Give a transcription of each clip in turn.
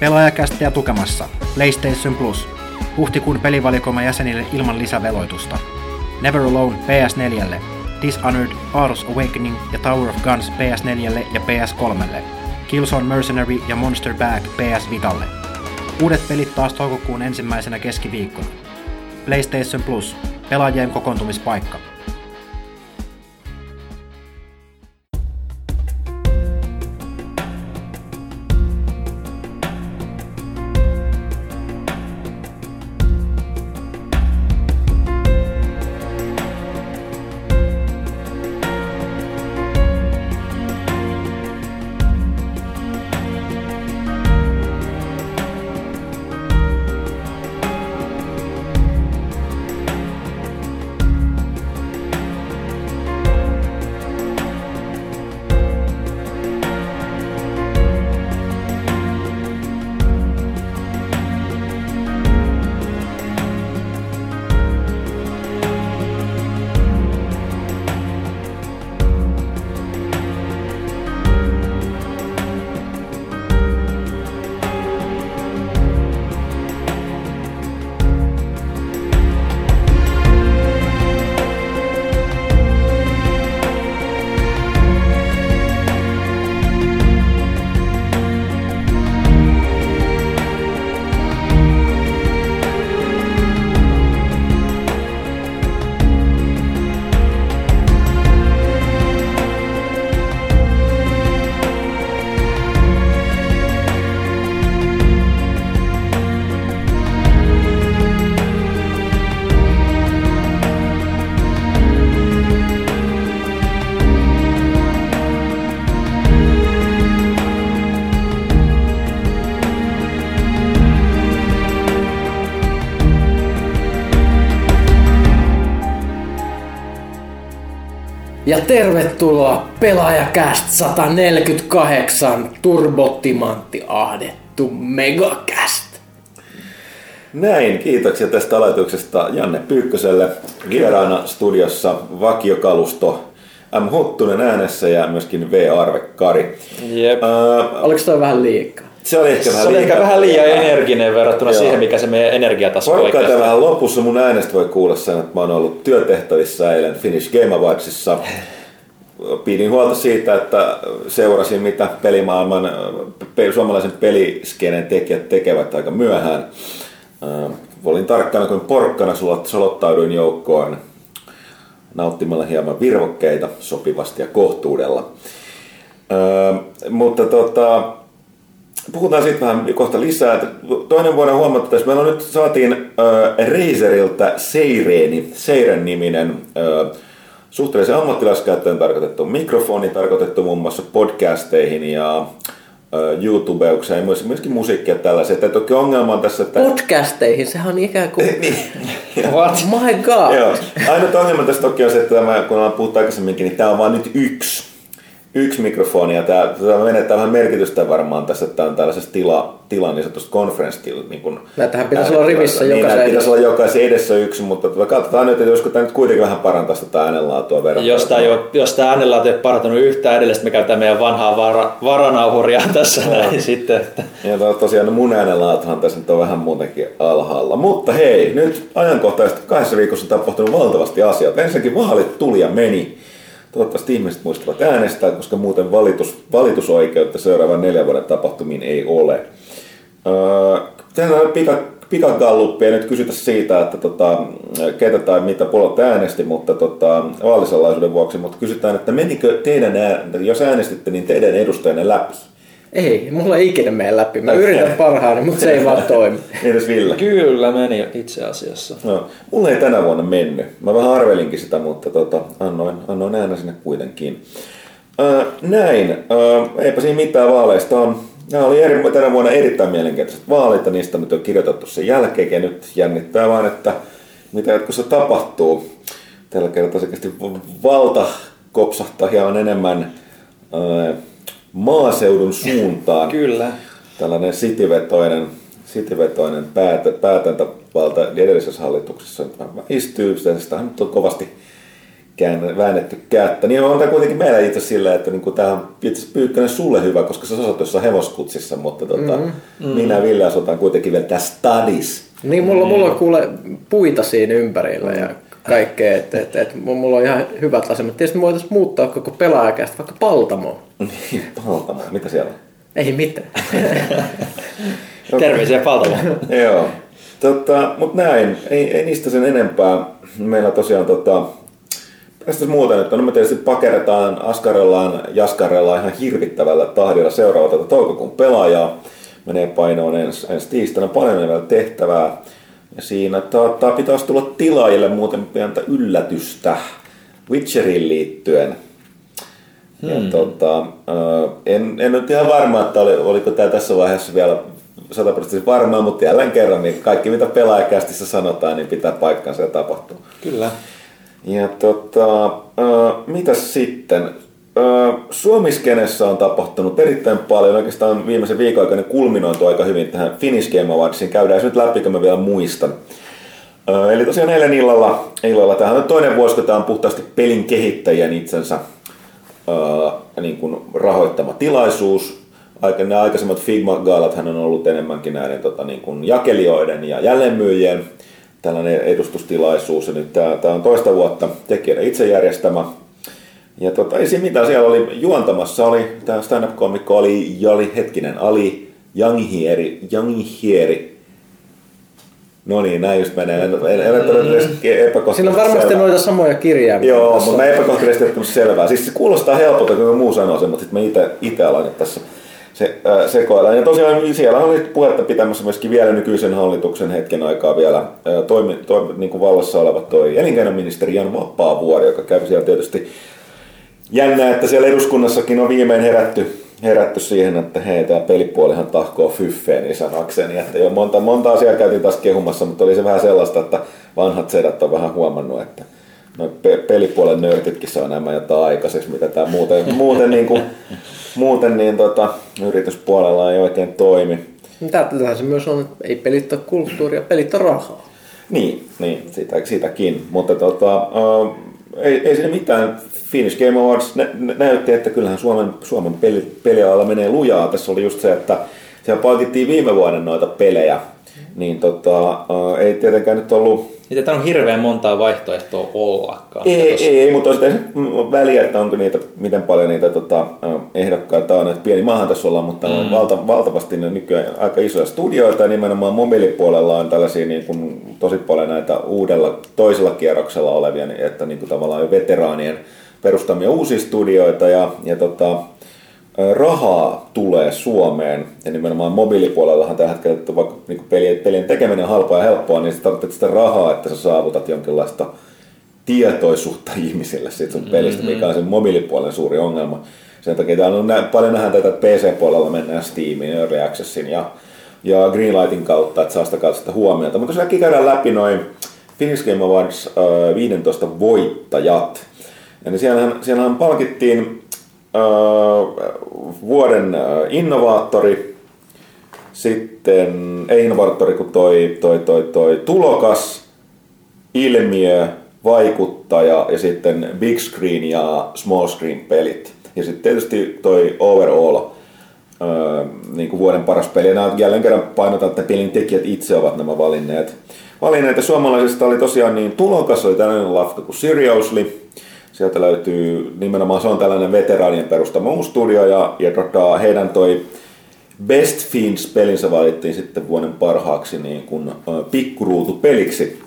Pelaajakästiä tukemassa PlayStation Plus. Huhtikuun pelivalikoima jäsenille ilman lisäveloitusta. Never Alone PS4, Dishonored, Ars Awakening ja Tower of Guns PS4 ja PS3, Killzone Mercenary ja Monster Bag PS Vitalle. Uudet pelit taas toukokuun ensimmäisenä keskiviikkona. PlayStation Plus, pelaajien kokoontumispaikka. Ja tervetuloa Pelaajakäst 148 Turbotimantti ahdettu Megakäst. Näin, kiitoksia tästä aloituksesta Janne Pyykköselle. Vieraana studiossa vakiokalusto M. Huttunen äänessä ja myöskin V. Arve Kari. Jep. Äh, Oliko toi vähän liikaa? Se oli ehkä vähän Se oli ehkä vähän liian energinen verrattuna Joo. siihen, mikä se meidän energiataso Vaikka tämä lopussa mun äänestä voi kuulla sen, että mä oon ollut työtehtävissä eilen Finnish Game Awardsissa. Pidin huolta siitä, että seurasin mitä pelimaailman, pe- suomalaisen peliskenen tekijät tekevät aika myöhään. Olin tarkkana kuin porkkana, solottauduin joukkoon nauttimalla hieman virvokkeita sopivasti ja kohtuudella. Öö, mutta tota, puhutaan siitä vähän kohta lisää. Toinen voidaan huomata, että meillä on nyt saatiin äh, Razerilta Seireeni, Seiren niminen äh, suhteellisen ammattilaiskäyttöön tarkoitettu mikrofoni, tarkoitettu muun muassa podcasteihin ja äh, YouTubeukseen, myös- myöskin musiikkia ja tällaiset. Ja toki ongelma on tässä, että... Podcasteihin, sehän on ikään kuin... niin, What? My god! Joo. Ainut ongelma tässä toki on se, että tämä, kun ollaan puhuttu aikaisemminkin, niin tämä on vain nyt yksi. Yksi mikrofoni ja tämä, tämä menettää vähän merkitystä varmaan tässä, että tämä on tällaisessa tila, tila niin sanotusti conference niin kuin Näitähän pitäisi olla rivissä niin, jokaisen pitäisi edessä. olla jokaisen edessä yksi, mutta tota, katsotaan nyt, että josko tämä nyt kuitenkin vähän parantaa sitä äänenlaatua verrattuna. Jos tämä, ei ole, jos tämä äänenlaatu ei ole parantunut yhtään edellistä, me käytetään meidän vanhaa vara, varanauhuria tässä näin sitten. Että. Ja to- tosiaan no mun äänenlaatuhan tässä nyt on vähän muutenkin alhaalla. Mutta hei, nyt ajankohtaisesti kahdessa viikossa on tapahtunut valtavasti asioita. Ensinnäkin vaalit tuli ja meni. Toivottavasti ihmiset muistavat äänestää, koska muuten valitus, valitusoikeutta seuraavan neljän vuoden tapahtumiin ei ole. Öö, Tehdään pika, pikagalluppi nyt kysytä siitä, että tota, ketä tai mitä puolta äänesti, mutta tota, vaalisalaisuuden vuoksi, mutta kysytään, että menikö teidän, jos äänestitte, niin teidän edustajanne läpi? Ei, mulla ei ikinä mene läpi. Mä yritän parhaani, mutta se ei vaan toimi. Entäs Ville? Kyllä meni itse asiassa. No, mulla ei tänä vuonna mennyt. Mä vähän arvelinkin sitä, mutta tota, annoin, annoin äänen sinne kuitenkin. Öö, näin. Öö, eipä siinä mitään vaaleista on. Nämä oli eri, tänä vuonna erittäin mielenkiintoiset vaalit ja niistä nyt on kirjoitettu sen jälkeen ja nyt jännittää vaan, että mitä jatkossa tapahtuu. Tällä kertaa selkeästi valta kopsahtaa hieman enemmän öö, maaseudun suuntaan Kyllä. tällainen sitivetoinen, sitivetoinen päätä, päätäntävalta edellisessä hallituksessa istyy. Sitä nyt on kovasti kään- väännetty kättä. Niin on tämä kuitenkin meillä itse sillä, että niin tämä on itse Pyykkönen sulle hyvä, koska sä asut jossain hevoskutsissa, mutta tota, mm-hmm. minä ja Ville asutaan kuitenkin vielä tässä stadis. Niin, mulla, mulla on kuule puita siinä ympärillä ja kaikkea, että et, et, mulla on ihan hyvät asemat. Tietysti me voitaisiin muuttaa koko pelaajakästä vaikka Paltamoon. Paltamo, mitä siellä on? Ei mitään. Terveisiä Paltamoon. Joo. Tota, mutta näin, ei, ei, niistä sen enempää. Meillä tosiaan tota, tästä muuten, että no me tietysti pakeretaan, askarellaan, jaskarellaan ihan hirvittävällä tahdilla seuraava tätä toukokuun pelaajaa. Menee painoon ensi, ensi tiistaina paljon vielä tehtävää. Ja siinä tota, pitäisi tulla tilaajille muuten pientä yllätystä Witcheriin liittyen. Ja Hmm. tota, äh, en, en nyt ihan varma, että oli, oliko tämä tässä vaiheessa vielä sataprosenttisesti varmaa, mutta jälleen kerran, niin kaikki mitä pelaajakästissä sanotaan, niin pitää paikkansa ja tapahtuu. Kyllä. Ja tota, äh, mitäs sitten? Suomiskenessä on tapahtunut erittäin paljon. Oikeastaan viimeisen viikon aikana kulminoitu aika hyvin tähän Finnish Game Awardsiin. Käydään se nyt läpi, kun mä vielä muistan. Eli tosiaan eilen illalla, illalla tähän on toinen vuosi, kun tämä on puhtaasti pelin kehittäjien itsensä niin kuin rahoittama tilaisuus. Aika, nämä aikaisemmat Figma-gaalat hän on ollut enemmänkin näiden tota, niin kuin jakelijoiden ja jälleenmyyjien tällainen edustustilaisuus. Ja nyt tämä, tämä on toista vuotta tekijöiden itse järjestämä. Ja tota, ei siinä mitään, siellä oli juontamassa, oli tämä stand-up-komikko oli Jali Hetkinen, Ali Janghieri, Janghieri. No niin, näin just menee. En, en, en, edes epäkohtaisesti Siinä on varmasti selvää. noita samoja kirjaimia. Joo, mutta mä epäkohtaisesti ottanut selvää. Siis se kuulostaa helpolta, kun muu sanoo sen, mutta sitten mä ite aloin tässä se, äh, sekoilla. Ja tosiaan siellä oli puhetta pitämässä myöskin vielä nykyisen hallituksen hetken aikaa vielä äh, toimi, toimi, niin kuin vallassa oleva toi elinkeinoministeri Jan Vapaavuori, joka käy siellä tietysti jännää, että siellä eduskunnassakin on viimein herätty, herätty siihen, että hei, tämä pelipuolihan tahkoo fyffeen niin sanakseni. Että jo monta, monta asiaa käytiin taas kehumassa, mutta oli se vähän sellaista, että vanhat sedät on vähän huomannut, että no pe- pelipuolen nörtitkin saa nämä jotain aikaiseksi, mitä tämä muuten, muuten, niin kuin, muuten niin tota, yrityspuolella ei oikein toimi. Tätä se myös on, että ei pelit ole kulttuuria, pelit on rahaa. Niin, niin sitä, sitäkin. Mutta tota, äh, ei, ei siinä mitään. Finnish Game Awards nä, nä- näytti, että kyllähän Suomen, Suomen peli, pelialalla menee lujaa. Tässä oli just se, että siellä palkittiin viime vuoden noita pelejä. Niin tota, ei tietenkään nyt ollut Niitä on hirveän montaa vaihtoehtoa ollakaan. ei, Katos. ei, ei, mutta on sitä väliä, että onko niitä, miten paljon niitä tota, ehdokkaita on. Että pieni maahan tässä ollaan, mutta mm. on valta, valtavasti ne nykyään aika isoja studioita ja nimenomaan mobiilipuolella on tällaisia niin kuin, tosi paljon näitä uudella toisella kierroksella olevia, niin että niin kuin, tavallaan jo veteraanien perustamia uusia studioita ja, ja tota, rahaa tulee Suomeen ja nimenomaan mobiilipuolellahan tällä hetkellä, että vaikka niin pelien, pelien tekeminen on halpaa ja helppoa, niin sä tarvitset sitä rahaa, että sä saavutat jonkinlaista tietoisuutta ihmisille siitä sun pelistä, mikä on sen mobiilipuolen suuri ongelma. Sen takia täällä on nä- paljon nähdään tätä, että PC-puolella mennään Steamin, Early Accessin ja, ja Greenlightin kautta, että saa sitä kautta sitä huomiota. Mutta jos äkkiä käydään läpi noin Finnish Game Awards äh, 15 voittajat, ja niin siellähän, siellähän palkittiin vuoden innovaattori, sitten, ei innovaattori kuin toi, toi, toi, toi tulokas, ilmiö, vaikuttaja ja sitten big screen ja small screen pelit. Ja sitten tietysti toi overall öö, niin kuin vuoden paras peli. Ja jälleen kerran painotan, että pelin tekijät itse ovat nämä valinneet. Valinneet ja suomalaisista oli tosiaan niin tulokas, oli tällainen lafka kuin Seriously. Sieltä löytyy nimenomaan, se on tällainen veteraanien perustama uusi studio ja, ja tota, heidän toi Best Fiends-pelinsä valittiin sitten vuoden parhaaksi niin kuin, pikkuruutupeliksi.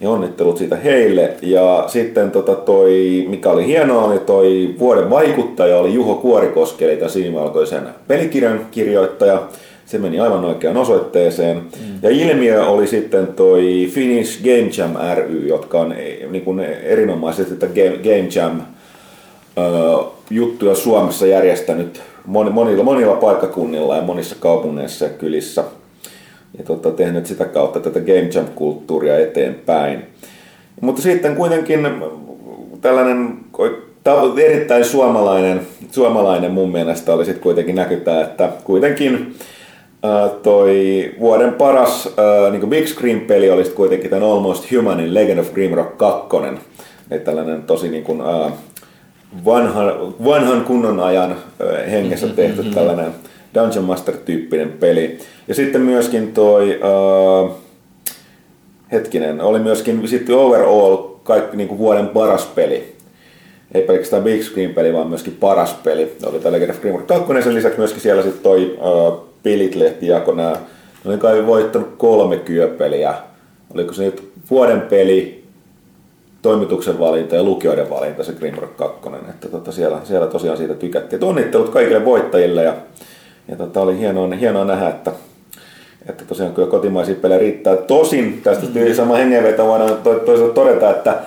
Ja onnittelut siitä heille. Ja sitten tota toi, mikä oli hienoa, oli toi vuoden vaikuttaja oli Juho Kuorikoski, eli tämän sinivalkoisen pelikirjan kirjoittaja. Se meni aivan oikeaan osoitteeseen. Mm. Ja ilmiö oli sitten toi Finnish Game Jam ry, jotka on eh, niin kuin erinomaisesti tätä Game, Game Jam juttuja Suomessa järjestänyt moni- monilla, monilla paikkakunnilla ja monissa kaupungeissa ja kylissä. Ja tota, tehnyt sitä kautta tätä Game Jam-kulttuuria eteenpäin. Mutta sitten kuitenkin tällainen erittäin suomalainen, suomalainen mun mielestä oli sitten kuitenkin näkytää, että kuitenkin toi vuoden paras ää, niin Big Screen-peli oli kuitenkin tämän Almost Humanin Legend of Grimrock 2. Eli tällainen tosi niin kuin, äh, vanhan, vanhan kunnon ajan äh, hengessä tehty tällainen Dungeon Master-tyyppinen peli. Ja sitten myöskin toi, äh, hetkinen, oli myöskin sitten overall kaikki niin kuin vuoden paras peli. Ei pelkästään Big Screen-peli, vaan myöskin paras peli. Oli tällä Legend of Grimrock 2, sen lisäksi myöskin siellä sitten toi äh, Pilit-lehti jako nämä. Ne oli kai voittanut kolme kyöpeliä. Oliko se nyt vuoden peli, toimituksen valinta ja lukijoiden valinta, se Grimrock 2. Että tota siellä, siellä tosiaan siitä tykättiin. Et onnittelut kaikille voittajille ja, ja tota oli hienoa, hienoa nähdä, että, että tosiaan kyllä kotimaisia pelejä riittää. Tosin tästä mm. sama hengenveto voidaan to, toisaalta todeta, että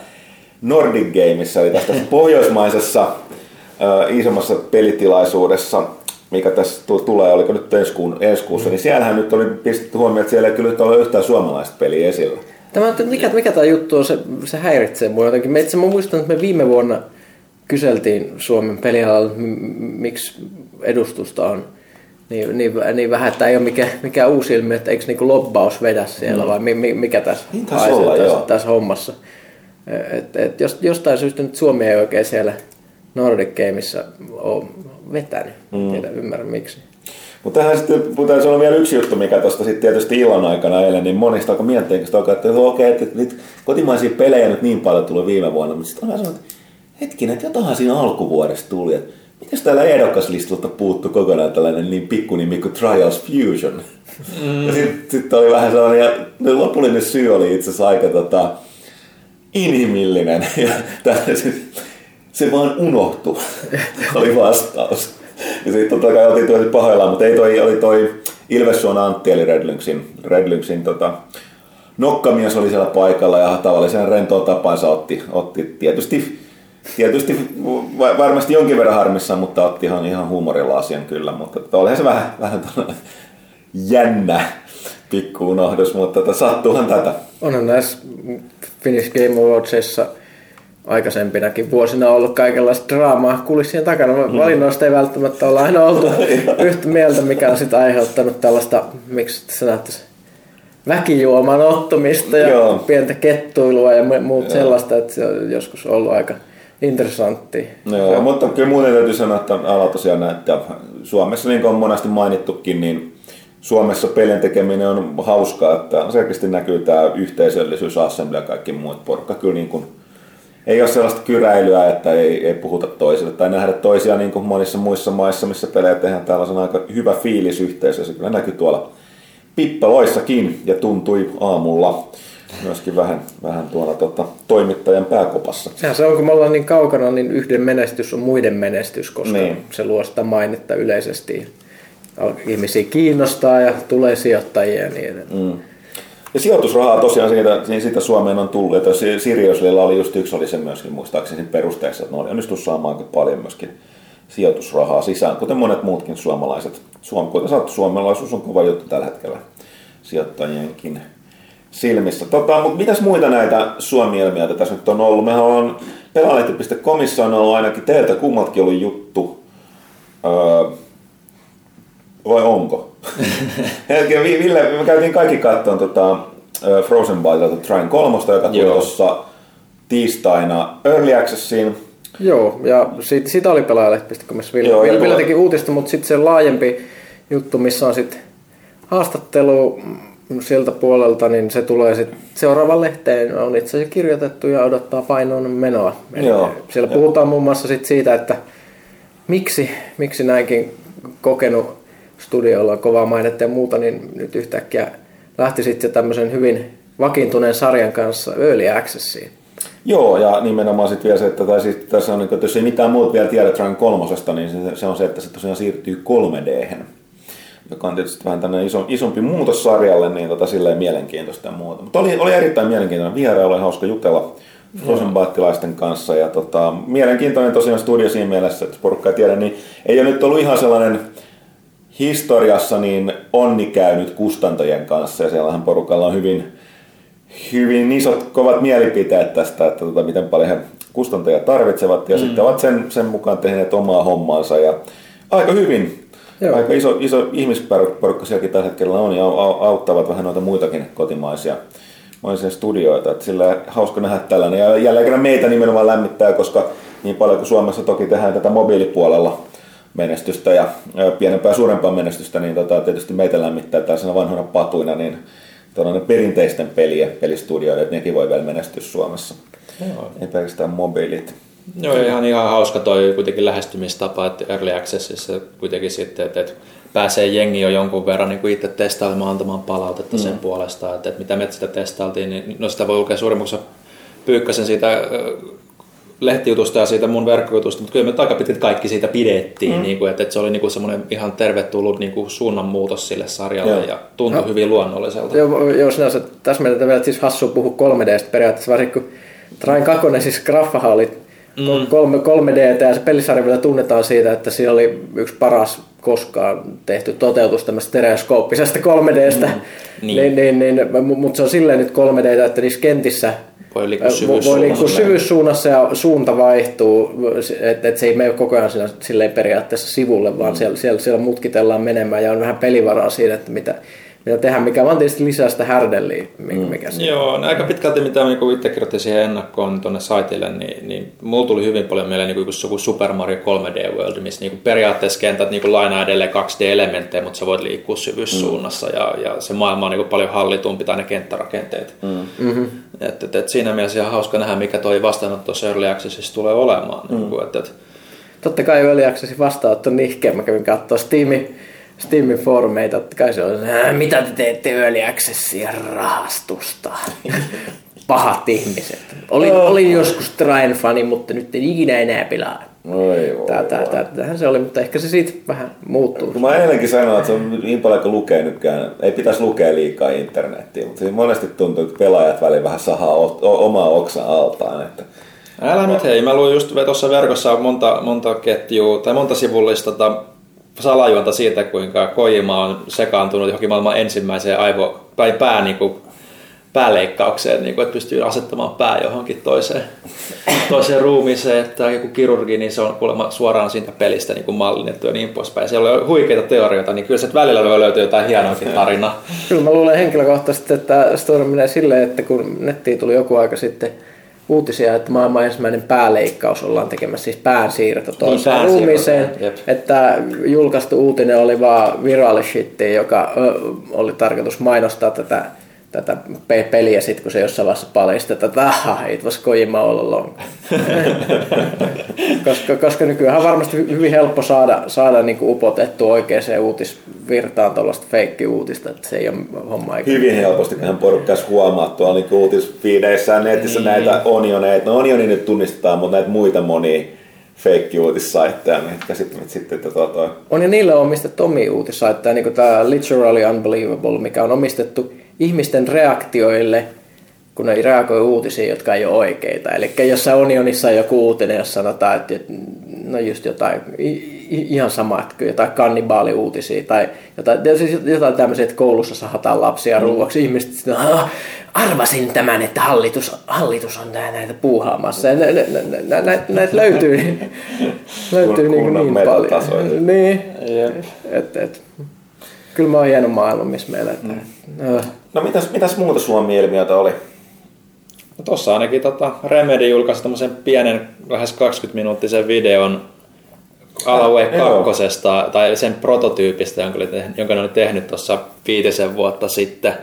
Nordic Gameissa, eli tästä pohjoismaisessa äh, isommassa pelitilaisuudessa, mikä tässä tulee, oliko nyt ensi, kuun, ensi kuussa, mm. niin siellähän nyt oli pistetty huomioon, että siellä ei kyllä ole yhtään suomalaista peliä esillä. Tämä, mikä, mikä tämä juttu on, se, se häiritsee mua jotenkin. Me itse mä muistan, että me viime vuonna kyseltiin Suomen pelialalla, miksi edustusta on niin, niin, niin vähän, että ei ole mikään, mikään uusi ilmiö, että eikö niinku lobbaus vedä siellä mm. vai mi, mikä tässä, niin olla, tässä, tässä hommassa. Et, et jos, jostain syystä nyt Suomi ei oikein siellä Nordic Gameissa ole vetänyt. Mm. Tiedä, ymmärrä miksi. Mutta tähän sitten, mutta se on vielä yksi juttu, mikä tuosta sitten tietysti illan aikana eilen, niin monista aika mietteistä alkaa, että okei, okay, että nyt kotimaisia pelejä nyt niin paljon tuli viime vuonna, mutta sitten on vähän että hetkinen, että jotainhan siinä alkuvuodesta tuli, että Miten täällä ehdokaslistalta puuttu kokonaan tällainen niin pikku nimi kuin Trials Fusion? Mm. Ja sitten sit oli vähän sellainen, ja lopullinen syy oli itse asiassa aika tota, inhimillinen. Ja se, se vaan unohtui, oli vastaus. Ja sitten totta kai oltiin tosi pahoillaan, mutta ei toi, oli toi Ilvessuon Antti, eli Redlynxin, Redlynxin tota, nokkamies oli siellä paikalla ja tavallisen rentoon tapansa otti, otti tietysti tietysti varmasti jonkin verran harmissa, mutta otti ihan, ihan huumorilla asian kyllä, mutta olihan se vähän, vähän jännä pikku unohdus, mutta tota, sattuuhan tätä. Onhan näissä Finnish Game Awardsissa aikaisempinakin vuosina ollut kaikenlaista draamaa kulissien takana. Mm. Valinnoista ei välttämättä olla aina oltu yhtä mieltä, mikä on sitä aiheuttanut tällaista, miksi se näyttäisi, väkijuoman ottamista ja Joo. pientä kettuilua ja muut Joo. sellaista, että se on joskus ollut aika interessantti. Joo, mutta kyllä muuten täytyy sanoa, että ala tosiaan näyttää. Suomessa, niin kuin on monesti mainittukin, niin Suomessa pelin tekeminen on hauskaa, että selkeästi näkyy tämä yhteisöllisyys, assembly ja kaikki muut porukka. Kyllä niin kuin, ei ole sellaista kyräilyä, että ei, ei puhuta toisille tai nähdä toisia niin kuin monissa muissa maissa, missä pelejä tehdään. Täällä on aika hyvä fiilis yhteisö. Se kyllä näkyy tuolla pippaloissakin ja tuntui aamulla myöskin vähän, vähän tuolla tota, toimittajan pääkopassa. Sehän se on, kun me ollaan niin kaukana, niin yhden menestys on muiden menestys, koska niin. se luo sitä mainetta yleisesti. Ihmisiä kiinnostaa ja tulee sijoittajia ja niin edelleen. Mm. Ja sijoitusrahaa tosiaan siitä, siitä Suomeen on tullut, että Siriuslilla oli just yksi oli se myöskin muistaakseni perusteessa, että ne oli onnistunut saamaan paljon myöskin sijoitusrahaa sisään, kuten monet muutkin suomalaiset. Suom, kuten sanottu, suomalaisuus on kova juttu tällä hetkellä sijoittajienkin silmissä. Tota, mutta mitäs muita näitä Suomi-ilmiöitä tässä nyt on ollut? Mehän on pelalehti.comissa on ollut ainakin teiltä kummatkin ollut juttu. Öö, vai onko? Ville, me käytiin kaikki katsomaan tota, Frozen Bytelta Trine 3, joka tuli tuossa tiistaina Early Accessiin. Joo, ja siitä, siitä oli pelaajalehti.comissa. Ville, Joo, Ville, Ville teki uutista, mutta sitten se laajempi juttu, missä on sitten haastattelu sieltä puolelta, niin se tulee sitten seuraavan lehteen, on itse asiassa kirjoitettu ja odottaa painoon menoa. Joo. Siellä puhutaan muun muassa sit siitä, että miksi, miksi näinkin kokenut studiolla on kovaa mainetta ja muuta, niin nyt yhtäkkiä lähti sitten tämmöisen hyvin vakiintuneen sarjan kanssa Early Accessiin. Joo, ja nimenomaan sitten vielä se, että tai siis tässä on, että jos ei mitään muuta vielä tiedä Ryan kolmosesta, niin se, se on se, että se tosiaan siirtyy 3 d joka on tietysti vähän tämmöinen iso, isompi muutos sarjalle, niin tota, silleen mielenkiintoista ja muuta. Mutta oli, oli erittäin mielenkiintoinen vierailu, oli hauska jutella Frozenbaittilaisten kanssa. Ja tota, mielenkiintoinen tosiaan studio siinä mielessä, että porukka ei tiedä, niin ei ole nyt ollut ihan sellainen historiassa niin onni käynyt kustantajien kanssa ja siellähän porukalla on hyvin, hyvin isot kovat mielipiteet tästä, että tota, miten paljon he kustantajia tarvitsevat ja mm. sitten ovat sen, sen mukaan tehneet omaa hommaansa ja aika hyvin Joo. Aika iso, iso ihmisporukka sielläkin tällä hetkellä on ja auttavat vähän noita muitakin kotimaisia monisia studioita. Että sillä hauska nähdä tällainen. Ja jälleen kerran meitä nimenomaan lämmittää, koska niin paljon kuin Suomessa toki tehdään tätä mobiilipuolella menestystä ja pienempää ja suurempaa menestystä, niin tota, tietysti meitä lämmittää tällaisena vanhoina patuina, niin perinteisten pelien, pelistudioiden, että nekin voi vielä menestyä Suomessa. Joo. Ei pelkästään mobiilit. Joo, ihan, ihan hauska toi kuitenkin lähestymistapa, että Early Accessissa kuitenkin sitten, että, että pääsee jengi jo jonkun verran niin itse testailemaan, antamaan palautetta mm. sen puolesta, että, että mitä me sitä testailtiin, niin no sitä voi lukea suurimmuksessa Pyykkäsen siitä lehtijutusta ja siitä mun verkkojutusta, mutta kyllä me aika pitkälti kaikki siitä pidettiin, mm. niin kuin, että, että se oli niin kuin semmoinen ihan tervetullut niin kuin suunnanmuutos sille sarjalle joo. ja tuntui no. hyvin luonnolliselta. Joo, joo sinänsä tässä meidän vielä siis hassu puhua 3Dstä periaatteessa, varsinkin kun Train 2, siis graffahan oli mm. 3, 3D ja se pelisarja vielä tunnetaan siitä, että siinä oli yksi paras koskaan tehty toteutus tämmöistä stereoskooppisesta 3Dstä, mm. niin. niin, niin, niin, mutta se on silleen nyt 3D, että niissä kentissä voi liikkua syvyyssuunnassa. Voi liikkua syvyyssuunnassa ja suunta vaihtuu, että et se ei mene koko ajan siinä, silleen periaatteessa sivulle, vaan mm. siellä, siellä, siellä mutkitellaan menemään ja on vähän pelivaraa siinä, että mitä, mitä tehdään, mikä vaan tietysti lisää sitä härdelliä, mikä mm. Joo, no aika pitkälti mitä niin itse kirjoitin siihen ennakkoon tuonne saitille, niin, niin mulla tuli hyvin paljon mieleen niin kuin Super Mario 3D World, missä niin kuin periaatteessa kentät niin kuin lainaa edelleen 2D-elementtejä, mutta sä voit liikkua syvyyssuunnassa mm. ja, ja se maailma on niin kuin paljon hallitumpi tai ne kenttärakenteet. Mm. Mm-hmm. Et, et, et siinä mielessä ihan hauska nähdä, mikä toi vastaanotto Early Accessissa tulee olemaan. Mm. Niin kuin, et, et... Totta kai Early Accessin vastaanotto nihkeä, mä kävin katsoa Steamin Steamin foorumeita, että kai se on, mitä te teette Early Accessia rahastusta? Pahat ihmiset. Olin, oh. olin joskus Train fani, mutta nyt en ikinä enää pilaa. Tähän se oli, mutta ehkä se siitä vähän muuttuu. Kun mä ennenkin sanoin, että se on niin paljon kuin lukee nytkään, ei pitäisi lukea liikaa internettiä, mutta monesti tuntuu, että pelaajat väliin vähän sahaa omaa oksa altaan. Että Älä nyt hei, mä luin just tuossa verkossa monta, monta ketjua tai monta sivullista tota salajuonta siitä, kuinka Kojima on sekaantunut johonkin maailman ensimmäiseen aivo, tai pää, niin kuin, pääleikkaukseen, niin kuin, että pystyy asettamaan pää johonkin toiseen, toiseen ruumiiseen, että joku kirurgi, niin se on kuulemma suoraan siitä pelistä niin kuin mallinnettu ja niin poispäin. Siellä on huikeita teorioita, niin kyllä se välillä voi löytyä jotain hienoakin tarinaa. Kyllä mä luulen henkilökohtaisesti, että story menee silleen, että kun nettiin tuli joku aika sitten uutisia, että maailman ensimmäinen pääleikkaus ollaan tekemässä, siis päänsiirto toiseen niin, ruumiiseen, että julkaistu uutinen oli vaan viral joka oli tarkoitus mainostaa tätä tätä peliä sit, kun se jossain vaiheessa paljastetaan, että aha, it was Kojima all along. koska, koska nykyään on varmasti hyvin helppo saada, saada niin kuin upotettua oikeaan uutisvirtaan tuollaista feikki-uutista, että se ei ole homma eikä Hyvin helposti, kun porukkas huomaa tuolla niin uutisfiideissä ja netissä niin. näitä onioneita. No onioni nyt tunnistetaan, mutta näitä muita monia fake-uutissaitteja, mitkä sitten, sitten tota toi. On ja niillä on omistettu omia uutissaitteja, niin kuin tämä Literally Unbelievable, mikä on omistettu ihmisten reaktioille, kun ne reagoi uutisiin, jotka ei ole oikeita. Eli jossain Onionissa on joku uutinen, jos sanotaan, että no just jotain, ihan sama, että jotain kannibaaliuutisia tai jotain, siis jotain tämmöisiä, että koulussa sahataan lapsia mm. ruuaksi. Ihmiset sitten, arvasin tämän, että hallitus, hallitus on näitä puuhaamassa. Ja näitä, näitä, näitä löytyy, löytyy niin, niin paljon. Niin, et, et, kyllä mä oon hieno maailma, missä meillä. Että, mm. No mitäs, mitäs muuta Suomen ilmiötä oli? No tossa ainakin tota, Remedy julkaisi tämmöisen pienen, lähes 20 minuuttisen videon Alaway 2, tai sen prototyypistä, jonka, oli tehnyt, jonka ne oli tehnyt tuossa viitisen vuotta sitten.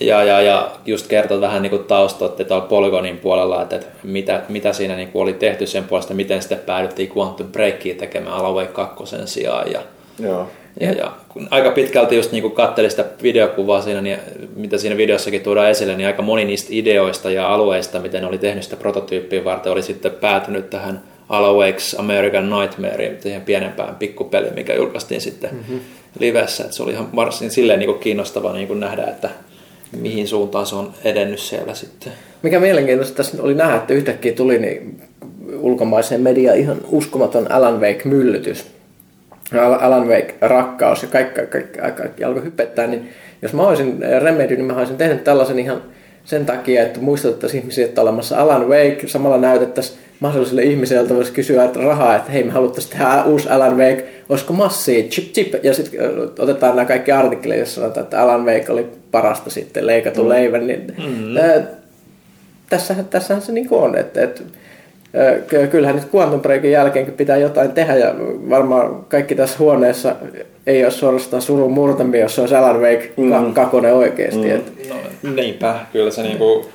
Ja, ja, ja just kertoi vähän niin taustat tuolla Polygonin puolella, että, että mitä, mitä siinä niin oli tehty sen puolesta, miten sitten päädyttiin Quantum Breakiin tekemään Alaway 2 sijaan. Ja, Joo. Ja, ja kun aika pitkälti just niin katselin sitä videokuvaa siinä, niin mitä siinä videossakin tuodaan esille, niin aika moni niistä ideoista ja alueista, miten oli tehnyt sitä prototyyppiä varten, oli sitten päätynyt tähän Alawakes American Nightmareen, siihen pienempään pikkupeliin, mikä julkaistiin sitten mm-hmm. livessä. Et se oli ihan varsin silleen niin kuin kiinnostava niin nähdä, että mihin suuntaan se on edennyt siellä sitten. Mikä mielenkiintoista tässä oli nähdä, että yhtäkkiä tuli niin ulkomaiseen mediaan ihan uskomaton Alan Wake-myllytys Alan Wake rakkaus ja kaikki, kaikki, kaikki, kaikki alkoi hypettää, niin jos mä olisin Remedy, niin mä olisin tehnyt tällaisen ihan sen takia, että muistutettaisiin ihmisiä, että olemassa Alan Wake, samalla näytettäisiin mahdollisille ihmisille, joilta voisi kysyä että rahaa, että hei me haluttaisiin tehdä uusi Alan Wake, olisiko massia, chip chip, ja sitten otetaan nämä kaikki artikkeleja, joissa sanotaan, että Alan Wake oli parasta sitten leikattu mm. leivän, niin mm-hmm. ää, tässähän, tässähän se niin on, että, että kyllähän nyt Quantum Breakin jälkeenkin pitää jotain tehdä ja varmaan kaikki tässä huoneessa ei ole suorastaan surun murtamia, jos se on Alan Wake mm. kakone oikeasti. Mm. No, niinpä, kyllä se niinku...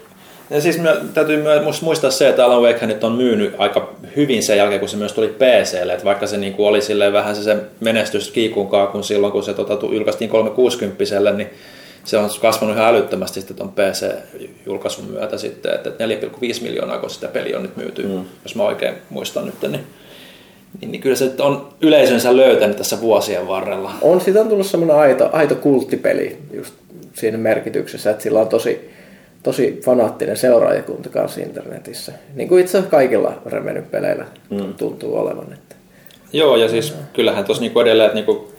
Ja siis me, täytyy myös muistaa se, että Alan Wake nyt on myynyt aika hyvin sen jälkeen, kun se myös tuli PClle. Että vaikka se niinku oli vähän se, se menestys kiikun kaakun silloin, kun se tota, julkaistiin 360 niin se on kasvanut ihan älyttömästi sitten tuon PC-julkaisun myötä sitten, että 4,5 miljoonaa, kun sitä peli on nyt myyty, mm. jos mä oikein muistan nyt, niin, niin, niin kyllä se on yleisönsä löytänyt tässä vuosien varrella. On, siitä on tullut semmoinen aito, aito kulttipeli just siinä merkityksessä, että sillä on tosi, tosi fanaattinen seuraajakunta kanssa internetissä. Niin kuin itse asiassa kaikilla Remedy-peleillä mm. tuntuu olevan. Että... Joo, ja siis kyllähän tuossa niinku edelleen, että niinku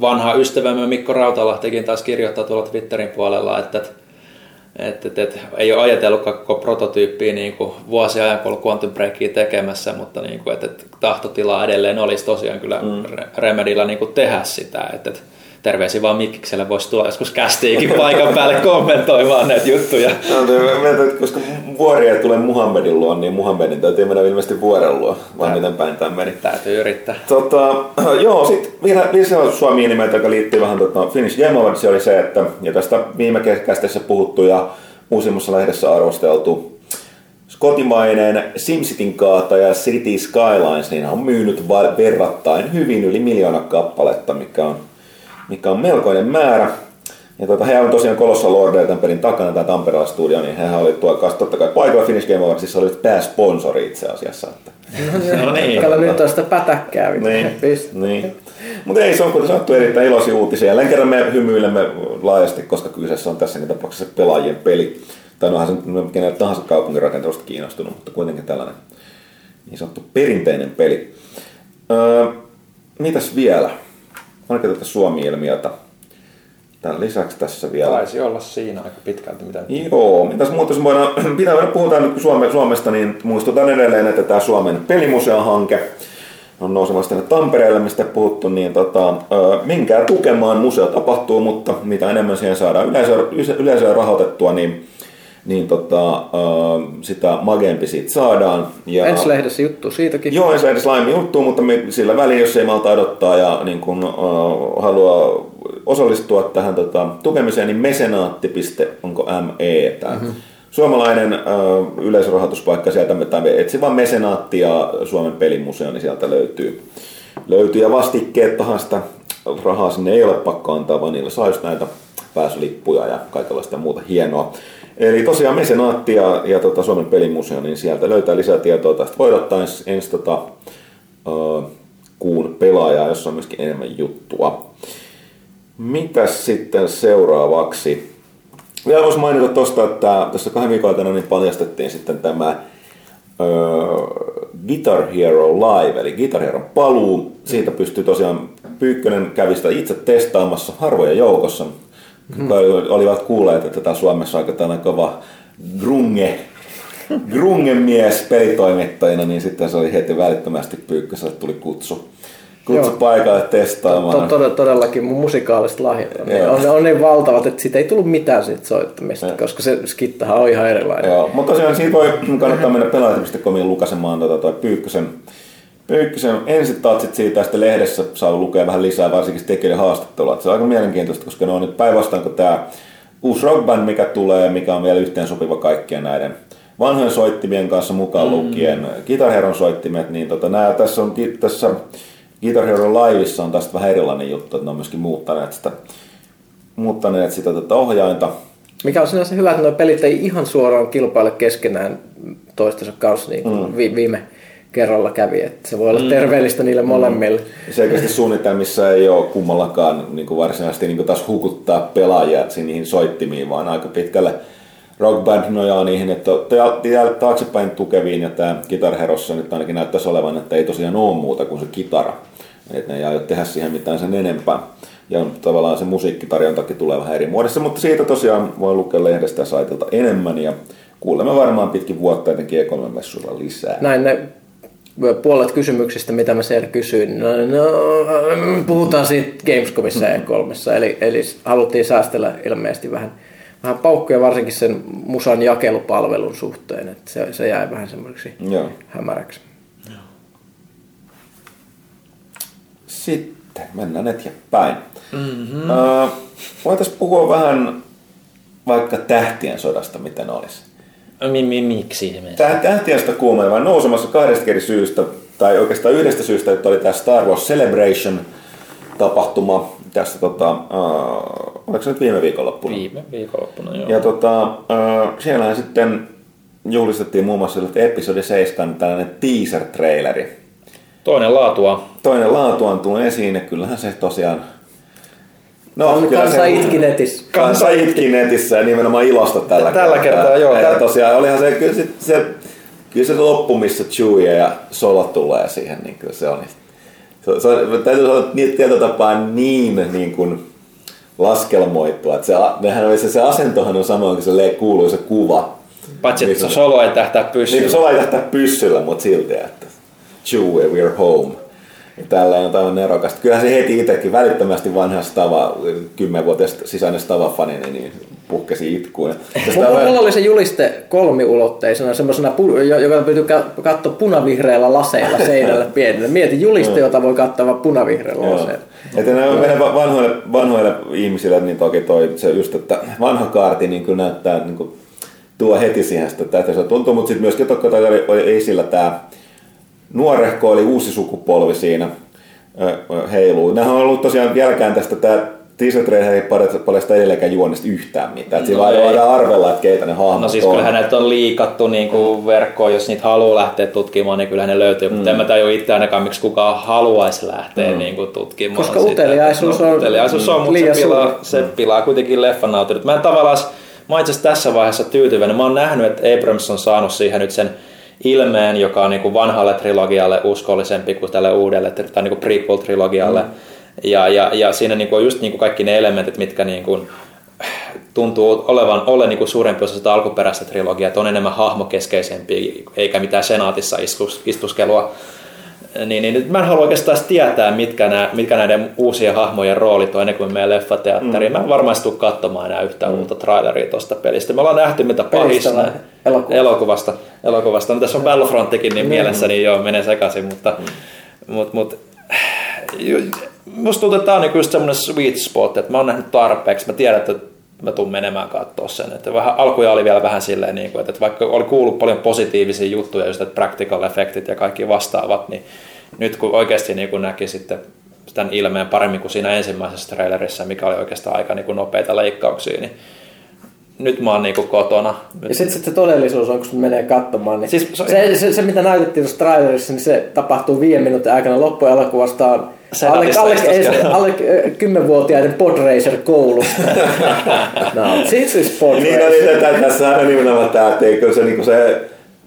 vanha ystävämme Mikko Rautalahtikin taas kirjoittaa tuolla Twitterin puolella, että, että, että, että ei ole ajatellut koko prototyyppiä niin kuin vuosia ajan, kun Quantum Breakia tekemässä, mutta niin kuin, että, että tahtotila edelleen olisi tosiaan kyllä mm. Remedillä niin kuin tehdä sitä. Että, että terveisiä vaan Mikkikselle voisi tulla joskus kästiikin paikan päälle kommentoimaan näitä juttuja. No, koska vuori ei tule Muhammedin luo, niin Muhammedin täytyy mennä ilmeisesti vuoren luo, vai miten päin tämä meni. Täytyy yrittää. Tota, joo, sitten vielä lisää Suomi nimeltä, joka liittyy vähän tota Finnish Game Awards, oli se, että, ja tästä viime kästeessä puhuttu ja uusimmassa lehdessä arvosteltu, kotimainen SimCityn kaataja City Skylines niin on myynyt verrattain hyvin yli miljoona kappaletta, mikä on mikä on melkoinen määrä. Ja tuota, he on tosiaan Colossal Lordeja tämän pelin takana, tämä Tampereella studio, niin hehän oli tuo kanssa totta kai paikalla Finnish Game Awardsissa, olivat pääsponsori itse asiassa. Että. No niin. Kato nyt on sitä pätäkkää. Niin, niin. Mutta ei, se on kuten sanottu erittäin iloisia uutisia. Jälleen kerran me hymyilemme laajasti, koska kyseessä on tässäkin tapauksessa pelaajien peli. Tai onhan se nyt kenelle tahansa kaupungin rakentelusta kiinnostunut, mutta kuitenkin tällainen niin sanottu perinteinen peli. Öö, mitäs vielä? Oliko tätä Suomi-ilmiötä? Tämän lisäksi tässä vielä... Taisi olla siinä aika pitkälti. Mitä Joo, mitäs muuta se voidaan... Pitää puhutaan nyt Suome, Suomesta, niin muistutan edelleen, että tämä Suomen pelimuseohanke on nousemassa tänne Tampereelle, mistä puhuttu, niin tota, minkään tukemaan museo tapahtuu, mutta mitä enemmän siihen saadaan yleisöä, yleisöä rahoitettua, niin niin tota, äh, sitä magempi siitä saadaan. Ja, ensi lehdessä juttu siitäkin. Joo, ensi lehdessä laajemmin juttu, mutta me, sillä väliin, jos ei malta odottaa ja niin kun, äh, haluaa osallistua tähän tota, tukemiseen, niin mesenaatti. onko ME tämä mm-hmm. suomalainen äh, yleisrahoituspaikka sieltä, tai etsi vaan mesenaatti ja Suomen pelimuseo, niin sieltä löytyy. löytyy. Ja vastikkeettahan sitä rahaa sinne ei ole pakko antaa, vaan niillä saa just näitä pääsylippuja ja kaikenlaista muuta hienoa. Eli tosiaan Mesenaatti ja, ja tota Suomen pelimuseo, niin sieltä löytää lisää tietoa tästä. Voi ottaa ensi, ensi tota, uh, kuun pelaajaa, jossa on myöskin enemmän juttua. Mitäs sitten seuraavaksi? Vielä voisi mainita tuosta, että tässä kahden viikon aikana niin paljastettiin sitten tämä uh, Guitar Hero Live, eli Guitar Hero paluu. Siitä pystyy tosiaan Pyykkönen kävistä itse testaamassa harvoja joukossa hmm. olivat kuulleet, että tämä Suomessa aika tällainen kova grunge, grungen mies pelitoimittajina, niin sitten se oli heti välittömästi Pyykköselle tuli kutsu kutsu Joo. paikalle testaamaan. To, to, todellakin mun musikaaliset lahjat on, niin, on, on niin valtavat, että siitä ei tullut mitään siitä soittamista, ja. koska se skittahan on ihan erilainen. Joo, mutta tosiaan siitä voi kannattaa mennä pelaajat.comiin lukasemaan tuota, toi Pyykkösen Pyykkösen tatsit siitä sitten lehdessä saa lukea vähän lisää, varsinkin tekijöiden haastattelua. Se on aika mielenkiintoista, koska ne on nyt päinvastaan kuin tämä uusi rockband, mikä tulee, mikä on vielä yhteen sopiva kaikkien näiden vanhojen soittimien kanssa mukaan mm. lukien, mm. Guitar Hero soittimet, niin tota, nää, tässä, on, tässä Guitar Hero Liveissa on tästä vähän erilainen juttu, että ne on myöskin muuttaneet sitä, muuttaneet sitä tätä ohjainta. Mikä on sinänsä hyvä, että nuo pelit ei ihan suoraan kilpaile keskenään toistensa kanssa niin kuin mm. viime kerralla kävi. Että se voi olla mm. terveellistä niille mm. molemmille. Selkeästi suunnitelmissa ei ole kummallakaan niin kuin varsinaisesti niin kuin taas hukuttaa pelaajia niihin soittimiin, vaan aika pitkälle Rock Band nojaa niihin, että taaksepäin tukeviin ja tämä Guitar Herossa nyt ainakin näyttäisi olevan, että ei tosiaan ole muuta kuin se kitara. Että ne ei aio tehdä siihen mitään sen enempää. Ja tavallaan se musiikkitarjontakin tulee vähän eri muodossa, mutta siitä tosiaan voi lukea lehdestä ja saitilta enemmän ja kuulemme varmaan pitkin vuotta etenkin E3-messuilla lisää. Näin ne puolet kysymyksistä, mitä mä siellä kysyin, no, no puhutaan siitä Gamescomissa ja 3 eli, eli haluttiin säästellä ilmeisesti vähän, vähän paukkuja varsinkin sen musan jakelupalvelun suhteen, että se, se jäi vähän semmoiseksi Joo. hämäräksi. Sitten mennään eteenpäin. Mm-hmm. Uh, voitaisiin puhua vähän vaikka tähtien sodasta, miten olisi. Miksi Tähtien sota kuumenee vaan nousemassa kahdesta eri syystä, tai oikeastaan yhdestä syystä, että oli tämä Star Wars Celebration tapahtuma tässä, tota, uh, oliko se nyt viime viikonloppuna? Viime viikonloppuna, joo. Ja tota, uh, siellähän sitten juhlistettiin muun muassa episodi 7 tällainen teaser-traileri. Toinen laatua. Toinen laatua on tullut esiin, ja kyllähän se tosiaan No, kyllä kansa se, itki netissä. Kansa itki netissä ja nimenomaan ilosta tällä, tällä kertaa. kertaa joo. Ja tosiaan olihan se, kyllä se, se, kyllä se loppu, missä Chewie ja Solo tulee siihen, niin kyllä se on. Se, se, täytyy sanoa, että tietyllä tapaa niin, niin kuin laskelmoitua. Että se, nehän oli se, se asentohan on sama kuin se kuuluu se kuva. Paitsi, että niin, Solo ei tähtää pyssyllä. Niin, Solo ei tähtää pyssyllä, mutta silti, että Chewie, we're home. Tällä on aivan nerokasta. Kyllähän se heti itsekin välittömästi vanha Stava, kymmenvuotias sisäinen Stava-fani, niin, niin puhkesi itkuun. Mulla, mulla oli se juliste kolmiulotteisena, semmoisena, joka pyytyy katsoa punavihreällä laseilla seinällä pienellä. Mieti juliste, jota voi katsoa punavihreällä laseilla. Että meidän vanhoille, vanhoille ihmisille, niin toki toi se just, että vanha kaarti niin kyllä näyttää, niin kuin, tuo heti siihen sitä, että se tuntuu, mutta sitten myöskin toki oli, oli esillä tämä nuorehko oli uusi sukupolvi siinä heiluu. Nämä on ollut tosiaan vieläkään tästä tämä teaser trailer ei paljasta edelleenkään juonesta yhtään mitään. No siinä voidaan arvella, että keitä ne hahmot No siis on. kyllähän näitä on liikattu niin kuin verkkoon, jos niitä haluaa lähteä tutkimaan, niin kyllähän ne löytyy. Mm. Mutta en mä tajua itse ainakaan, miksi kukaan haluaisi lähteä mm. niin kuin tutkimaan Koska sitä. uteliaisuus on, uteliaisuus on, mutta se pilaa, se pilaa kuitenkin leffan nautinut. Mä en tavallaan, mä itse tässä vaiheessa tyytyväinen. Mä oon nähnyt, että Abrams on saanut siihen nyt sen ilmeen, joka on niin kuin vanhalle trilogialle uskollisempi kuin tälle uudelle tai niin kuin prequel-trilogialle. Mm. Ja, ja, ja siinä niin kuin on just niin kuin kaikki ne elementit, mitkä niin kuin tuntuu olevan ole niin kuin suurempi osa sitä alkuperäistä trilogiaa, että on enemmän hahmokeskeisempi, eikä mitään senaatissa istus, istuskelua. Niin, niin mä en halua oikeastaan tietää, mitkä, nää, mitkä näiden uusien hahmojen roolit on ennen kuin meidän leffateatteriin. Mm. Mä en varmaan tule katsomaan enää yhtään mm. uutta traileria tuosta pelistä. Me ollaan nähty, mitä pahista elokuvasta. elokuvasta. Elokuvasta. No, tässä on Battlefrontikin niin mm. mielessä, niin joo, menee sekaisin, mutta, mm. mut, mut, musta tuntuu, että tämä on niinku just semmoinen sweet spot, että mä oon nähnyt tarpeeksi. Mä tiedän, että mä tuun menemään katsoa sen. Että vähän, alkuja oli vielä vähän silleen, niin kuin, että vaikka oli kuullut paljon positiivisia juttuja, just että practical effectit ja kaikki vastaavat, niin nyt kun oikeasti niin kuin näki sitten tämän ilmeen paremmin kuin siinä ensimmäisessä trailerissa, mikä oli oikeastaan aika niin kuin nopeita leikkauksia, niin nyt mä oon niinku kotona. Ja sitten sit se todellisuus on, kun menee katsomaan, niin siis, se, se, se, se, mitä näytettiin tuossa trailerissa, niin se tapahtuu viiden minuutin aikana loppuelokuvasta on alle, alle, alle, kymmenvuotiaiden podracer koulusta. no, siis is podracer. Niin, no, niin, tässä on nimenomaan tämä, että eikö se, niin se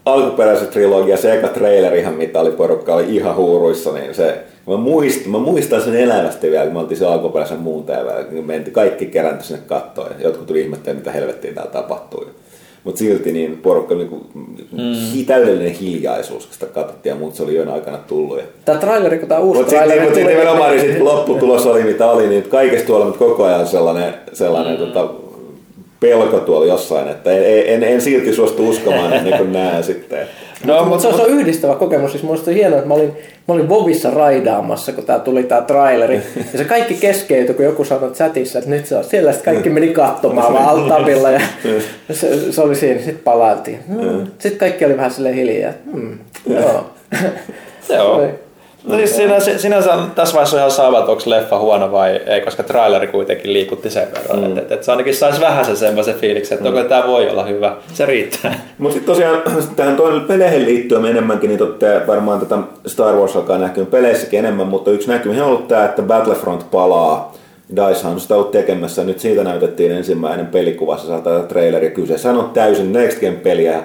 alkuperäisen trilogia, se eka trailerihan, mitä oli porukka, oli ihan huuruissa, niin se, mä muistan, mä muistan sen elävästi vielä, kun me oltiin se alkuperäisen muun täällä, kun mentiin kaikki keräntä sinne kattoon, ja jotkut tuli ihmettelemään, mitä helvettiä täällä tapahtui. Mutta silti niin porukka niinku, mm. täydellinen hiljaisuus, kun sitä katsottiin ja muut se oli yön aikana tullut. Tämä traileri, kun tämä uusi mut traileri Mutta sitten nimenomaan niin sit lopputulos oli mitä oli, niin kaikesta tuolla koko ajan sellainen, sellainen mm. tota, pelko tuolla jossain, että en, en, en silti suostu uskomaan ennen kuin näen sitten. No, mutta, mutta se, on, yhdistävä kokemus. Siis musta hienoa, että mä olin, mä olin Vovissa raidaamassa, kun tää tuli tää traileri. Ja se kaikki keskeytyi, kun joku sanoi chatissa, että nyt se on. Siellä sitten kaikki meni katsomaan vaan altavilla ja se, se, oli siinä. Sitten palailtiin. Hmm. Sitten kaikki oli vähän silleen hiljaa. Hmm. Joo. Joo. No siis siinä, sinänsä tässä vaiheessa on ihan sama, että onko leffa huono vai ei, koska traileri kuitenkin liikutti sen verran. Mm. Että et, et se ainakin saisi vähän sen semmoisen fiiliksen, että mm. onko tämä voi olla hyvä. Se riittää. Mutta sitten tosiaan tähän toinen peleihin liittyen enemmänkin, niin totte, varmaan tätä Star Wars alkaa näkyä peleissäkin enemmän, mutta yksi näkymä on ollut tämä, että Battlefront palaa. DICE on sitä ollut tekemässä. Nyt siitä näytettiin ensimmäinen pelikuva, se saattaa traileri kyseessä. on täysin Next Gen peliä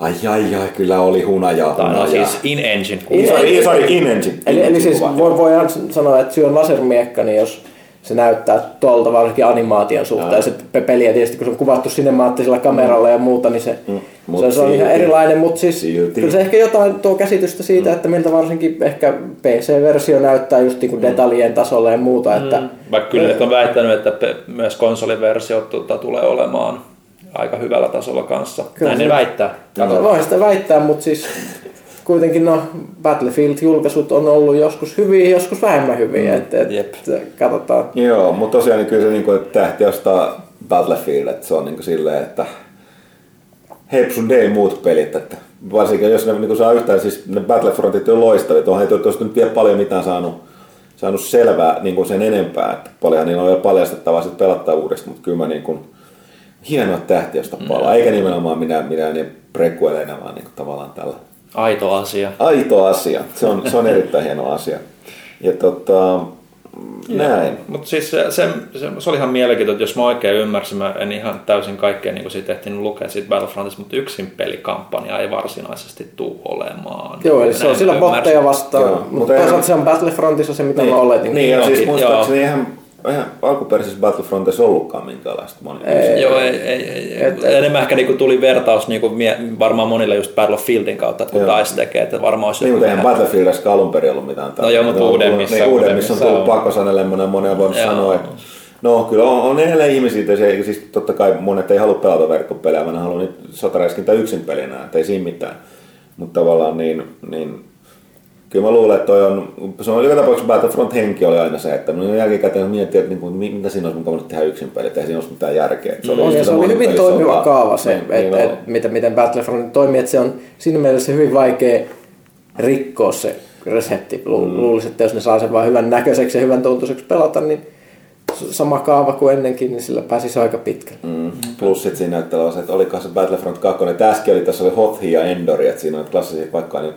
Ai ai ai, kyllä oli hunajaa. Tai no siis in-engine. In, sorry, sorry, in-engine. Eli, eli siis voi, voidaan sanoa, että syy on lasermiekka, niin jos se näyttää tuolta varsinkin animaation suhteen. Se peliä tietysti, kun se on kuvattu sinemaattisella kameralla mm. ja muuta, niin se, mm. se, se on ihan erilainen, mutta siis kyllä se ehkä jotain tuo käsitystä siitä, mm. että miltä varsinkin ehkä PC-versio näyttää just niin kuin mm. detaljien tasolla ja muuta. Mm. Että, Vaikka kyllä nyt on väittänyt, että myös konsoliversio tuota, tulee olemaan aika hyvällä tasolla kanssa. Kyllä Näin se, ne väittää. Voi sitä väittää, mutta siis kuitenkin no, Battlefield-julkaisut on ollut joskus hyviä, joskus vähemmän hyviä. Mm. Et, et, Jep. katsotaan. Joo, mutta tosiaan niin kyllä se niin kuin, että tähti ostaa Battlefield, että se on niin kuin silleen, että hepsun day muut pelit, että varsinkin jos ne niin kuin saa yhtään, siis ne Battlefrontit on loistavia, onhan ei tuosta nyt vielä paljon mitään saanut, saanut selvää niin kuin sen enempää, että paljonhan niillä on vielä paljastettavaa sitten pelattavuudesta, mutta kyllä mä niin kuin, hienoa tähtiöstä palaa, mm. eikä nimenomaan minä, minä ne prequeleina, vaan niin kuin tavallaan tällä Aito asia. Aito asia. Se on, se on erittäin hieno asia. Ja tota, näin. Mutta siis se, se, se, se, oli ihan mielenkiintoista, jos mä oikein ymmärsin, mä en ihan täysin kaikkea niin siitä ehtinyt lukea siitä Battlefrontista, mutta yksin pelikampanja ei varsinaisesti tule olemaan. Joo, eli se on sillä botteja vastaan, Joo, mutta toisaalta se on Battlefrontissa se, mitä niin, mä oletin. Niin, ja siis muistaakseni ihan eihän alkuperäisessä Battlefrontissa ollutkaan minkäänlaista monia. Ei, joo, ei, ei, ei. Et, Enemmän ehkä niinku tuli vertaus niinku mie, varmaan monille just Battlefieldin kautta, että kun DICE tekee, että varmaan olisi... Niin, mutta eihän Battlefieldissa alun perin ollut mitään. No joo, mutta uudemmissa. Niin, uudemmissa on tullut pakkosanelemmoinen, monia on voinut sanoa, että No kyllä on, on edelleen ihmisiä, se, siis totta kai monet ei halua pelata verkkopelejä, vaan ne haluaa niitä sotaräiskintä yksin pelinä, että ei siinä mitään. Mutta tavallaan niin, niin kyllä mä luulen, että toi on, se on joka tapauksessa Battlefront henki oli aina se, että minun jälkikäteen miettii, että niin, mitä siinä olisi mukava tehdä yksin peli, että ei siinä olisi mitään järkeä. Se oli, no, se oli hyvin toimiva kaava se, niin, että, niin et, miten, miten Battlefront toimii, että se on siinä mielessä hyvin vaikea rikkoa se resepti. Lu, mm. Luulisin, että jos ne saa sen vain hyvän näköiseksi ja hyvän tuntuiseksi pelata, niin sama kaava kuin ennenkin, niin sillä pääsisi aika pitkälle. Mm. Plus sitten siinä näyttää että oliko se Battlefront 2, tässäkin oli, tässä oli Hothi ja Endori, että siinä on klassisia paikkoja, niin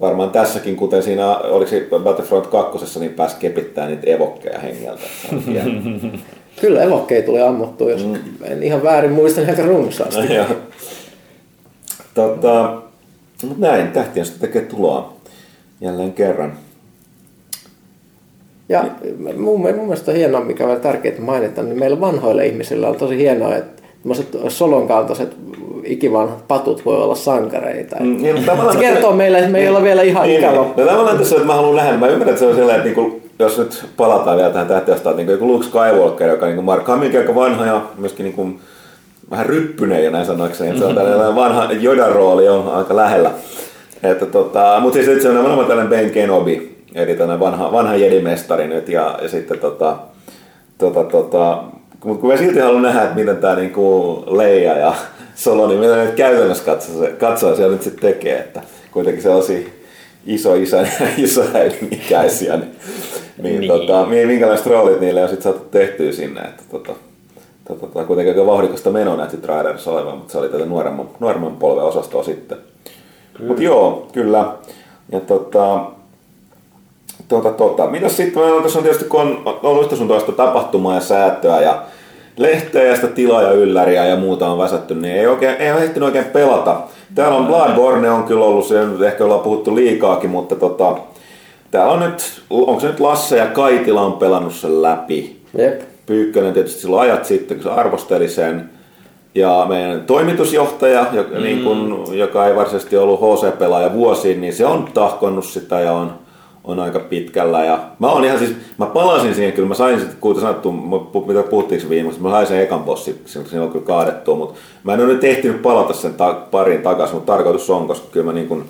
varmaan tässäkin, kuten siinä oliko Battlefront 2, niin pääsi kepittää niitä evokkeja hengeltä. Kyllä evokkeja tuli ammuttua, jos mm. en ihan väärin muista, aika runsaasti. tota, mutta näin, tähtien tekee tuloa jälleen kerran. Ja mun, mun mielestä on hienoa, mikä on tärkeää mainita, niin meillä vanhoille ihmisillä on tosi hienoa, että solon kaltaiset ikivanhat patut voi olla sankareita. Mm, niin, se kertoo meille, että me ei niin, olla vielä ihan niin, ikäloppu. No tavallaan tässä, että mä haluan nähdä, mä ymmärrän, että se on sellainen, että niin kuin, jos nyt palataan vielä tähän tähtiöstaan, niin joku Luke Skywalker, joka niin Mark Hamillkin aika vanha ja myöskin niin kuin, vähän ryppynen ja näin sanoakseni, se on tällainen vanha Jodan rooli on aika lähellä. Että, tota, mutta siis se on nimenomaan tällainen Ben Kenobi, eli tällainen vanha, vanha jedimestari nyt ja, ja sitten tota, tota, tota, mutta kun mä silti haluan nähdä, että miten tämä niinku Leija ja Solo, niin mitä ne käytännössä katsoo, katsoo siellä nyt sitten tekee, että kuitenkin sellaisia iso isän ja iso äidin ikäisiä, niin, niin, niin. Tota, minkälaiset roolit niille on sitten saatu tehtyä sinne, että tota, tota, tota, kuitenkin aika vauhdikasta menoa näytti Riders olevan, mutta se oli tätä nuoremman, nuoremman polven osastoa sitten. Mutta joo, kyllä. Ja tota, tota, tota. Mitäs sitten, tässä on tietysti, kun on ollut sun toista tapahtumaa ja säätöä ja lehteä ja sitä tilaa ja ylläriä ja muuta on väsätty, niin ei, oikein, ei ole ehtinyt oikein pelata. Täällä on Bloodborne on kyllä ollut, se ehkä ollaan puhuttu liikaakin, mutta tota, täällä on nyt, onko se nyt Lasse ja Kaitila on pelannut sen läpi. Jep. Pyykkönen tietysti silloin ajat sitten, kun se arvosteli sen. Ja meidän toimitusjohtaja, joka, mm. niin kun, joka ei varsinaisesti ollut HC-pelaaja vuosiin, niin se on tahkonnut sitä ja on on aika pitkällä. Ja mä on ihan siis, mä palasin siihen, kyllä mä sain sitten, kuten sanottu, mitä puhuttiinko viimeksi, mä sain sen ekan bossin, siinä on kyllä kaadettu, mutta mä en ole nyt ehtinyt palata sen ta- parin takaisin, mutta tarkoitus on, koska kyllä mä niin kuin,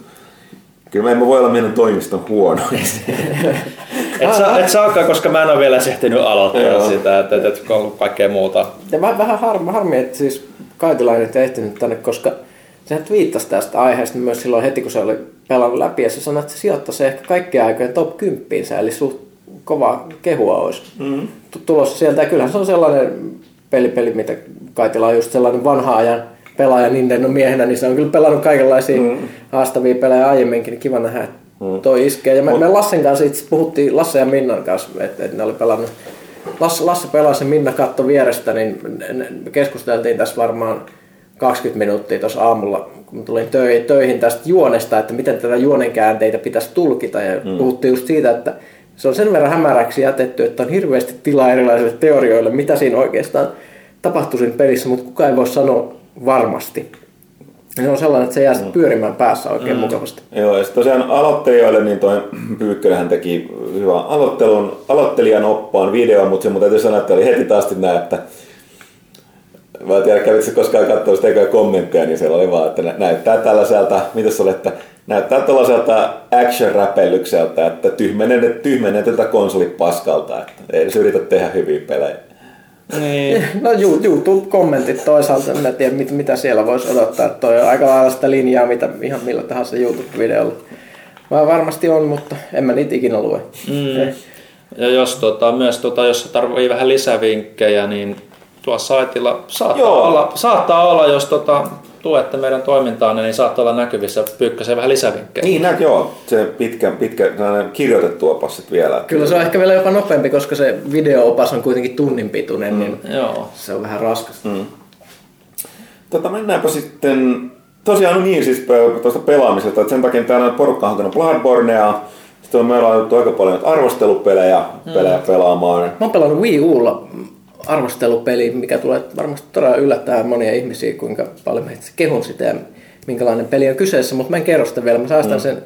Kyllä mä en voi olla meidän toimiston huono. et, saa, et saakaan, koska mä en ole vielä ehtinyt aloittaa Joo. sitä, että et, et, on kaikkea muuta. Ja vähän harmi, harmi että siis Kaitilainen ei ehtinyt tänne, koska sehän twiittasi tästä aiheesta myös silloin heti, kun se oli pelannut läpi, ja se sanoi, että se sijoittaisi ehkä kaikkien aikojen top 10, eli suht kova kehua olisi mm. tulossa sieltä. Ja kyllähän se on sellainen pelipeli, mitä Kaitila on just sellainen vanha ajan pelaaja Nintendo miehenä, niin se on kyllä pelannut kaikenlaisia mm. haastavia pelejä aiemminkin, niin kiva nähdä, että mm. toi iskee. Ja me, me Lassen kanssa itse puhuttiin, Lasse ja Minnan kanssa, että, että ne oli pelannut Lasse, Lasse pelasi Minna katto vierestä, niin keskusteltiin tässä varmaan 20 minuuttia tuossa aamulla, kun tulin töihin tästä juonesta, että miten tätä juonenkäänteitä pitäisi tulkita. Ja mm. puhuttiin just siitä, että se on sen verran hämäräksi jätetty, että on hirveästi tilaa erilaisille teorioille, mitä siinä oikeastaan tapahtui siinä pelissä, mutta kukaan ei voi sanoa varmasti. Ja se on sellainen, että se jää mm. pyörimään päässä oikein mm. mukavasti. Joo, ja tosiaan aloittelijoille, niin toi Pyykkönenhän teki hyvän aloittelun, aloittelijan oppaan video, mutta se mun täytyy sanoa, että oli heti taas näin, että Mä en tiedä, kävitkö koskaan katsoa sitä kommentteja, niin siellä oli vaan, että näyttää tällaiselta, mitä se oli, että näyttää tällaiselta action-räpellykseltä, että tyhmenen, tätä konsolipaskalta, että ei edes yritä tehdä hyviä pelejä. Niin. No YouTube-kommentit toisaalta, en tiedä mit, mitä siellä voisi odottaa, että toi on aika lailla sitä linjaa, mitä ihan millä tahansa YouTube-videolla. Mä varmasti on, mutta en mä niitä ikinä lue. Mm. Ja jos tota, myös tota, jos tarvii vähän lisävinkkejä, niin tuolla saitilla saattaa, olla, saattaa olla, jos tota, tuette meidän toimintaan, niin saattaa olla näkyvissä pyykkäseen vähän lisävinkkejä. Niin, näet, joo. Se pitkä, pitkä kirjoitettu opas vielä. Kyllä se on ehkä vielä jopa nopeampi, koska se video-opas on kuitenkin tunnin pituinen, mm. niin joo. se on vähän raskas. Mm. Tota, mennäänpä sitten, tosiaan niin siis tuosta pelaamisesta, että sen takia täällä porukka on hankkinut Bloodbornea, sitten on meillä on aika paljon arvostelupelejä mm. pelejä pelaamaan. Mä oon pelannut Wii Ulla arvostelupeli, mikä tulee varmasti todella yllättää monia ihmisiä, kuinka paljon mä kehun sitä ja minkälainen peli on kyseessä, mutta mä en kerro sitä vielä. Mä säästän, mm. sen,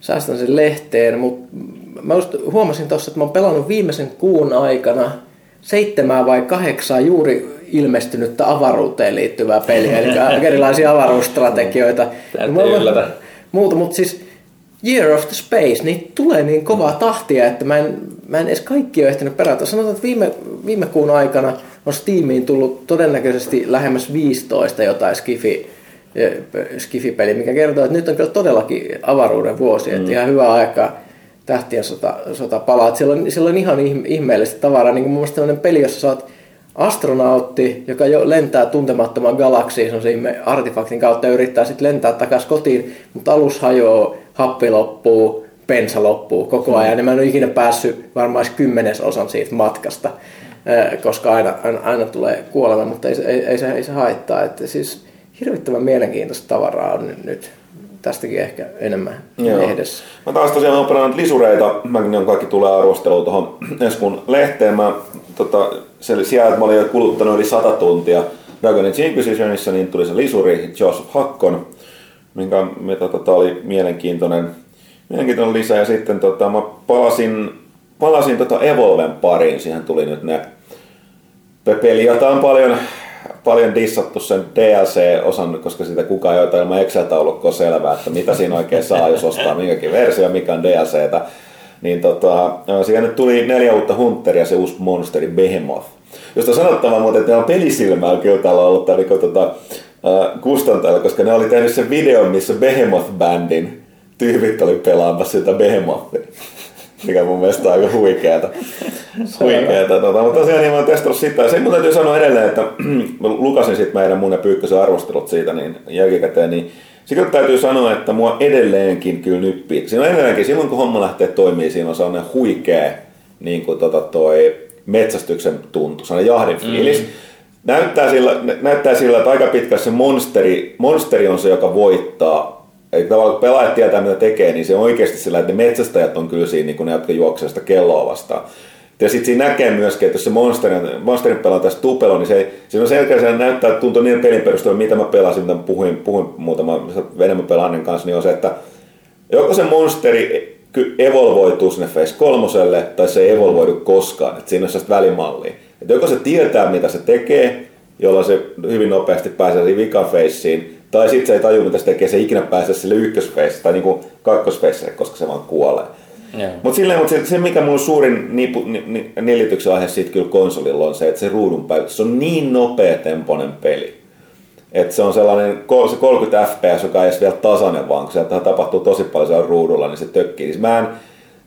säästän sen lehteen, mutta mä just huomasin tuossa, että mä oon pelannut viimeisen kuun aikana seitsemää vai kahdeksaa juuri ilmestynyttä avaruuteen liittyvää peliä, eli erilaisia avaruusstrategioita. Täytyy yllätä. Muuta, mutta siis Year of the Space, niin tulee niin kovaa tahtia, että mä en, mä en edes kaikki ole ehtinyt perätä. Sanotaan, että viime, viime kuun aikana on Steamiin tullut todennäköisesti lähemmäs 15 jotain skifi, skifi-peli, mikä kertoo, että nyt on kyllä todellakin avaruuden vuosi, mm. että ihan hyvä aika tähtien sota, sota palaa. Siellä on, siellä on ihan ihmeellistä tavaraa, niin kuin mun mielestä peli, jossa oot astronautti, joka jo lentää tuntemattoman galaksiin artefaktin kautta ja yrittää sitten lentää takaisin kotiin, mutta alus hajoaa, happi loppuu, pensa loppuu koko ajan. Ja mä en ole ikinä päässyt varmaan kymmenesosan siitä matkasta, koska aina, aina, aina tulee kuolema, mutta ei, ei, ei, se, ei se haittaa. Että siis hirvittävän mielenkiintoista tavaraa on nyt tästäkin ehkä enemmän Joo. lehdessä. Mä taas tosiaan olen pelannut lisureita. Mäkin on kaikki tulee arvosteluun tuohon Eskun lehteen. Mä, tota, se siellä, että mä olin jo kuluttanut yli 100 tuntia Dragon Age Inquisitionissa, niin tuli se lisuri Joseph Hakkon, minkä mitä, tota, oli mielenkiintoinen, mielenkiintoinen lisä. Ja sitten tota, mä palasin, palasin tota Evolven pariin. Siihen tuli nyt ne peli, jota on paljon paljon dissattu sen DLC-osan, koska sitä kukaan ei ole ilman Excel-taulukkoa selvää, että mitä siinä oikein saa, jos ostaa minkäkin versio, mikä on DLCtä. Niin tota, siihen nyt tuli neljä uutta Hunteria, se uusi monsteri Behemoth. Josta sanottava muuten, että ne on pelisilmällä kyllä täällä ollut niin tota, uh, kustantajalla, koska ne oli tehnyt sen videon, missä Behemoth-bändin tyypit oli pelaamassa sitä Behemothia mikä mun mielestä on aika huikeeta. huikeeta tota, mutta tosiaan niin mä oon testannut sitä. Sen mun täytyy sanoa edelleen, että mä lukasin sitten meidän mun ja Pyykkösen arvostelut siitä niin jälkikäteen, niin sitten täytyy sanoa, että mua edelleenkin kyllä nyppii. Siinä on edelleenkin, silloin kun homma lähtee toimii, siinä on sellainen huikea niin kuin tota toi metsästyksen tuntu, sellainen jahdin mm. fiilis. Mm. Näyttää sillä, näyttää sillä, että aika pitkästi se monsteri, monsteri on se, joka voittaa Eli tavallaan kun pelaajat tietää mitä tekee, niin se on oikeasti sillä, että ne metsästäjät on kyllä siinä, niin kuin ne, jotka juoksevat sitä kelloa vastaan. Ja sitten siinä näkee myöskin, että jos se monsterin, monsterin pelaa tästä tupelo, niin se, siinä on selkeä, se näyttää, että tuntuu niin pelin perusteella, mitä mä pelasin, mitä mä puhuin, puhuin muutama enemmän pelaajan kanssa, niin on se, että joko se monsteri evolvoituu sinne Face kolmoselle, tai se ei evolvoidu koskaan, että siinä on sellaista välimallia. Että joko se tietää, mitä se tekee, jolla se hyvin nopeasti pääsee siihen vikafeissiin, tai sitten se ei tajua, mitä se tekee, se ei ikinä pääse sille ykkösfeisse tai niinku kakkosfeisse, koska se vaan kuolee. Mutta silleen, mut se, se, mikä mun suurin nipu, ni, ni, nilityksen aihe siitä kyllä konsolilla on se, että se ruudun päivitys se on niin nopea temponen peli. Että se on sellainen, se 30 fps, joka ei edes vielä tasainen, vaan kun se tapahtuu tosi paljon siellä ruudulla, niin se tökkii. Siis mä en,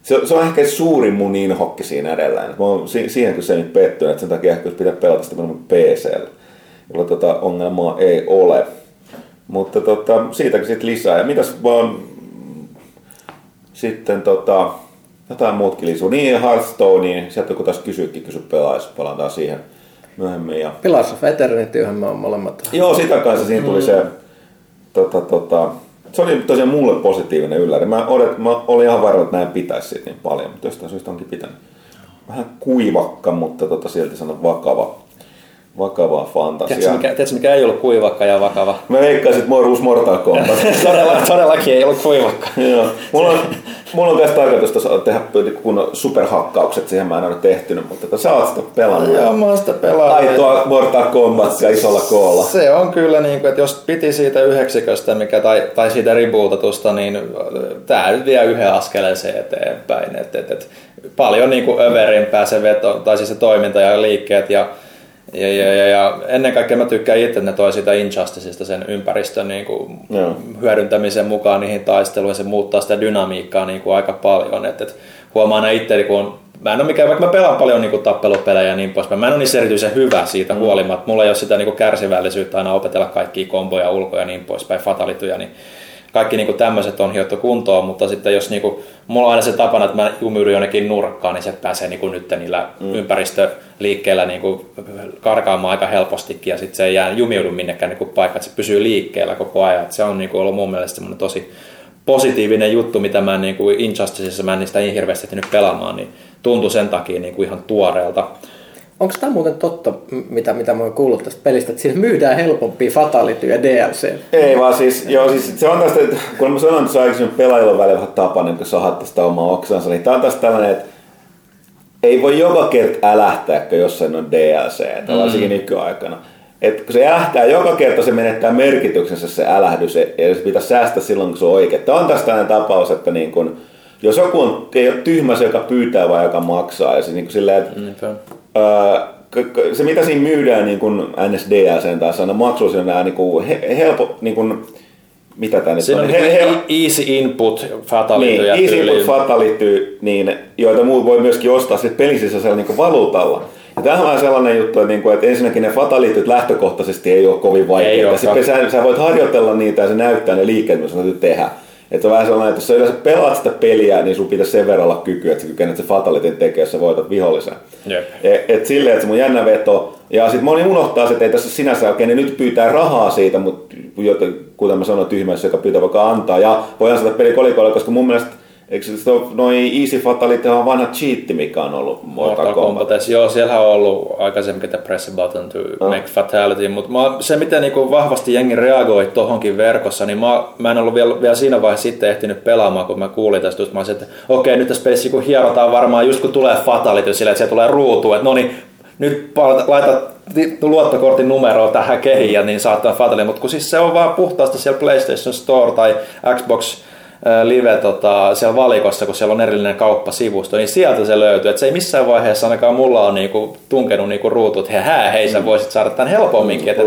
se, se, on ehkä suurin mun inhokki siinä edelleen. Mä oon si, siihen kyllä se nyt pettynyt, että sen takia ehkä pitää pelata sitä PCllä, jolla tota ongelmaa ei ole. Mutta tota, siitäkin sitten lisää. Ja mitäs vaan sitten tota, jotain muutkin lisuu. Niin Hearthstoneen, sieltä kun taas kysyykin, kysy pelaajassa, palataan siihen myöhemmin. Ja... Pillars of Eternity, johon mä oon molemmat. Joo, sitä kanssa siinä tuli mm. se tota, tota, se oli tosiaan mulle positiivinen ylläri. Mä, olet, mä olin ihan varma, että näin pitäisi siitä niin paljon, mutta jostain syystä onkin pitänyt. Vähän kuivakka, mutta tota silti sanon vakava vakavaa fantasiaa. Tiedätkö mikä, tiedätkö, mikä ei ollut kuivakka ja vakava? Mä veikkaisin, että Morus Mortal Kombat. Todella, todellakin ei ollut kuivakka. Joo. Mulla on, mulla on tässä tarkoitus tehdä kun superhakkaukset, siihen mä en ole tehtynyt, mutta että sä oot sitä pelannut. Joo, mä oon sitä pelannut. Aitoa Mortal Kombatia isolla koolla. Se on kyllä, niin kuin, että jos piti siitä yhdeksiköstä mikä, tai, tai siitä rebootetusta, niin tämä nyt vie yhden askeleen se eteenpäin. Et, et, et, paljon niin kuin överimpää se veto, tai siis se toiminta ja liikkeet ja ja, ja, ja, ja ennen kaikkea mä tykkään itse, että ne toi sitä Injusticeista sen ympäristön niin kuin, hyödyntämisen mukaan niihin taisteluihin, se muuttaa sitä dynamiikkaa niin kuin aika paljon. Et, et huomaa aina itse, kun mä en ole mikään, vaikka mä pelaan paljon niin kuin, tappelupelejä ja niin poispäin, mä en ole niin erityisen hyvä siitä mm. huolimatta. Mulla ei ole sitä niin kuin, kärsivällisyyttä aina opetella kaikkia komboja, ulkoja ja niin poispäin, fatalituja, niin kaikki niin tämmöiset on hiottu kuntoon, mutta sitten jos niin kuin, mulla on aina se tapana, että mä jumiudun jonnekin nurkkaan, niin se pääsee niin kuin nyt niillä mm. ympäristöliikkeillä niin kuin karkaamaan aika helpostikin ja sitten se ei jää jumiudu minnekään niin paikka, että se pysyy liikkeellä koko ajan. Että se on niin kuin ollut mun mielestä semmoinen tosi positiivinen juttu, mitä mä niin kuin Injusticeissa, mä en niistä niin hirveästi nyt pelaamaan, niin tuntui sen takia niin kuin ihan tuoreelta. Onko tämä muuten totta, mitä, mitä mä oon kuullut tästä pelistä, että siinä myydään helpompia Fatality ja DLC? Ei vaan siis, joo, siis se on tästä, kun mä sanoin että aikaisemmin pelaajilla välillä vähän tapa niin kun sahatta sitä omaa oksansa, niin tää on tästä tällainen, että ei voi joka kerta älähtää, kun jossain on DLC, mm. varsinkin nykyaikana. Et kun se ähtää, joka kerta se menettää merkityksensä se älähdys, ja se pitäisi säästää silloin, kun se on oikein. Tämä on tästä tällainen tapaus, että niin kun, jos joku on, ei ole tyhmä se, joka pyytää vai joka maksaa, ja se niin kuin silleen, että mm se mitä siinä myydään niin kuin NSDLCn taas aina maksuisena nämä niin kuin helpo, niin kuin, mitä tämä nyt on? on he, he, easy input fatality niin, easy input fatality, niin, joita muut voi myöskin ostaa sitten pelin sisäisellä niin valuutalla. Ja tämähän on sellainen juttu, että, niin kuin, että ensinnäkin ne fatalityt lähtökohtaisesti ei ole kovin vaikeita. Sitten sä, sä, voit harjoitella niitä ja se näyttää ne liikkeet, mitä sä tehdä. Että on vähän sellainen, että jos sä yleensä pelaat sitä peliä, niin sun pitäisi sen verran olla kykyä, että sä kykenet se fatalitin tekemään, jos sä voitat vihollisen. Yep. Et, et silleen, että se mun jännä veto. Ja sitten moni unohtaa, että ei tässä sinänsä oikein, niin nyt pyytää rahaa siitä, mutta kuten mä sanoin, tyhmässä, joka pyytää vaikka antaa. Ja voi antaa peli kolikolle, koska mun mielestä Eikö se noin Easy Fatality on vanha cheat, mikä on ollut Mortal, Mortal Kombat? Kombat. Joo, siellä on ollut aikaisemmin, että press a button to no. make fatality, mutta se miten niinku vahvasti jengi reagoi tohonkin verkossa, niin mä, mä en ollut vielä, vielä siinä vaiheessa sitten ehtinyt pelaamaan, kun mä kuulin tästä, just mä olisin, että okei, nyt tässä pelissä kun hierotaan varmaan, just kun tulee fatality sillä, että se tulee ruutu, että no niin, nyt laita luottokortin numeroa tähän kehiin, niin saattaa fatality, mutta kun siis se on vaan puhtaasti siellä PlayStation Store tai Xbox live tota, siellä valikossa, kun siellä on erillinen kauppasivusto, niin sieltä se löytyy. Et se ei missään vaiheessa ainakaan mulla on niinku, tunkenut niinku ruutut, hei, hää, hei sä mm. voisit saada tämän helpomminkin. Et,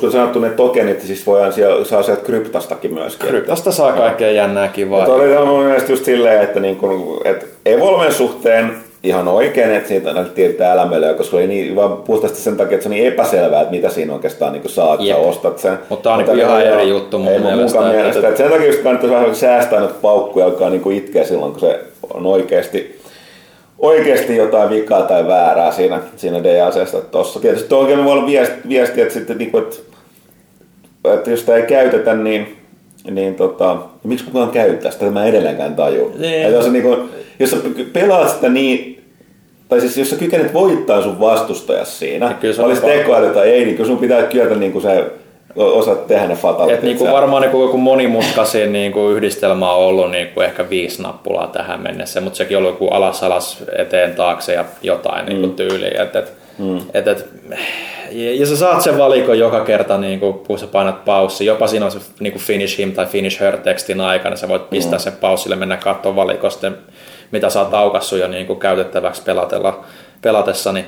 kun sanottu ne tokenit, siis voidaan siellä, saa sieltä kryptastakin myöskin. Kryptasta saa kaikkea jännää kivaa. Mutta oli mun mielestä just silleen, että, niinku, että Evolven suhteen ihan oikein, että siitä tietää älämölyä, koska oli niin, vaan puhtaasti sen takia, että se on niin epäselvää, että mitä siinä oikeastaan niin saat, Jep. sä ostat sen. Mutta tämä on niin ihan eri juttu mun ei mielestä. Mun mielestä. Että... Että sen takia just kannattaisi vähän säästää noita paukkuja, alkaa niin itkeä silloin, kun se on oikeasti, oikeasti jotain vikaa tai väärää siinä, siinä DLCstä. Tuossa tietysti oikein voi olla viesti, viesti että, sitten, niin kuin, että, että jos sitä ei käytetä, niin niin tota, miksi kukaan käyttää sitä, mä edelleenkään taju. Niin. Jos, niin kuin, jos sä pelaat sitä niin, tai siis jos sä kykenet voittaa sun vastustajas siinä, olisi tekoäly tai ei, niin kyllä sun pitää kyetä niin kuin se osaat tehdä ne fatalitit. Niin kuin varmaan niin kuin joku monimutkaisin niin kuin yhdistelmä on ollut niin kuin ehkä viisi nappulaa tähän mennessä, mutta sekin on ollut joku alas alas eteen taakse ja jotain mm. niin kuin tyyliä. Et, et, mm. et, et, ja sä saat sen valikon joka kerta, niin kuin, kun sä painat paussi. Jopa siinä on se niin kuin finish him tai finish her tekstin aikana. Sä voit pistää mm. sen paussille, mennä katsomaan valikosta, mitä sä oot aukassut jo niin kuin käytettäväksi pelatella, pelatessa. Niin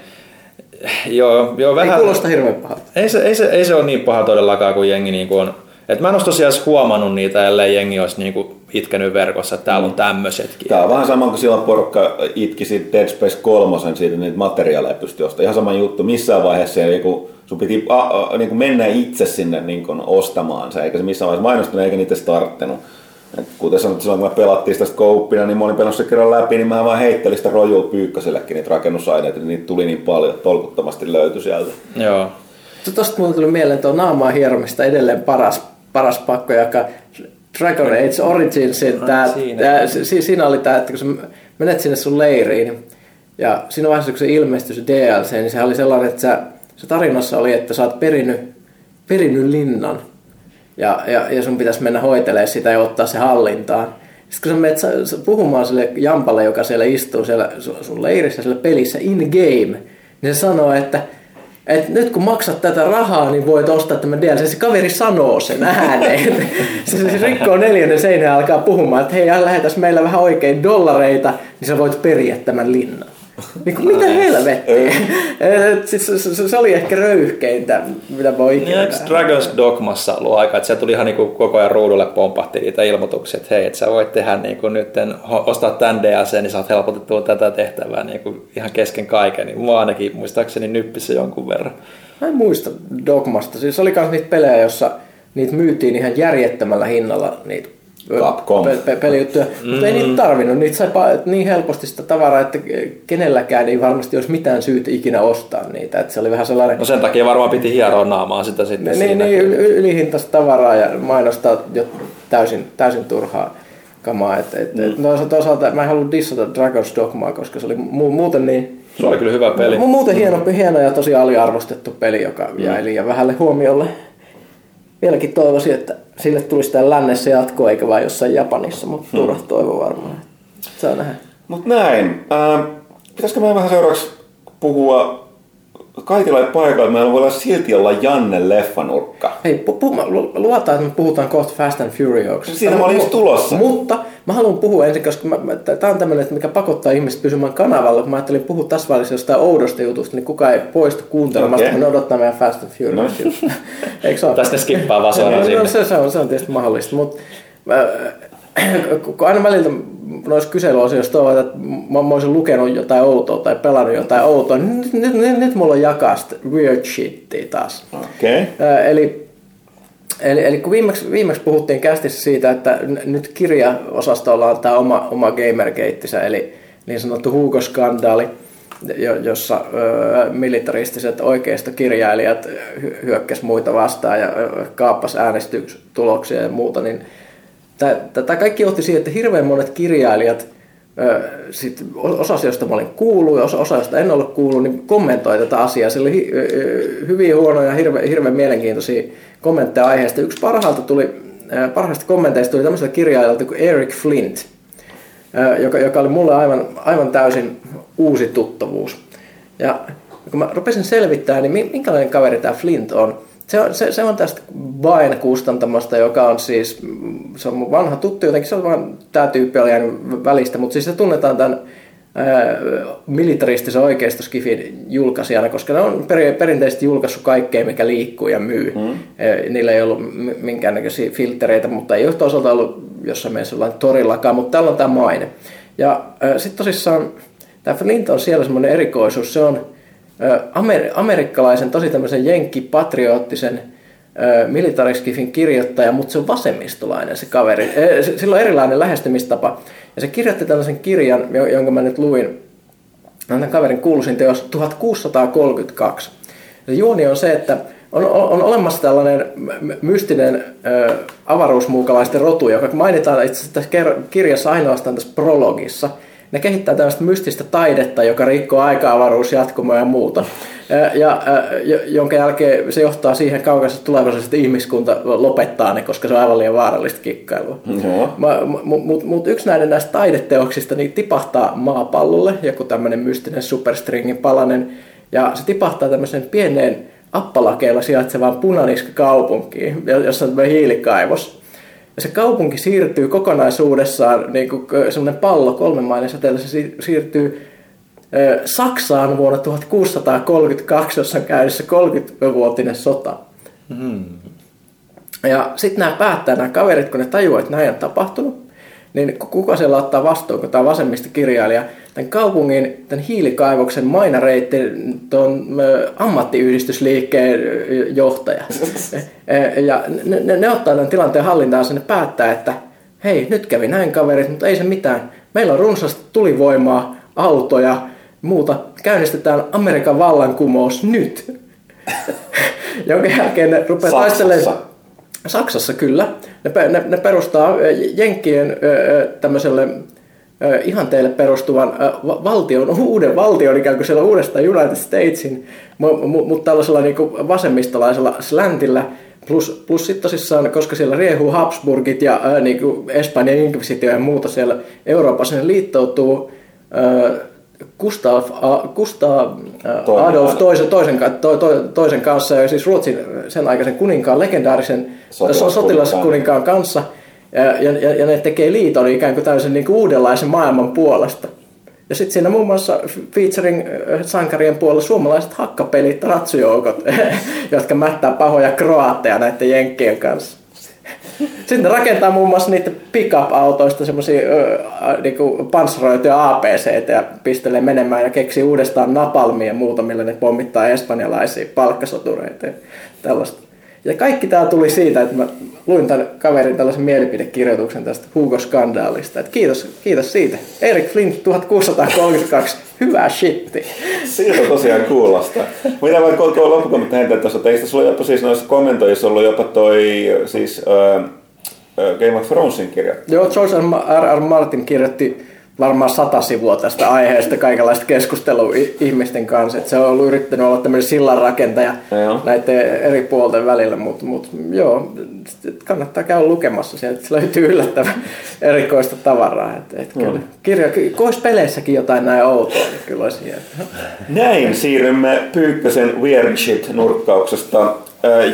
joo, joo, vähän, ei kuulosta hirveän pahalta. Ei se, ei, se, ei se ole niin paha todellakaan kuin jengi niin kuin on. Et mä en ole tosiaan huomannut niitä, ellei jengi olisi niin kuin itkenyt verkossa, että täällä on mm. tämmöisetkin. Tämä on vähän sama kuin silloin porukka itki siitä Dead Space 3 siitä niitä materiaaleja pystyi ostamaan. Ihan sama juttu, missään vaiheessa ei, kun sun piti a, a, niin kuin mennä itse sinne niin kuin ostamaan se, eikä se missään vaiheessa mainostunut eikä niitä starttenut. Et kuten sanoit, silloin kun me pelattiin sitä kouppina, niin mä olin pelannut kerran läpi, niin mä vaan heittelin sitä rojua pyykkäsellekin niitä rakennusaineita, niin niitä tuli niin paljon, että tolkuttomasti löytyi sieltä. Joo. Tuosta mulle tuli mieleen tuo naamaa hieromista edelleen paras, paras pakko, joka Dragon Age Origins, tää, tää, si, siinä oli tämä, että kun sä menet sinne sun leiriin, ja siinä vaiheessa, kun se ilmestyi se DLC, niin se oli sellainen, että sä, se tarinassa oli, että sä oot perinnyt, perinnyt linnan, ja, ja, ja sun pitäisi mennä hoitelemaan sitä ja ottaa se hallintaan. Sitten kun sä menet puhumaan sille jampalle, joka siellä istuu siellä sun leirissä siellä pelissä in game, niin se sanoo, että et nyt kun maksat tätä rahaa, niin voit ostaa tämän DLC. Se kaveri sanoo sen ääneen. se, se rikkoo neljännen seinän ja alkaa puhumaan, että hei, lähetäs meillä vähän oikein dollareita, niin sä voit periä tämän linnan. Niin kuin, mitä helvettiä? siis, se, se, oli ehkä röyhkeintä, mitä voi ikinä. Niin, Dragon's Dogmassa ollut aika, että se tuli ihan niin kuin koko ajan ruudulle pompahti niitä ilmoituksia, että hei, että sä voit tehdä niin kuin nyt, ostaa tämän DLC, niin saat helpotettua tätä tehtävää niin kuin ihan kesken kaiken. Niin mua ainakin muistaakseni nyppissä jonkun verran. Mä en muista Dogmasta. Siis oli myös niitä pelejä, jossa niitä myytiin ihan järjettömällä hinnalla niitä Capcom. Pe- pe- pelijuttuja, mm. mutta ei niitä tarvinnut. Niitä sai niin helposti sitä tavaraa, että kenelläkään ei varmasti olisi mitään syytä ikinä ostaa niitä. Että se oli vähän sellainen... No sen takia varmaan piti hieroa naamaa sitä sitten Niin, niin ylihintaista tavara ja mainostaa jo täysin, täysin turhaa kamaa. Et, et, mm. et, no, toisaalta mä en halua dissata Dragon's Dogmaa, koska se oli mu- muuten niin... Se oli kyllä hyvä peli. Mu- muuten hieno, hieno ja tosi aliarvostettu peli, joka mm. jäi liian vähälle huomiolle. Vieläkin toivoisin, että sille tulisi täällä lännessä jatko eikä vain jossain Japanissa, mutta hmm. turha toivo varmaan. Saa nähdä. Mutta näin. Äh, pitäisikö meidän vähän seuraavaksi puhua kaikilla paikoilla meillä voi olla silti olla Janne leffanurkka. Hei, pu- pu- luotaan, että me puhutaan kohta Fast and Furious. Siinä mä olin just tulossa. Mutta mä haluan puhua ensin, koska tämä on tämmöinen, mikä pakottaa ihmiset pysymään kanavalla. Kun mä ajattelin puhua tässä välissä jostain oudosta jutusta, niin kukaan ei poistu kuuntelemasta, okay. kun ne odottaa meidän Fast and Furious. No. Eikö se ole? Tästä skippaa vaan suoraan no, no, se, se, on, se on tietysti mahdollista, mutta kun aina välillä noissa kyselyosioissa toivon, että mä, mä olisin lukenut jotain outoa tai pelannut jotain outoa, niin nyt, nyt, nyt, nyt mulla on jakaa sitä weird shittia taas. Okay. eli, eli, eli kun viimeksi, viimeksi puhuttiin kästissä siitä, että nyt kirjaosastolla on tämä oma, oma gamergeittisä, eli niin sanottu Hugo-skandaali, jossa ö, militaristiset kirjailijat hyökkäsivät muita vastaan ja kaappas äänestystuloksia ja muuta, niin Tämä kaikki johti siihen, että hirveän monet kirjailijat, sit osa asioista mä olin kuullut ja osa, osa josta en ollut kuullut, niin kommentoi tätä asiaa. Se oli hyvin huonoja ja hirveän, hirveän mielenkiintoisia kommentteja aiheesta. Yksi parhaalta tuli, parhaista kommenteista tuli tämmöiseltä kirjailijalta kuin Eric Flint, joka, joka oli mulle aivan, aivan täysin uusi tuttavuus. Ja kun mä rupesin selvittämään, niin minkälainen kaveri tämä Flint on, se on, se, se on tästä vain kustantamosta, joka on siis, se on vanha tuttu jotenkin, se on vaan, tämä tyyppi oli jäänyt välistä, mutta siis se tunnetaan tämän ää, militaristisen oikeistoskifin julkaisijana, koska ne on per, perinteisesti julkaissut kaikkea, mikä liikkuu ja myy. Mm. Niillä ei ollut minkäännäköisiä filtreitä, mutta ei ole toisaalta ollut jossain mielessä jollain torillakaan, mutta täällä on tämä maine. Ja sitten tosissaan tämä Flint on siellä semmoinen erikoisuus, se on amer- amerikkalaisen, tosi tämmöisen jenkkipatriottisen militariskifin kirjoittaja, mutta se on vasemmistolainen se kaveri. Sillä on erilainen lähestymistapa. Ja se kirjoitti tällaisen kirjan, jonka mä nyt luin, tämän kaverin kuuluisin teos 1632. Ja juoni on se, että on, on olemassa tällainen mystinen ö, avaruusmuukalaisten rotu, joka mainitaan itse asiassa tässä kirjassa ainoastaan tässä prologissa – ne kehittää tällaista mystistä taidetta, joka rikkoo aika-avaruus, jatkumoa ja muuta. Ja, ja, jonka jälkeen se johtaa siihen kaukaisessa tulevaisuudessa, että ihmiskunta lopettaa ne, koska se on aivan liian vaarallista kikkailua. Mutta mut, mut yksi näiden näistä taideteoksista niin tipahtaa maapallolle, joku tämmöinen mystinen superstringin palanen, ja se tipahtaa tämmöisen pieneen appalakeilla sijaitsevaan punaniska-kaupunkiin, jossa on hiilikaivos. Ja se kaupunki siirtyy kokonaisuudessaan, niin kuin semmoinen pallo kolmemainen säteellä, se siirtyy Saksaan vuonna 1632, jossa on käynnissä 30-vuotinen sota. Hmm. Ja sitten nämä päättää, nämä kaverit, kun ne tajuaa, että näin on tapahtunut, niin kuka siellä ottaa vastuun, kun tämä vasemmista kirjailija, tämän kaupungin, tämän hiilikaivoksen mainareitin tuon ammattiyhdistysliikkeen johtaja. ja ne, ne, ne ottaa tämän tilanteen hallintaan, ne päättää, että hei, nyt kävi näin kaverit, mutta ei se mitään. Meillä on runsaasti tulivoimaa, autoja, muuta. Käynnistetään Amerikan vallankumous nyt. Jonka jälkeen ne rupeaa taistelemaan Saksassa kyllä. Ne, ne, ne perustaa Jenkkien tämmöiselle ihan teille perustuvan valtion, uuden valtion ikään kuin siellä uudestaan United Statesin, mutta tällaisella niin kuin vasemmistolaisella släntillä, Plus, plus sitten tosissaan, koska siellä riehuu Habsburgit ja ää, niin kuin Espanjan inkvisitio ja muuta siellä Euroopassa, ne liittoutuu ää, Gustav, Gustav Adolf toisen, toisen, to, to, toisen kanssa, ja siis Ruotsin sen aikaisen kuninkaan, legendaarisen sotilaskuninkaan kanssa, ja, ja, ja ne tekee liiton ikään kuin tällaisen niin kuin uudenlaisen maailman puolesta. Ja sitten siinä muun muassa featuring sankarien puolella suomalaiset hakkapelit, ratsujoukot, jotka mättää pahoja kroaatteja näiden jenkkien kanssa. Sitten ne rakentaa muun muassa niitä pick-up-autoista semmoisia niinku panssaroituja APC ja pistelee menemään ja keksii uudestaan napalmia ja muuta, millä ne pommittaa espanjalaisia palkkasotureita ja tällaista. Ja kaikki tämä tuli siitä, että mä luin tämän kaverin tällaisen mielipidekirjoituksen tästä Hugo-skandaalista. Että kiitos, kiitos siitä. Erik Flint 1632, hyvää shitti. Siitä tosiaan kuulostaa. Mitä mä tuo loppukommentti heitä tuossa, eikö tässä ollut jopa siis noissa kommentoissa ollut jopa toi siis uh, Game of Thronesin kirja? Joo, George R. R. Martin kirjoitti varmaan sata sivua tästä aiheesta, kaikenlaista keskustelua ihmisten kanssa. Että se on ollut yrittänyt olla tämmöinen sillanrakentaja joo. näiden eri puolten välillä, mutta mut, joo, kannattaa käydä lukemassa sieltä, se löytyy yllättävän erikoista tavaraa. Et, et kyllä, kirja, kois peleissäkin jotain näin outoa, niin kyllä olisi. Näin siirrymme Pyykkösen Weird Shit-nurkkauksesta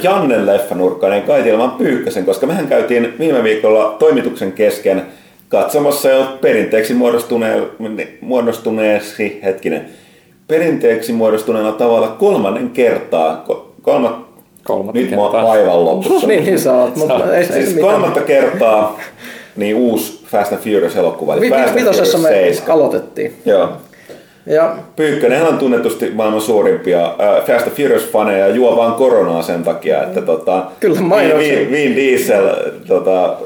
Jannen leffanurkkaan, kai ilman Pyykkösen, koska mehän käytiin viime viikolla toimituksen kesken – katsomassa jo perinteeksi muodostuneen, muodostuneesi, hetkinen, perinteeksi muodostuneella tavalla kolmannen kertaa, kolma, kolmatta nyt kertaa. vaivan lopussa. niin, niin sä oot, mutta ei, siis ei kolmatta kertaa niin uusi Fast and Furious-elokuva. Vi, vitosessa me 7. aloitettiin. Joo. Ja. Pyykkönen on tunnetusti maailman suurimpia äh, Fast and Furious-faneja ja juo vaan koronaa sen takia, että tota, Kyllä Vin, Vin Diesel tota,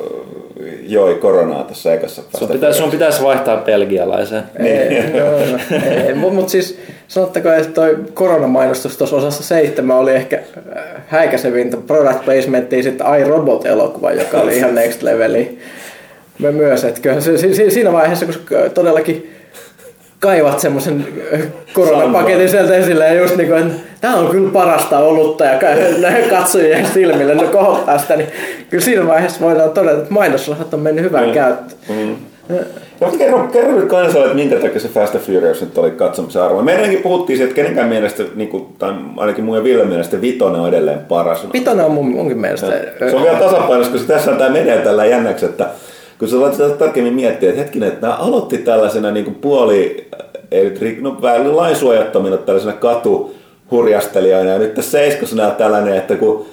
joi koronaa tässä ekassa sun pitäisi, sun pitäisi vaihtaa belgialaiseen. Niin. Mutta siis sanottakaa, että toi koronamainostus tuossa osassa seitsemän oli ehkä äh, häikäisevintä product placementtia sitten iRobot-elokuva, joka oli ihan next leveli. Me myös, että kyllä se, siinä vaiheessa, kun todellakin kaivat semmoisen äh, koronapaketin sieltä esille ja just niin kuin, että tämä on kyllä parasta olutta ja katsojien silmille ne kohottaa sitä, niin kyllä siinä vaiheessa voidaan todeta, että mainosrahat on mennyt hyvään mm. käyttöön. Mm. No, kerro, kerro nyt kansalle, että minkä takia se Fast and Furious nyt oli katsomisen arvo. Meidänkin puhuttiin siitä, että kenenkään mielestä, niin kuin, tai ainakin mun ja Ville mielestä, Vitonen on edelleen paras. Vitonen on mun, munkin mielestä. Ja. Se on vielä tasapainossa, koska tässä on tämä menee tällä jännäksi, että kun sä voit sitä tarkemmin miettiä, että hetkinen, että nämä aloitti tällaisena niin kuin puoli, eli no, lainsuojattomina tällaisena katu hurjastelijoina. Ja nyt tässä seiskossa näet tällainen, että kun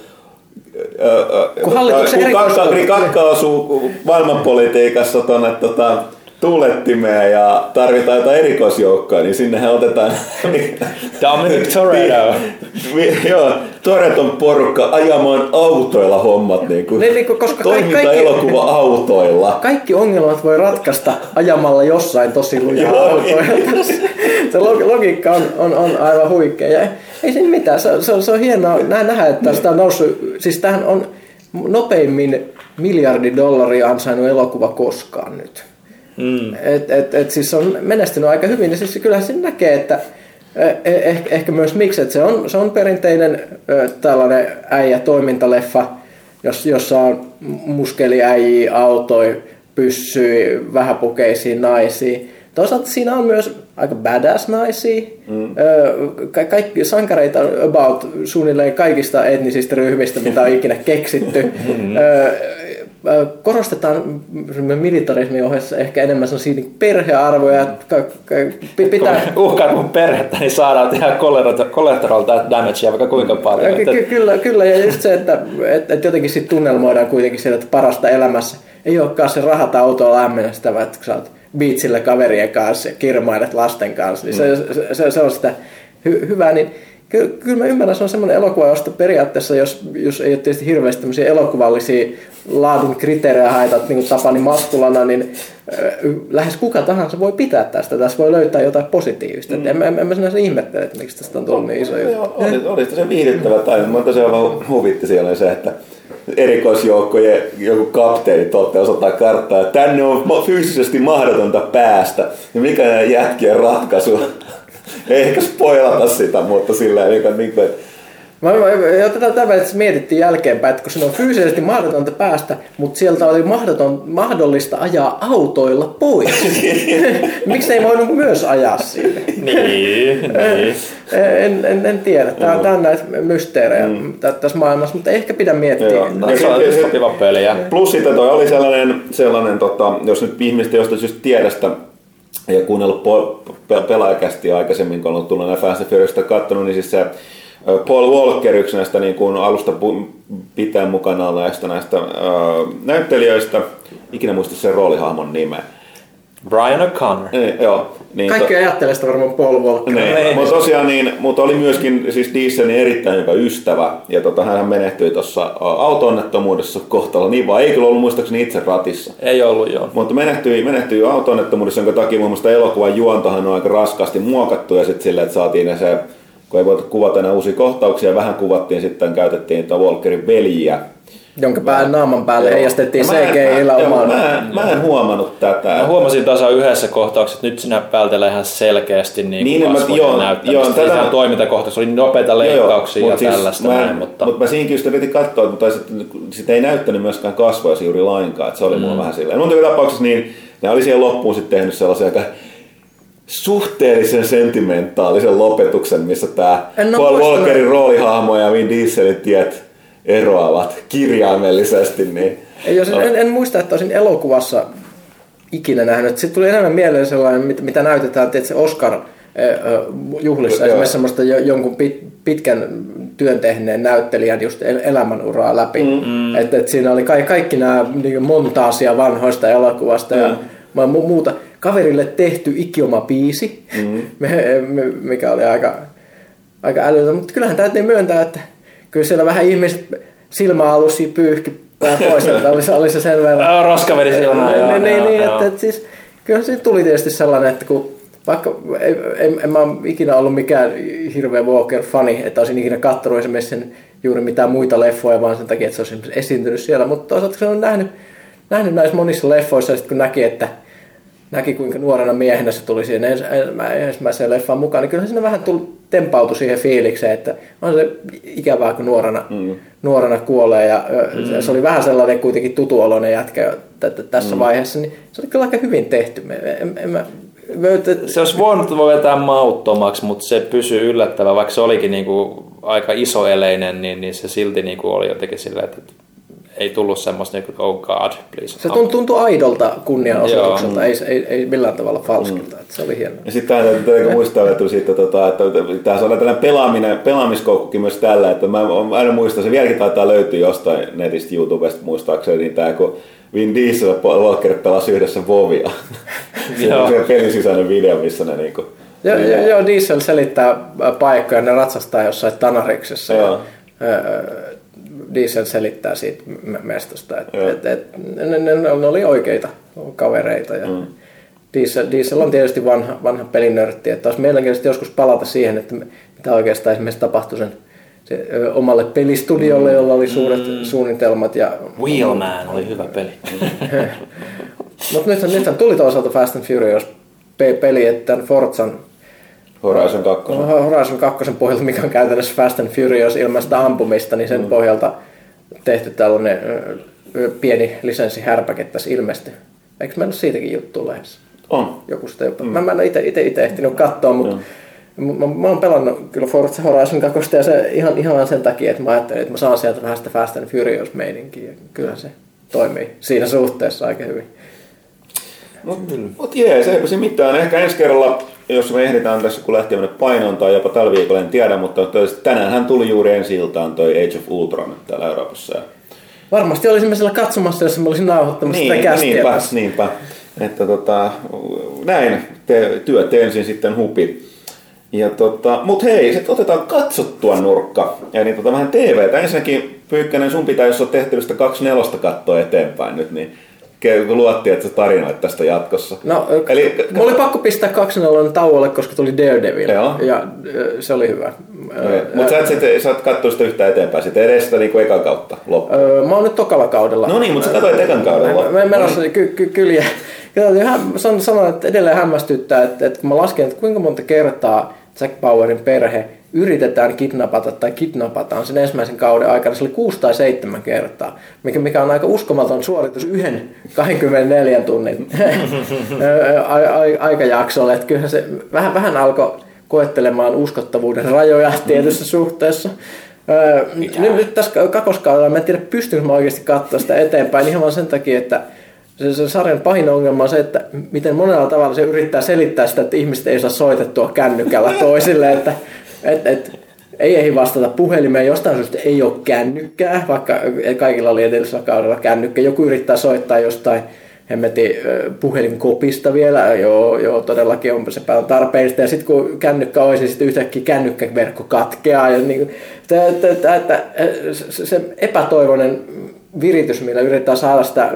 kun hallituksen kun kakka, kakka osuu maailmanpolitiikassa tuonne tota, tuulettimeen ja tarvitaan jotain erikoisjoukkoa, niin sinnehän otetaan... Dominic Toretto. joo, Toreton porukka ajamaan autoilla hommat. Niin kuin, niin, niin koska toiminta-elokuva autoilla. Kaikki ongelmat voi ratkaista ajamalla jossain tosi lujaa autoilla. se logiikka on, on, on aivan huikea. Ei siinä mitään, se, se, on, se on hienoa nähdä, että sitä on noussut, siis tähän on nopeimmin miljardi dollaria ansainnut elokuva koskaan nyt. Mm. Et, et, et siis on menestynyt aika hyvin ja siis kyllähän se näkee, että eh, ehkä myös miksi, että se on, se on perinteinen tällainen äijä-toimintaleffa, jossa on muskeliäjiä, autoja, pyssyy, vähäpukeisiin naisia. Toisaalta siinä on myös aika badass naisia. Mm. Ka- kaikki sankareita about suunnilleen kaikista etnisistä ryhmistä, mitä on ikinä keksitty. Mm. Korostetaan militarismin ohessa ehkä enemmän sellaisia perhearvoja. Pitää... Kun uhkaat mun perhettä, niin saadaan tehdä collateral damagea vaikka kuinka paljon. Ky- kyllä, kyllä, ja just se, että, että, että jotenkin sit tunnelmoidaan kuitenkin sieltä, että parasta elämässä ei olekaan se rahat autoa lämmennestä, vaan että sä oot biitsillä kaverien kanssa ja kirmailet lasten kanssa, niin se, se, se, se on sitä hy, hyvää. Niin kyllä, kyllä mä ymmärrän, se on semmoinen elokuva, josta periaatteessa, jos, jos ei ole tietysti hirveästi tämmöisiä elokuvallisia laadun kriteerejä haitat niin kuin Tapani Mastulana, niin äh, lähes kuka tahansa voi pitää tästä. Tässä voi löytää jotain positiivista. Mm. En, en, en mä sinänsä ihmettele, että miksi tästä on tullut niin iso juttu. Oli, oli se viihdyttävä tai Mä tosiaan vaan huvitti siellä se, että erikoisjoukkojen joku kapteeni tuolta osoittaa karttaa, että tänne on fyysisesti mahdotonta päästä. Ja mikä jätkien ratkaisu? Ei ehkä spoilata sitä, mutta sillä niin, niin kuin, Mä, mä, ja tätä, tätä mietittiin jälkeenpäin, että kun se on fyysisesti mahdotonta päästä, mutta sieltä oli mahdoton, mahdollista ajaa autoilla pois. Miksi ei voinut myös ajaa sinne? niin, niin. En, en, en tiedä. Tämä, mm. tämä on näitä mysteerejä mm. tässä maailmassa, mutta ehkä pidä miettiä. Joo, no, se on sopiva peli. Plus sitten toi oli sellainen, sellainen tota, jos nyt ihmiset jostain syystä tiedä sitä ja kuunnellut pelaajakästi aikaisemmin, kun on tullut näin Fast and Furiousista katsonut, niin siis se Paul Walker, yksi näistä niin kuin alusta pitää mukana näistä, näistä äh, näyttelijöistä, ikinä muista sen roolihahmon nimeä. Brian O'Connor. Niin, joo. Niin, Kaikki to... ajattelee sitä varmaan Paul Walker. Niin, niin. Mutta tosiaan niin, mutta oli myöskin siis Dieselin erittäin hyvä ystävä. Ja tota, hän menehtyi tuossa auto-onnettomuudessa kohtalla. Niin vaan ei kyllä ollut muistaakseni itse ratissa. Ei ollut joo. Mutta menehtyi, menehtyi auto-onnettomuudessa, jonka takia muun muassa elokuvan juontohan on aika raskaasti muokattu. Ja sitten silleen, että saatiin ne se kun ei voitu kuvata enää uusia kohtauksia, vähän kuvattiin sitten, käytettiin tuota Walkerin veljiä. Jonka pään naaman päälle heijastettiin CGI-llä omaan. Mä, mä, mä, en huomannut tätä. Mä huomasin tasa yhdessä kohtauksessa, että nyt sinä vältellä ihan selkeästi niin, niin kasvojen joo, näyttämistä. Joo, tätä... toimintakohtaus oli nopeita leikkauksia joo, ja siis tällaista. Mä, näin, mutta... mutta mä siinäkin just yritin katsoa, mutta sitten ei näyttänyt myöskään kasvoja juuri lainkaan. Että se oli mm. mulla vähän silleen. Mutta tapauksessa niin ne oli siihen loppuun sitten tehnyt sellaisia aika suhteellisen sentimentaalisen lopetuksen, missä tämä Paul Walkerin roolihahmo ja Vin Dieselin tiet eroavat kirjaimellisesti. Niin, Ei, jos, no. en, en, muista, että olisin elokuvassa ikinä nähnyt. Sitten tuli enemmän mieleen sellainen, mitä, mitä näytetään tietysti Oscar juhlissa, Joo. esimerkiksi semmoista jonkun pit, pitkän työn tehneen näyttelijän just elämänuraa läpi. Mm. Että et siinä oli kaikki, kaikki nämä niin montaasia vanhoista elokuvasta mm. ja muuta kaverille tehty ikioma biisi, mm-hmm. mikä oli aika, aika älytöntä. Mutta kyllähän täytyy myöntää, että kyllä siellä vähän ihmiset silmäalusia pyyhki pois, että oli, oli se sen verran. Roskaveri silmään. Niin, niin, niin että, että siis, kyllä se tuli tietysti sellainen, että kun vaikka en, en, en mä ole ikinä ollut mikään hirveä Walker-fani, että olisin ikinä katsonut esimerkiksi sen, juuri mitään muita leffoja, vaan sen takia, että se olisi esiintynyt siellä. Mutta toisaalta se on nähnyt, nähnyt näissä monissa leffoissa, sit kun näki, että näki, kuinka nuorena miehenä se tuli siihen ensimmäiseen leffaan mukaan, niin kyllähän siinä vähän tuli, tempautui siihen fiilikseen, että on se ikävää, kun nuorena, mm. nuorena kuolee. Ja mm. se oli vähän sellainen kuitenkin tutuoloinen jätkä tässä mm. vaiheessa, niin se oli kyllä aika hyvin tehty. En, en, mä, se olisi voinut vetää mauttomaksi, mutta se pysyy yllättävän, vaikka se olikin niinku aika isoeleinen, niin, niin se silti niinku oli jotenkin silleen, että ei tullut semmoista niin kuin, oh god, please. Se tuntui, tuntui aidolta kunnianosoitukselta, ei, ei, ei millään tavalla falskilta. Mm. Että se oli hienoa. Ja sitten täytyy täytyy muistaa, että, siitä, tota, että tässä on tällainen pelaaminen, pelaamiskoukkukin myös tällä, että mä, aina muistan, se vieläkin taitaa löytyä jostain netistä YouTubesta muistaakseni, niin tämä kun Vin Diesel ja Walker pelasi yhdessä Vovia. se on se pelin sisäinen video, missä ne niinku... Joo, niin, joo, Diesel selittää paikkoja, ne ratsastaa jossain Tanariksessa. Joo. Ja, Diesel selittää siitä mestosta, että et, et, ne, ne, ne, oli oikeita kavereita. Ja mm. Diesel, Diesel on tietysti vanha, vanha pelinörtti, että olisi mielenkiintoista joskus palata siihen, että mitä oikeastaan esimerkiksi tapahtui sen se, ö, omalle pelistudiolle, jolla oli suuret mm. suunnitelmat. Ja, Wheelman oli hyvä peli. Mutta nythän, nythän tuli toisaalta Fast and Furious peli, että Forzan Horizon 2. Horizon 2 pohjalta, mikä on käytännössä Fast and Furious ilmaista ampumista, niin sen mm. pohjalta tehty tällainen pieni lisenssihärpäke tässä ilmestyi. Eikö meillä ole siitäkin juttu lehdessä? On. Joku sitä jopa. Mm. Mä, mä en itse, itse, itse ehtinyt katsoa, mutta mm. mä, mä, oon pelannut kyllä Forza Horizon 2 ja se ihan, ihan sen takia, että mä ajattelin, että mä saan sieltä vähän sitä Fast and Furious meininkiä. Kyllä se toimii siinä suhteessa aika hyvin. Mutta mut jees, eipä se mitään. Ehkä ensi kerralla jos me ehditään tässä, kun lähtee mennä painoon tai jopa tällä viikolla, en tiedä, mutta tänään hän tuli juuri ensi iltaan toi Age of Ultron täällä Euroopassa. Varmasti olisimme siellä katsomassa, jos mä olisin nauhoittamassa niin, sitä kästiä. Niinpä, tässä. niinpä. Että tota, näin te, työt ensin sitten hupi. Ja tota, mut hei, sitten otetaan katsottua nurkka. Eli tota, vähän TVtä. Ensinnäkin Pyykkänen, sun pitää, jos on tehtävistä 24 katsoa eteenpäin nyt, niin luottiin, että sä tarinoit tästä jatkossa. No, Eli, mulla oli pakko pistää 2 tauolle, koska tuli Daredevil. Joo. Ja se oli hyvä. Mutta sä et, sit, sä et katsoa sitä yhtä eteenpäin, sitä edes sitä niinku ekan kautta loppuun. Öö, mä oon nyt tokalla kaudella. No niin, mutta sä katsoit ekan kaudella. Mä, mä, no niin. ky, ky, kyllä. Sanon, sanon, että edelleen hämmästyttää, että, että kun mä lasken, että kuinka monta kertaa Jack Powerin perhe yritetään kidnapata tai kidnapataan sen ensimmäisen kauden aikana. Se oli kuusi tai seitsemän kertaa, mikä, mikä on aika uskomaton suoritus yhden 24 tunnin aikajaksolle. Että kyllähän se vähän, vähän alkoi koettelemaan uskottavuuden rajoja tietyssä suhteessa. nyt, nyt tässä kakoskaudella, mä en tiedä pystynkö mä oikeasti katsoa sitä eteenpäin ihan vaan sen takia, että se, se sarjan pahin ongelma on se, että miten monella tavalla se yrittää selittää sitä, että ihmiset ei saa soitettua kännykällä toisille, että et, et, ei ehdi vastata puhelimeen, jostain syystä ei ole kännykkää, vaikka kaikilla oli edellisellä kaudella kännykkä. Joku yrittää soittaa jostain hemmetin puhelinkopista vielä, joo, joo todellakin on se paljon tarpeellista. Ja sitten kun kännykkä olisi, niin sitten yhtäkkiä kännykkäverkko katkeaa. Ja niin, että, että, että, se epätoivoinen viritys, millä yritetään saada sitä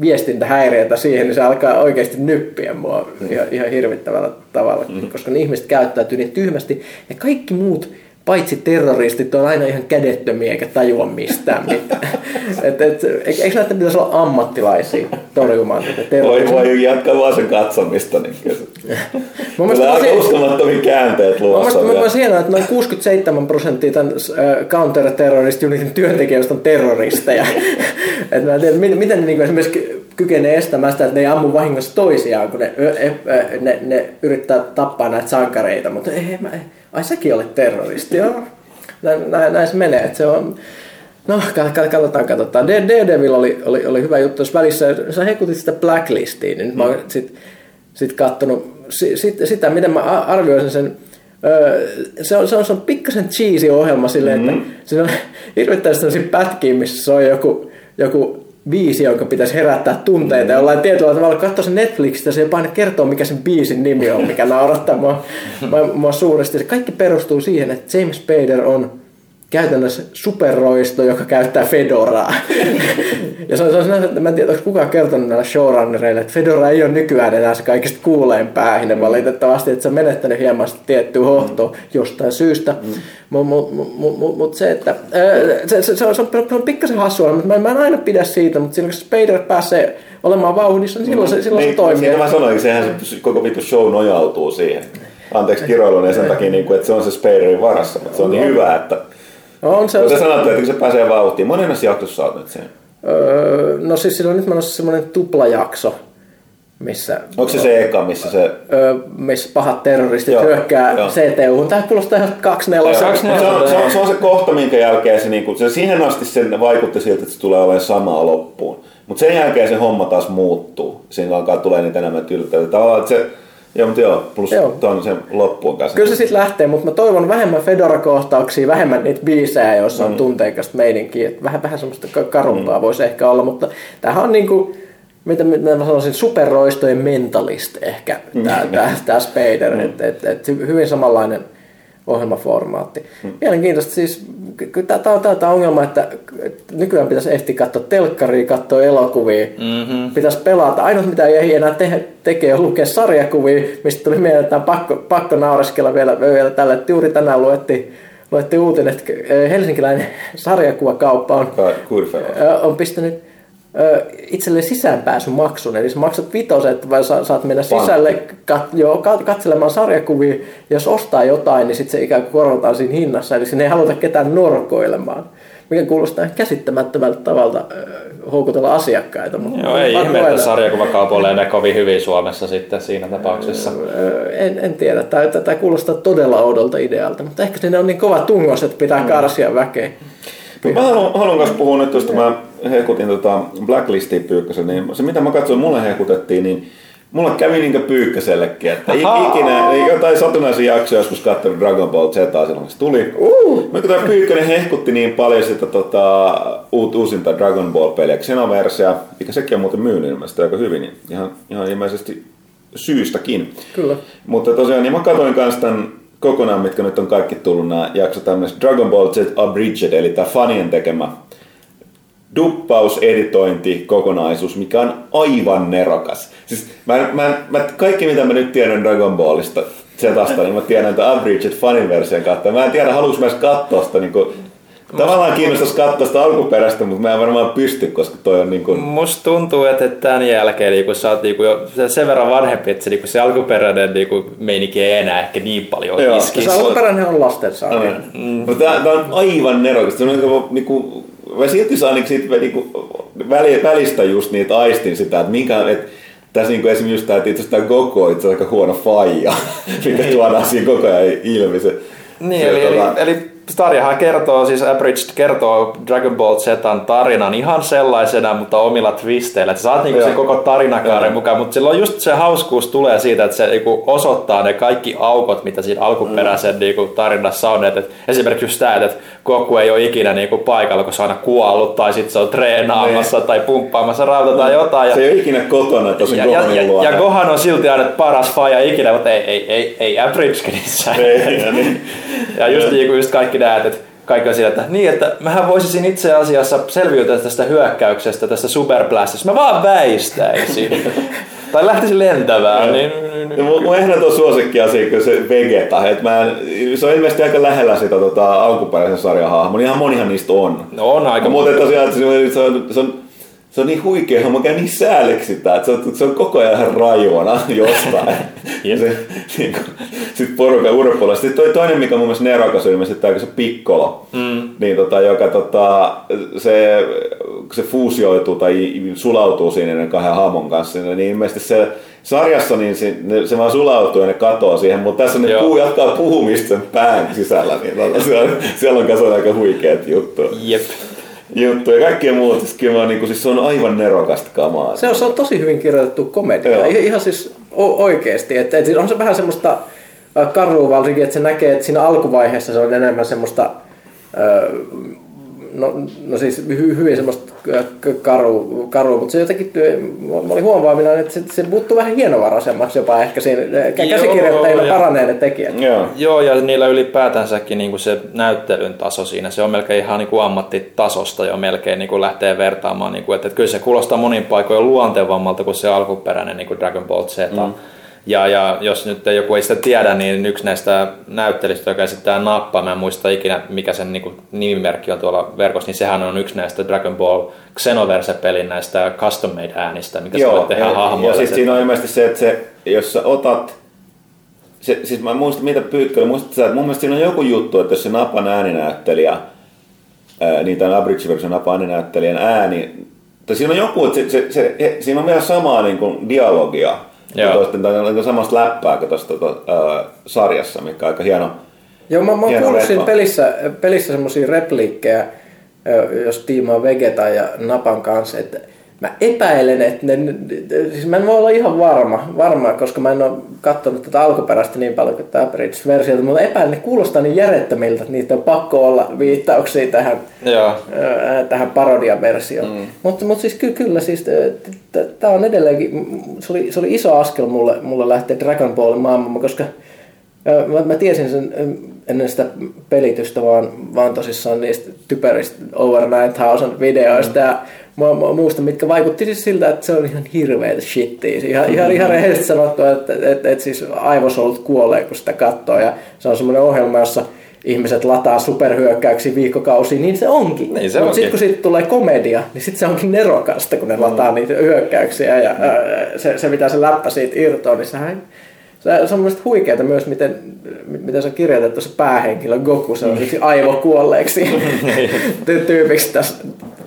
viestintähäiriötä siihen, niin se alkaa oikeasti nyppiä mua ihan, ihan hirvittävällä tavalla, mm. koska ne ihmiset käyttäytyy niin tyhmästi ja kaikki muut paitsi terroristit on aina ihan kädettömiä eikä tajua mistään mitään. et, et, eikö näitä pitäisi olla ammattilaisia torjumaan tätä terrorismia? Voi, voi jatkaa vaan sen katsomista. Niin Tulee aika uskomattomia käänteet luossa. Mä mielestä hienoa, että noin 67 prosenttia tämän äh, counter-terroristi työntekijöistä on terroristeja. et mä en tiedä, miten, ne niin esimerkiksi kykenee estämään sitä, että ne ei ammu vahingossa toisiaan, kun ne, ne, ne, ne yrittää tappaa näitä sankareita. Mutta ei, mä, ai säkin olet terroristi, joo. Näin, näin, se menee, että se on, No, katsotaan, katsotaan. Daredevil oli, oli, oli hyvä juttu. Jos välissä sä hekutit sitä Blacklistiin, niin mm. mä oon sit, sit kattonut sit, sitä, miten mä arvioisin sen. Se on, se on, se on pikkasen cheesy ohjelma silleen, mm. että siinä on hirvittävästi sellaisia pätkiä, missä se on joku, joku biisi, jonka pitäisi herättää tunteita jollain tietyllä tavalla. Katso se Netflixistä, se jopa aina kertoo, mikä sen biisin nimi on, mikä naurattaa mua, mua, mua suuresti. Se kaikki perustuu siihen, että James Spader on käytännössä superroisto, joka käyttää Fedoraa. ja se on, se on että mä en tiedä, onko kukaan kertonut näille showrunnereille, että Fedora ei ole nykyään enää se kaikista kuuleen päähinen valitettavasti, että se on menettänyt hieman tiettyä hohtoa jostain syystä. Mm. Mutta mut, mut, mut, mut se, että se, se, se, on, se, on, se on pikkasen hassua, mutta mä, mä en aina pidä siitä, mutta silloin kun Spader pääsee olemaan vauhdissa, niin silloin, se, silloin niin, se toimii. Siitä mä sanoin, sehän se koko vittu show nojautuu siihen. Anteeksi kiroilun ja sen takia, niin kuin, että se on se Spaderin varassa, mutta se on niin hyvä, että on se, Mutta sanottu, että se pääsee vauhtiin. Monennassa jaksossa olet nyt sen? Öö, no siis silloin nyt menossa semmoinen tuplajakso, missä... Onko se se eka, missä se... Öö, missä pahat terroristit joo, hyökkää CTU. Tämä kuulostaa ihan kaksi nelosa. Se, se, on, se, on, se on se kohta, minkä jälkeen se, niinku, se siihen asti sen vaikutti siltä, että se tulee olemaan samaa loppuun. Mutta sen jälkeen se homma taas muuttuu. Siinä alkaa tulee niitä enemmän tylttäitä. Tavallaan, että se, Joo, mutta joo, plus joo. ton sen loppuun kanssa. Kyllä se sitten lähtee, mutta mä toivon vähemmän Fedora-kohtauksia, vähemmän niitä biisejä, joissa on mm. tunteikasta meininkiä. Vähän, vähän semmoista karumpaa mm. voisi ehkä olla, mutta tämähän on niinku, mitä, mitä mä sanoisin, superroistojen mentalist ehkä, tämä mm. tää, tää Spader. Mm. Et, et, et, hyvin samanlainen ohjelmaformaatti. Hmm. Mielenkiintoista siis, tämä on tämä ongelma, että nykyään pitäisi ehtiä katsoa telkkaria, katsoa elokuvia, mm-hmm. pitäisi pelata. Ainoa mitä ei enää te- tekee on lukea sarjakuvia, mistä tuli mieleen, että pakko, pakko naureskella vielä, vielä tällä, että juuri tänään luettiin luettiin uutinen, että helsinkiläinen sarjakuvakauppa on, on pistänyt itselle sisäänpääsymaksun. Eli sä maksat vitoset, vai sa, saat mennä Pankki. sisälle kat, jo, katselemaan sarjakuvia. Jos ostaa jotain, niin sitten se ikään kuin korvataan siinä hinnassa. Eli sinne ei haluta ketään norkoilemaan. Mikä kuulostaa käsittämättömältä tavalta äh, houkutella asiakkaita. Mutta Joo, ei ihme, että sarjakuvakaupoille ne kovin hyvin Suomessa sitten siinä tapauksessa. En, en tiedä. Tämä, tämä kuulostaa todella oudolta idealta, mutta ehkä siinä on niin kova tungos, että pitää mm. karsia väkeä. Mä haluan, haluan myös puhua nyt tuosta, mä hekutin tota Blacklistin pyykkösen, niin se mitä mä katsoin, mulle hekutettiin, niin mulla kävi niinkö pyykkäsellekin, että ikinä, jotain satunnaisia jaksoja joskus katsonut Dragon Ball Z silloin, kun se tuli. Uh. Mutta tämä pyykkönen hehkutti niin paljon sitä tota, uut, uusinta Dragon Ball-peliä, Xenoversia, mikä sekin on muuten myynyt ilmeisesti aika hyvin, niin ihan, ihan ilmeisesti syystäkin. Kyllä. Mutta tosiaan, niin mä katsoin kanssa tämän kokonaan, mitkä nyt on kaikki tullut nämä jaksot tämmöistä Dragon Ball Z Abridged, eli tämä fanien tekemä duppaus, editointi, kokonaisuus, mikä on aivan nerokas. Siis mä, mä, mä, kaikki mitä mä nyt tiedän Dragon Ballista, Zetasta, niin mä tiedän että Unbridged Funin version kautta. Mä en tiedä, haluaisin myös katsoa sitä niin kuin, Tavallaan kiinnostaisi katsoa sitä alkuperäistä, mutta mä en varmaan pysty, koska toi on niin kuin... Musta tuntuu, että tämän jälkeen niin kun sä oot niin kun jo sen verran vanhempi, että se, niin se alkuperäinen niin kun meininki ei enää ehkä niin paljon Joo. iski. Se alkuperäinen on lasten Mm. Mutta tää, tää, on aivan nerokasta. Se on niin kuin, niin kuin, mä silti saan niin siitä, niin kuin, välistä just niitä aistin sitä, että minkä, että tässä niin esimerkiksi just tämä, että itse asiassa tämä Goku on itse aika huono faija, mikä tuodaan siinä koko ajan ilmi. Se, niin, se, eli, tuota... eli, eli Starjahan kertoo, siis Abridged kertoo Dragon Ball Zetan tarinan ihan sellaisena, mutta omilla twisteillä. Että saat niinku sen koko tarinakaaren mukaan, mutta silloin just se hauskuus tulee siitä, että se niinku osoittaa ne kaikki aukot, mitä siinä alkuperäisen mm. niinku tarinassa on. Et, et esimerkiksi just tämä, että Goku ei ole ikinä niinku paikalla, kun se on aina kuollut, tai sitten se on treenaamassa tai pumppaamassa rauta tai jotain. Ja, se ei ole ikinä kotona, että ja, ja, ja, ja, Gohan on silti aina paras faija ikinä, mutta ei, ei, ei, ei Abridgedissä. ja, niin. ja just, niinku, just kaikki näet, että kaikki on siellä, että niin, että mähän voisin itse asiassa selviytyä tästä hyökkäyksestä, tästä superblastista. Mä vaan väistäisin. tai lähtisin lentämään. niin, niin, niin. Mun, mun ehdoton suosikki asia on se Vegeta. Et mä en, se on ilmeisesti aika lähellä sitä tota, alkuperäisen sarjan hahmoa. Ihan monihan niistä on. No on aika. Mutta tosiaan se on, se on, se on niin huikea, mä käyn niin sääliksi sitä, että se on, se on koko ajan ihan raivona jostain. yep. se, niin kuin, sit porukan urpoilla. Sitten toi toinen, mikä mun mielestä nerokas on ilmeisesti tämä se pikkolo, mm. niin tota, joka tota, se, se fuusioituu tai sulautuu siinä ne kahden hahmon kanssa, niin ilmeisesti se sarjassa niin se, ne, se vaan sulautuu ja ne katoaa siihen, mutta tässä ne puu, jatkaa puhumista sen pään sisällä, niin tota, siellä, siellä on kanssa aika huikeat juttuja. Jep juttu ja kaikkea muuta. Siis kyllä mä, niin kuin, siis se on aivan nerokasta kamaa. Se on, se on tosi hyvin kirjoitettu komedia. Joo. Ihan siis oikeesti. Että, että on se vähän semmoista karua varsinkin, että se näkee, että siinä alkuvaiheessa se on enemmän semmoista no, no siis hy, hyvin semmoista karu, karu mutta se jotenkin, mä olin huomaamina, että se, se muuttuu vähän hienovaraisemmaksi jopa ehkä siinä käsikirjoittajilla paranee ne tekijät. Joo. Joo, ja niillä ylipäätänsäkin niin kuin se näyttelyn taso siinä, se on melkein ihan niin kuin ammattitasosta jo melkein niin kuin lähtee vertaamaan, niin kuin, että, että kyllä se kuulostaa monin paikoin luontevammalta kuin se alkuperäinen niin kuin Dragon Ball Z. Mm ja, ja jos nyt joku ei sitä tiedä, niin yksi näistä näyttelistä, joka esittää Nappa, mä en muista ikinä mikä sen niin kuin, nimimerkki on tuolla verkossa, niin sehän on yksi näistä Dragon Ball Xenoverse-pelin näistä custom made äänistä, mikä Joo, se tehdä hahmoille. Ja siis siinä on ilmeisesti se, että se, jos sä otat se, siis mä muistan, mitä Pyykköllä, muistat että mun mielestä siinä on joku juttu, että jos se Napan ääninäyttelijä, ää, niin tämän Abridge version Napan ääninäyttelijän ääni, tai siinä on joku, että se, se, se, siinä on vielä samaa niin kuin dialogia, Joo. Tai samasta läppää kuin tuosta to, äh, sarjassa, mikä on aika hieno. Joo, mä, mä kuullut siinä pelissä, pelissä semmoisia repliikkejä, jos tiimaa Vegeta ja Napan kanssa, että mä epäilen, että ne, siis mä en voi olla ihan varma, varma koska mä en ole katsonut tätä alkuperäistä niin paljon kuin tämä Bridge-versiota, mutta epäilen, että kuulostaa niin järjettömiltä, että niitä on pakko olla viittauksia tähän, Joo. tähän parodiaversioon. Mm. Mutta, mutta siis ky- kyllä, siis tämä on edelleenkin, se oli, se oli iso askel mulle, mulle lähteä Dragon Ballin maailmaan, koska Mä, mä tiesin sen ennen sitä pelitystä vaan, vaan tosissaan niistä typeristä Over 9000 videoista. Mm. Ja mä, mä muistan, mitkä vaikutti siis siltä, että se on ihan hirveetä shittiä. Ihan, ihan, ihan rehellisesti sanottu, että, että, että, että siis aivosolut kuolee, kun sitä katsoo. Ja se on semmoinen ohjelma, jossa ihmiset lataa superhyökkäyksiä viikkokausia, niin se onkin. Niin se Mutta sitten kun siitä tulee komedia, niin sitten se onkin nerokasta, kun ne mm. lataa niitä hyökkäyksiä ja mm. se, se, mitä se läppä siitä irtoaa, niin sehän se on mielestäni huikeaa myös, miten, miten se on kirjoitettu se päähenkilö Goku, se on mm. aivokuolleeksi tyypiksi tässä,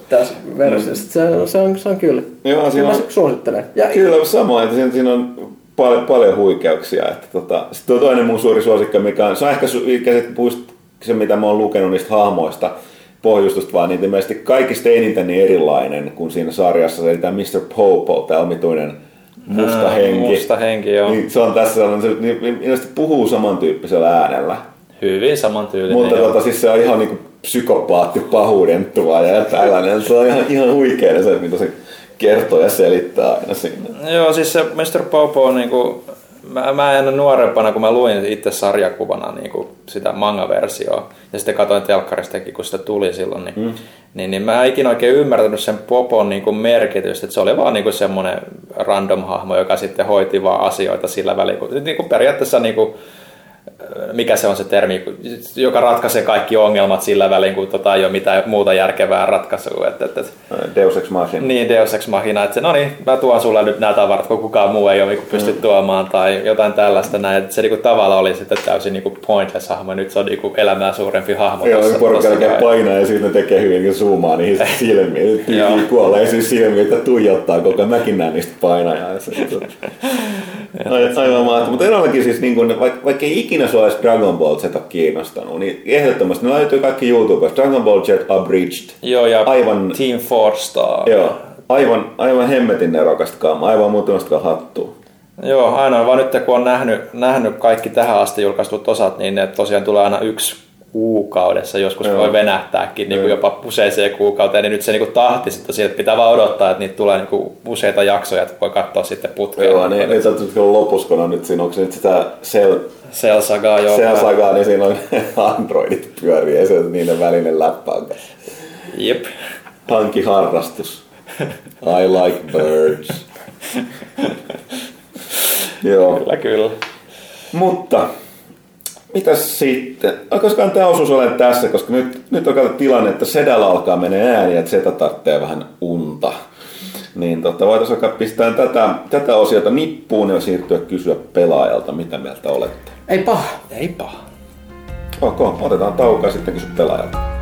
tässä versiossa. Se, se, on, se on kyllä. Joo, siinä on, suosittelen. Ja, kyllä samoin, että siinä, siinä on paljon, paljon huikeuksia. Että tota, sitten on toinen mun suuri suosikki, mikä on, se on ehkä se, mitä mä oon lukenut niistä hahmoista, pohjustusta, vaan niitä ilmeisesti kaikista eniten niin erilainen kuin siinä sarjassa, eli tämä Mr. Popo, tämä omituinen musta henki. Musta henki, joo. Niin se on tässä sellainen, se niin, puhuu samantyyppisellä äänellä. Hyvin samantyylinen. Mutta tota, siis se on ihan niinku psykopaatti, pahuuden tuoja ja tällainen. Se on ihan, ihan huikea se, mitä se kertoo ja selittää aina siinä. Joo, siis se Mr. Popo on niinku, mä, mä en nuorempana, kun mä luin itse sarjakuvana niin kuin sitä manga-versioa, ja sitten katsoin telkkaristakin, kun sitä tuli silloin, niin, mm. niin, niin mä en ikinä oikein ymmärtänyt sen Popon niin kuin merkitystä, että se oli vaan niin kuin semmoinen random hahmo, joka sitten hoiti vaan asioita sillä välin, kun, niin kuin periaatteessa niin kuin, mikä se on se termi, joka ratkaisee kaikki ongelmat sillä välin, kun tota ei ole mitään muuta järkevää ratkaisua. Että, että, Deus Ex Machina. Niin, Deus Ex Machina, että no niin, mä tuon sulle nyt nämä tavarat, kun kukaan muu ei ole niin pysty mm. tuomaan tai jotain tällaista näin. Että se niin kuin, tavalla oli sitten täysin niin kuin pointless hahmo, nyt se on niin kuin, elämää suurempi hahmo. Joo, tossa, porukka alkaa painaa ja sitten tekee hyvin niin zoomaa niihin silmiin. Tyyli kuolee siis silmiin, että tuijottaa koko ajan. Mäkin näen niistä painajaa. Aivan mahtavaa. Mutta edelläkin siis, niin kuin, vaikka, vaikka ei ikinä sua edes Dragon Ball Z kiinnostanut, niin ehdottomasti ne löytyy kaikki YouTubesta. Dragon Ball Z Abridged. Joo, ja aivan, Team Four Star. Joo, aivan, aivan hemmetin nerokasta aivan muutamasta hattua. Joo, aina vaan nyt kun on nähnyt, nähnyt kaikki tähän asti julkaistut osat, niin ne tosiaan tulee aina yksi kuukaudessa, joskus Joo. voi venähtääkin niin kuin jopa useiseen kuukauteen, niin nyt se niin kuin tahti sitten siitä, että pitää vaan odottaa, että niitä tulee niin kuin useita jaksoja, että voi katsoa sitten putkeen. Joo, niin, niin nyt lopussa, kun on nyt siinä, onko se nyt sitä Cell, Cell Sagaa, joo. Cell Sagaa, niin siinä on Androidit pyörii ja se on niiden välinen läppä Jep. Pankkiharrastus. I like birds. joo. Kyllä, kyllä. Mutta Mitäs sitten? Koska tämä osuus olen tässä, koska nyt, nyt on kato tilanne, että sedällä alkaa mennä ääni ja Zeta tarvitsee vähän unta. Niin tota, voitaisiin alkaa pistää tätä, tätä osiota nippuun ja siirtyä kysyä pelaajalta, mitä mieltä olette. Ei paha. Ei paha. Ok, otetaan tauko ja sitten kysy pelaajalta.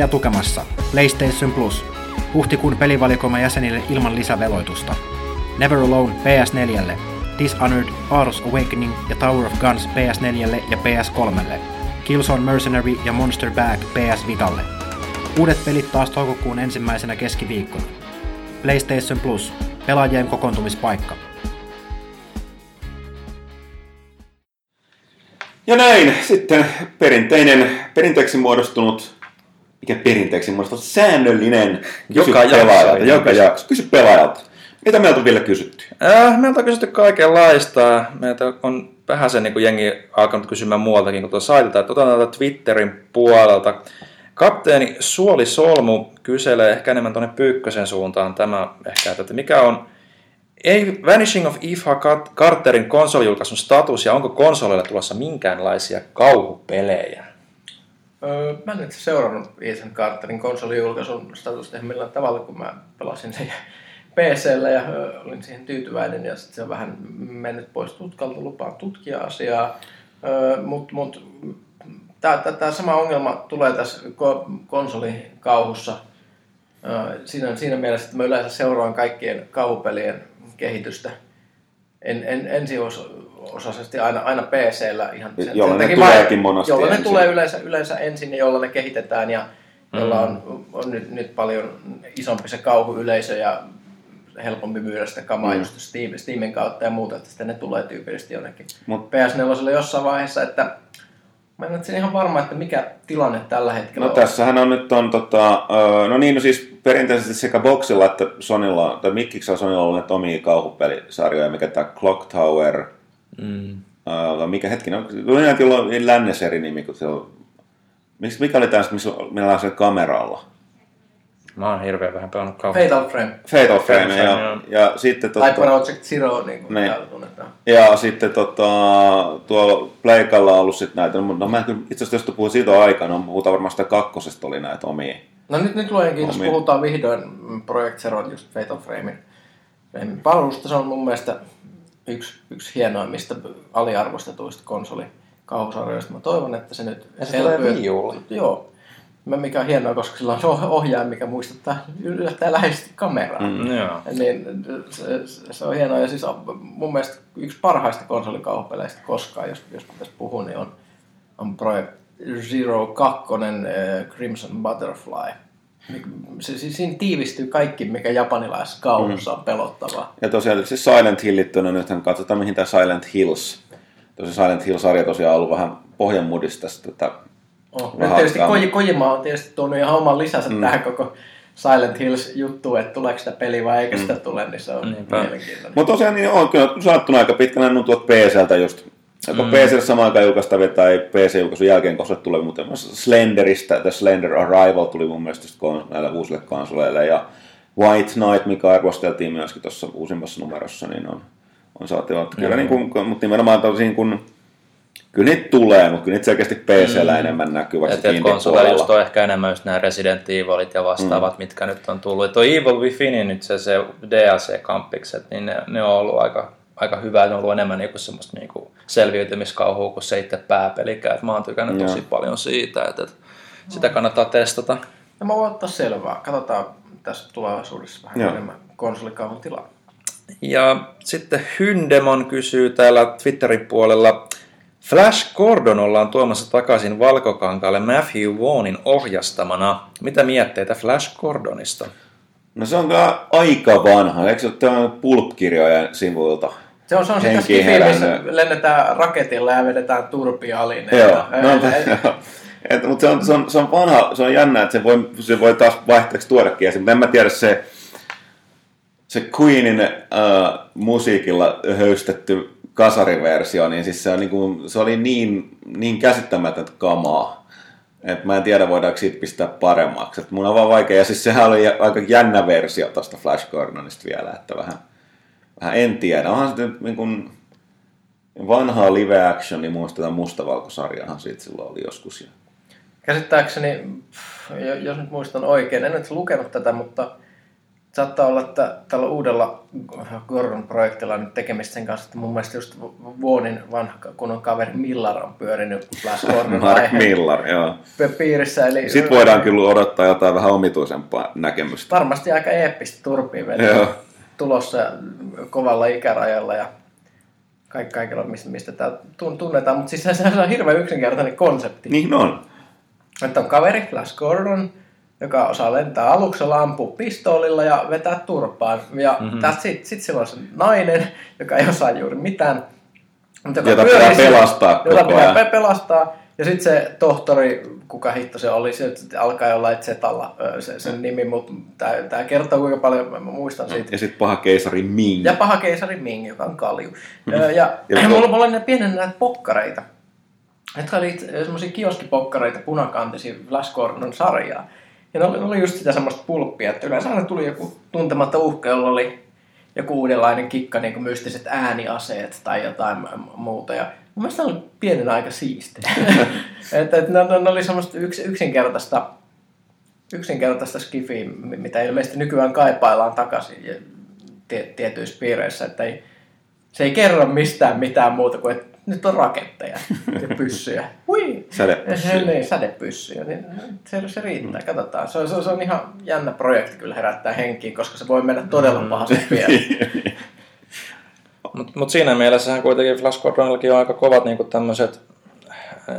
Pelaajakästiä tukemassa PlayStation Plus. Huhtikuun pelivalikoima jäsenille ilman lisäveloitusta. Never Alone PS4, Dishonored, Aros Awakening ja Tower of Guns PS4 ja PS3, Killzone Mercenary ja Monster Bag PS Vitalle. Uudet pelit taas toukokuun ensimmäisenä keskiviikkona. PlayStation Plus, pelaajien kokoontumispaikka. Ja näin sitten perinteinen, perinteeksi muodostunut mikä perinteeksi muista säännöllinen joka pelaajalta. Joka jakso. Kysy pelaajalta. Mitä meiltä on vielä kysytty? Äh, meiltä on kysytty kaikenlaista. Meiltä on vähän se niin kuin jengi alkanut kysymään muualtakin kuin tuossa saitilta. Että otetaan täältä Twitterin puolelta. Kapteeni Suoli Solmu kyselee ehkä enemmän tuonne Pyykkösen suuntaan tämä ehkä, että mikä on ei Vanishing of Eva Carterin konsolijulkaisun status ja onko konsoleille tulossa minkäänlaisia kauhupelejä? Öö, mä en itse seurannut Ethan Carterin konsolijulkaisun statusta millään tavalla, kun mä pelasin sen PCllä ja öö, olin siihen tyytyväinen ja sitten se on vähän mennyt pois tutkalta lupaan tutkia asiaa. Öö, Mutta mut, tämä sama ongelma tulee tässä konsolikauhussa öö, siinä, siinä mielessä, että mä yleensä seuraan kaikkien kauhupelien kehitystä. En, en, ensi osaisesti aina, aina PC-llä. Ihan sen, jolla sen ne tuleekin monasti Jolla ensin. ne tulee yleensä, yleensä ensin ja jolla ne kehitetään ja mm. jolla on, on nyt, nyt paljon isompi se kauhuyleisö ja helpompi myydä sitä kamaa mm. just Steam, Steamin kautta ja muuta, että sitten ne tulee tyypillisesti jonnekin. Mut. PS4 jossain vaiheessa, että Mä en ole ihan varma, että mikä tilanne tällä hetkellä no, on. tässähän on nyt on, tota, no niin, no siis perinteisesti sekä Boxilla että Sonylla, tai Mikkiksellä Sonylla on ollut omia kauhupelisarjoja, mikä tämä Clock Tower, mm. uh, mikä hetkinen, on, tuli näitä jollain lännessä eri nimi, kun se on, mikä oli tämä, missä millä on se kameralla? Mä oon hirveän vähän pelannut kauan. Fatal Frame. Fatal Frame, Frame ja, ja, ja sitten... Tota, tai Project Zero, niin kuin niin. tunnetaan. Ja sitten tota, tuolla Pleikalla on ollut sitten näitä, no mä en kyllä itse asiassa jos puhuin siitä aikana, no, puhutaan varmaan sitä kakkosesta oli näitä omia. No nyt, nyt luenkin, jos puhutaan vihdoin Project Zero, just Fatal Framein palvelusta, se on mun mielestä yksi, yksi hienoimmista aliarvostetuista konsoli kauhusarjoista. Mä toivon, että se nyt... Ja se tulee Joo, mikä on hienoa, koska sillä on ohjaaja, mikä muistuttaa yllättäen läheisesti kameraa. Mm, yeah. Niin se, se, on hienoa. Ja siis mun mielestä yksi parhaista konsolikauppeleista koskaan, jos, jos pitäisi puhua, niin on, on Project Zero 2 äh, Crimson Butterfly. Se, se, siinä tiivistyy kaikki, mikä japanilaisessa kauhussa mm. on pelottavaa. Ja tosiaan se Silent Hillit on nythän katsotaan, mihin tämä Silent Hills. Tosiaan Silent Hill-sarja tosiaan ollut vähän pohjanmudista tätä Oh. Nyt tietysti Koji, Kojima on tietysti tuonut ihan oman lisänsä mm. tähän koko Silent Hills juttu, että tuleeko sitä peli vai eikö sitä mm. tule, niin se on Niinpä. mielenkiintoinen. Mutta tosiaan niin on kyllä saattuna aika pitkänä on tuot PCltä just Joko mm. PC samaan aikaan julkaistavia tai PC-julkaisun jälkeen, koska tulee muuten Slenderistä, The Slender Arrival tuli mun mielestä näille uusille konsoleille, ja White Knight, mikä arvosteltiin myöskin tuossa uusimmassa numerossa, niin on, on saatava. Kyllä, niin kuin, mutta nimenomaan tosin kun Kyllä niitä tulee, mutta kyllä niitä selkeästi PC-llä mm. enemmän näkyy, vaikka et, konsoleilla just on ehkä enemmän just nämä Resident Evilit ja vastaavat, mm. mitkä nyt on tullut. Ja tuo Evil Within, nyt se, se DLC-kampikset, niin ne, ne, on ollut aika, aika hyvä, ne on ollut enemmän niinku semmoista niinku selviytymiskauhua kuin se itse pääpelikään. mä oon tykännyt tosi ja. paljon siitä, että, että sitä kannattaa testata. Ja mä voin ottaa selvää. Katsotaan tässä tulevaisuudessa vähän Joo. enemmän konsolikauhun tilaa. Ja sitten Hyndemon kysyy täällä Twitterin puolella, Flash Gordon ollaan tuomassa takaisin Valkokankaalle Matthew Vaughanin ohjastamana. Mitä mietteitä Flash Gordonista? No se on kyllä aika vanha. Eikö se ole tämän pulpkirjojen sivuilta? Se on, se on sitä missä lennetään raketilla ja vedetään turpialiin. Joo, no. Et, mutta se on, se, on, se on vanha, se on jännä, että se voi, se voi taas vaihteeksi tuodakin esiin, mutta en mä tiedä se, se Queenin uh, musiikilla höystetty kasariversio, niin siis se, on niin kuin, se oli niin, niin käsittämätöntä kamaa, että mä en tiedä voidaanko siitä pistää paremmaksi. Että mun on vaan vaikea, ja siis sehän oli aika jännä versio tuosta Flash Gordonista vielä, että vähän, vähän en tiedä. Onhan se niin kuin, vanhaa live action, niin muistetaan mustavalkosarjahan siitä silloin oli joskus. Käsittääkseni, jos nyt muistan oikein, en nyt lukenut tätä, mutta saattaa olla, että tällä uudella Gordon-projektilla on nyt tekemistä sen kanssa, että mun mielestä just Vuonin vanha kunnon kaveri Millar on pyörinyt Flash Gordon Mark Millar, joo. piirissä. Eli Sitten voidaan kyllä odottaa jotain vähän omituisempaa näkemystä. Varmasti aika eeppistä turpiin tulossa kovalla ikärajalla ja kaikki, kaikilla, mistä, mistä tämä tunnetaan. Mutta siis se on hirveän yksinkertainen konsepti. Niin on. Että on kaveri, Flash Gordon, joka osaa lentää aluksella, ampua pistoolilla ja vetää turpaan. Ja mm-hmm. sitten sit sillä on se nainen, joka ei osaa juuri mitään. Mutta jota pitää pelastaa jota pitää pelastaa. Ja sitten se tohtori, kuka hitto se oli, se alkaa jollain Zetalla se, sen nimi, mutta tämä kertoo kuinka paljon, mä muistan siitä. Ja sitten paha keisari Ming. Ja paha keisari Ming, joka on kalju. Mm. Ja, ja, mulla, mulla oli pienen näitä pokkareita, jotka oli semmoisia kioskipokkareita punakantisia Flash Gordon sarjaa. Ja ne oli, ne oli just sitä semmoista pulppia, että yleensä aina tuli joku tuntematta uhka, jolla oli joku uudenlainen kikka, niin kuin mystiset ääniaseet tai jotain muuta. Ja mun mielestä oli pienen aika siistiä. että, että ne, ne, oli semmoista yks, yksinkertaista, yksinkertaista skifiä, mitä ilmeisesti nykyään kaipaillaan takaisin tietyissä piireissä. Että ei, se ei kerro mistään mitään muuta kuin, että nyt on raketteja ja pyssyjä. Hui! Sädepyssyjä. Niin, sädepyssyjä. Niin se, se riittää, mm. katsotaan. Se, se, se, on ihan jännä projekti kyllä herättää henkiin, koska se voi mennä todella mm. pahasti vielä. Mutta mut siinä mielessähän kuitenkin Flash Gordonillakin on aika kovat niinku tämmöiset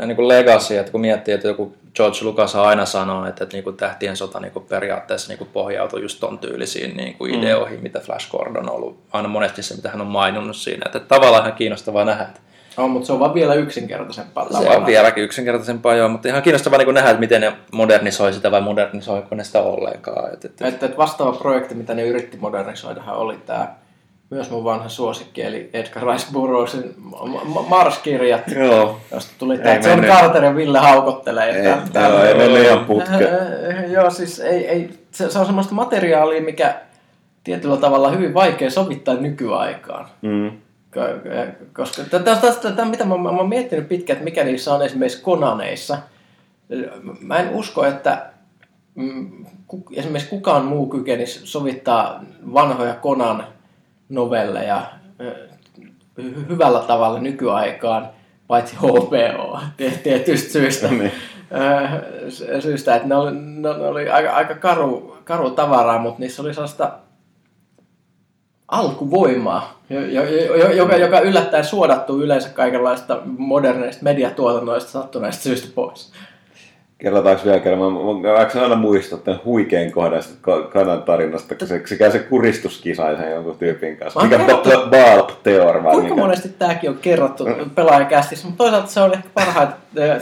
niin kuin legacy, että kun miettii, että joku George Lucas aina sanoo, että, että niin kuin tähtien sota niin kuin periaatteessa niin kuin pohjautuu just ton tyylisiin niin kuin mm. ideoihin, mitä Flash Gordon on ollut aina monesti se, mitä hän on maininnut siinä. Että tavallaan ihan kiinnostavaa nähdä, että on, mutta se on vaan vielä yksinkertaisempaa. Se on vieläkin yksinkertaisempaa, joo, mutta ihan kiinnostavaa niin nähdä, että miten ne modernisoi sitä vai modernisoiko ne sitä ollenkaan. Et, et, et, et vastaava projekti, mitä ne yritti modernisoida, oli tämä myös mun vanha suosikki, eli Edgar Rice Burroughsin Mars-kirjat, Joo. josta tuli tämä John Carter ja Ville haukottelee. Ei, tämä, joo, ei mennyt ihan putke. Joo, siis ei, ei, se, se on semmoista materiaalia, mikä tietyllä tavalla hyvin vaikea sovittaa nykyaikaan. Mm. Koska tätä, mitä mä, mä oon miettinyt pitkään, että mikä niissä on esimerkiksi Konaneissa. Mä en usko, että mm, esimerkiksi kukaan muu kykenisi sovittaa vanhoja Konan novelleja hyvällä tavalla nykyaikaan, paitsi HBO tietystä syystä. niin. syystä, että ne oli, ne oli aika, aika karu, karu tavaraa, mutta niissä oli sellaista alkuvoimaa, joka, joka yllättäen suodattuu yleensä kaikenlaista moderneista mediatuotannoista sattuneista syystä pois. Kerrotaanko vielä kerran? Mä, mä aina muistaa tämän huikean kohdan kanan tarinasta, kun se, se käy se kuristuskisa sen jonkun tyypin kanssa. Mikä kerrottu, Balp Teor vai Kuinka mikä? monesti tämäkin on kerrottu pelaajakästissä, mutta toisaalta se on ehkä parhaita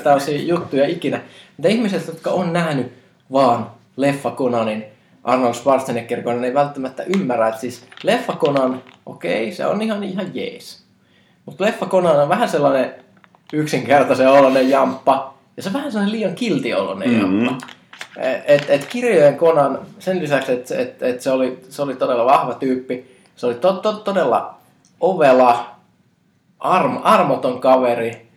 tällaisia juttuja ikinä. Mutta ihmiset, jotka on nähnyt vaan leffa Conanin Arnold Schwarzenegger, kun ei välttämättä ymmärrä, että siis leffa Conan, okei, okay, se on ihan, ihan jees. Mutta leffa Conan on vähän sellainen yksinkertaisen oloinen jamppa, ja se on vähän sellainen liian kiltioloinen mm-hmm. jamppa. Et, et kirjojen Conan, sen lisäksi, että et, et se, oli, se oli todella vahva tyyppi, se oli to, to, todella ovela, arm, armoton kaveri,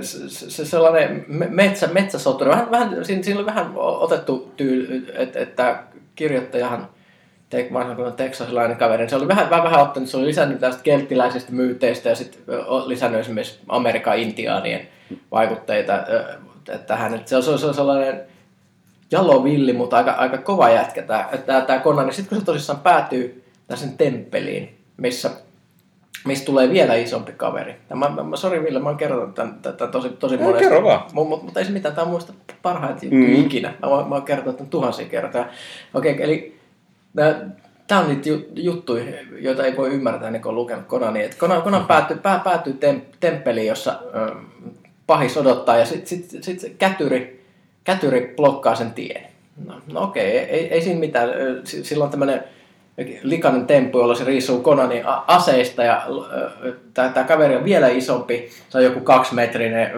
se, se sellainen metsä, metsäsoturi, vähän, vähän, siinä, siinä oli vähän otettu tyyli, että, että kirjoittajahan te, vanha kuin teksasilainen kaveri, se oli vähän, vähän, vähän ottanut, se oli lisännyt tästä kelttiläisistä myyteistä ja sitten lisännyt esimerkiksi Amerikan intiaanien vaikutteita tähän. Että se, on, se on sellainen jalovilli, mutta aika, aika kova jätkä tämä, tämä, tämä Conan. Ja sitten kun se tosissaan päätyy sen temppeliin, missä mistä tulee vielä isompi kaveri. Mä, mä, mä sori Ville, mä oon kertonut tämän, tämän tosi, tosi no, monesti. Kerro vaan. Mutta mut ei se mitään, tämä on muista parhaita mm. ikinä. Mä, mä oon kertonut tämän tuhansia kertaa. Okei, okay, eli tämä on niitä juttuja, joita ei voi ymmärtää ennen kuin on lukenut Konania. Et Konan, Konan päätyy, pää, päätyy tem, temppeliin, jossa ö, pahis odottaa ja sitten sit, sit se kätyri, kätyri blokkaa sen tien. No, no okei, okay, ei, ei siinä mitään. Silloin tämmöinen likainen temppu, jolla se riisuu Konanin aseista ja tämä kaveri on vielä isompi. Se on joku kaksimetrinen,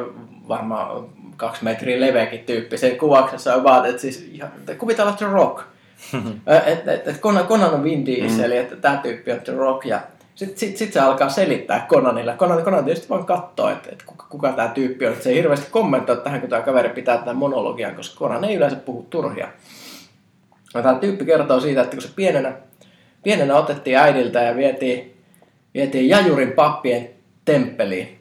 varmaan kaksi metriä leveäkin tyyppi. Sen kuvauksessa on vaan, että siis kuvitellaan The Rock. et, et, et Conan, Conan on Vin Diesel, mm. että tämä tyyppi on The Rock ja sitten sit, sit se alkaa selittää Conanille. Conan, Conan tietysti vaan katsoo, että, että kuka, kuka tämä tyyppi on. Se ei hirveästi kommentoi tähän, kun tämä kaveri pitää tätä monologiaa, koska Conan ei yleensä puhu turhia. Tämä tyyppi kertoo siitä, että kun se pienenä pienenä otettiin äidiltä ja vietiin, vietiin Jajurin pappien temppeliin,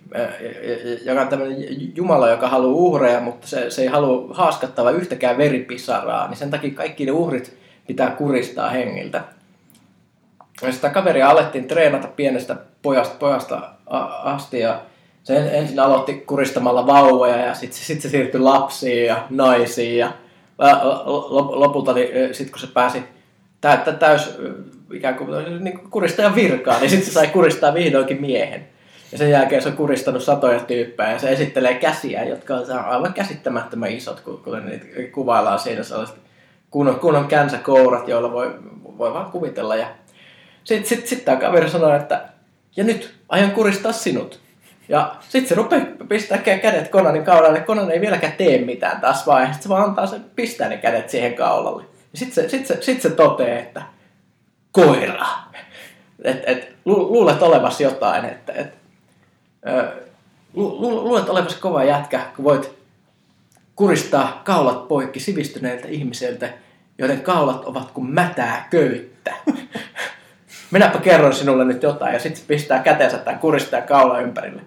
joka on tämmöinen Jumala, joka haluaa uhreja, mutta se, se ei halua haaskattava yhtäkään veripisaraa, niin sen takia kaikki ne uhrit pitää kuristaa hengiltä. Ja sitä kaveria alettiin treenata pienestä pojasta, pojasta asti ja se ensin aloitti kuristamalla vauvoja ja sitten sit se siirtyi lapsiin ja naisiin ja lopulta sitten kun se pääsi täyttä täys ikään kuin, niin kuin kuristajan virkaa, niin sitten se sai kuristaa vihdoinkin miehen. Ja sen jälkeen se on kuristanut satoja tyyppejä ja se esittelee käsiä, jotka on aivan käsittämättömän isot, kun niitä kuvaillaan siinä sellaiset kunnon, kunnon känsäkourat, joilla voi, voi vaan kuvitella. Ja sitten sit, sit tämä kaveri sanoo, että ja nyt aion kuristaa sinut. Ja sitten se rupeaa pistää kädet Konanin kaulalle. Konan ei vieläkään tee mitään taas vaan. Sitten se vaan antaa sen, pistää ne kädet siihen kaulalle. Ja sitten se, sit se, sit se toteaa, että koira. Et, et, lu, luulet olevasi jotain, että et, lu, lu, luulet olevasi kova jätkä, kun voit kuristaa kaulat poikki sivistyneiltä ihmisiltä, joiden kaulat ovat kuin mätää köyttä. Minäpä kerron sinulle nyt jotain, ja sitten pistää käteensä tai kuristaa kaula ympärille.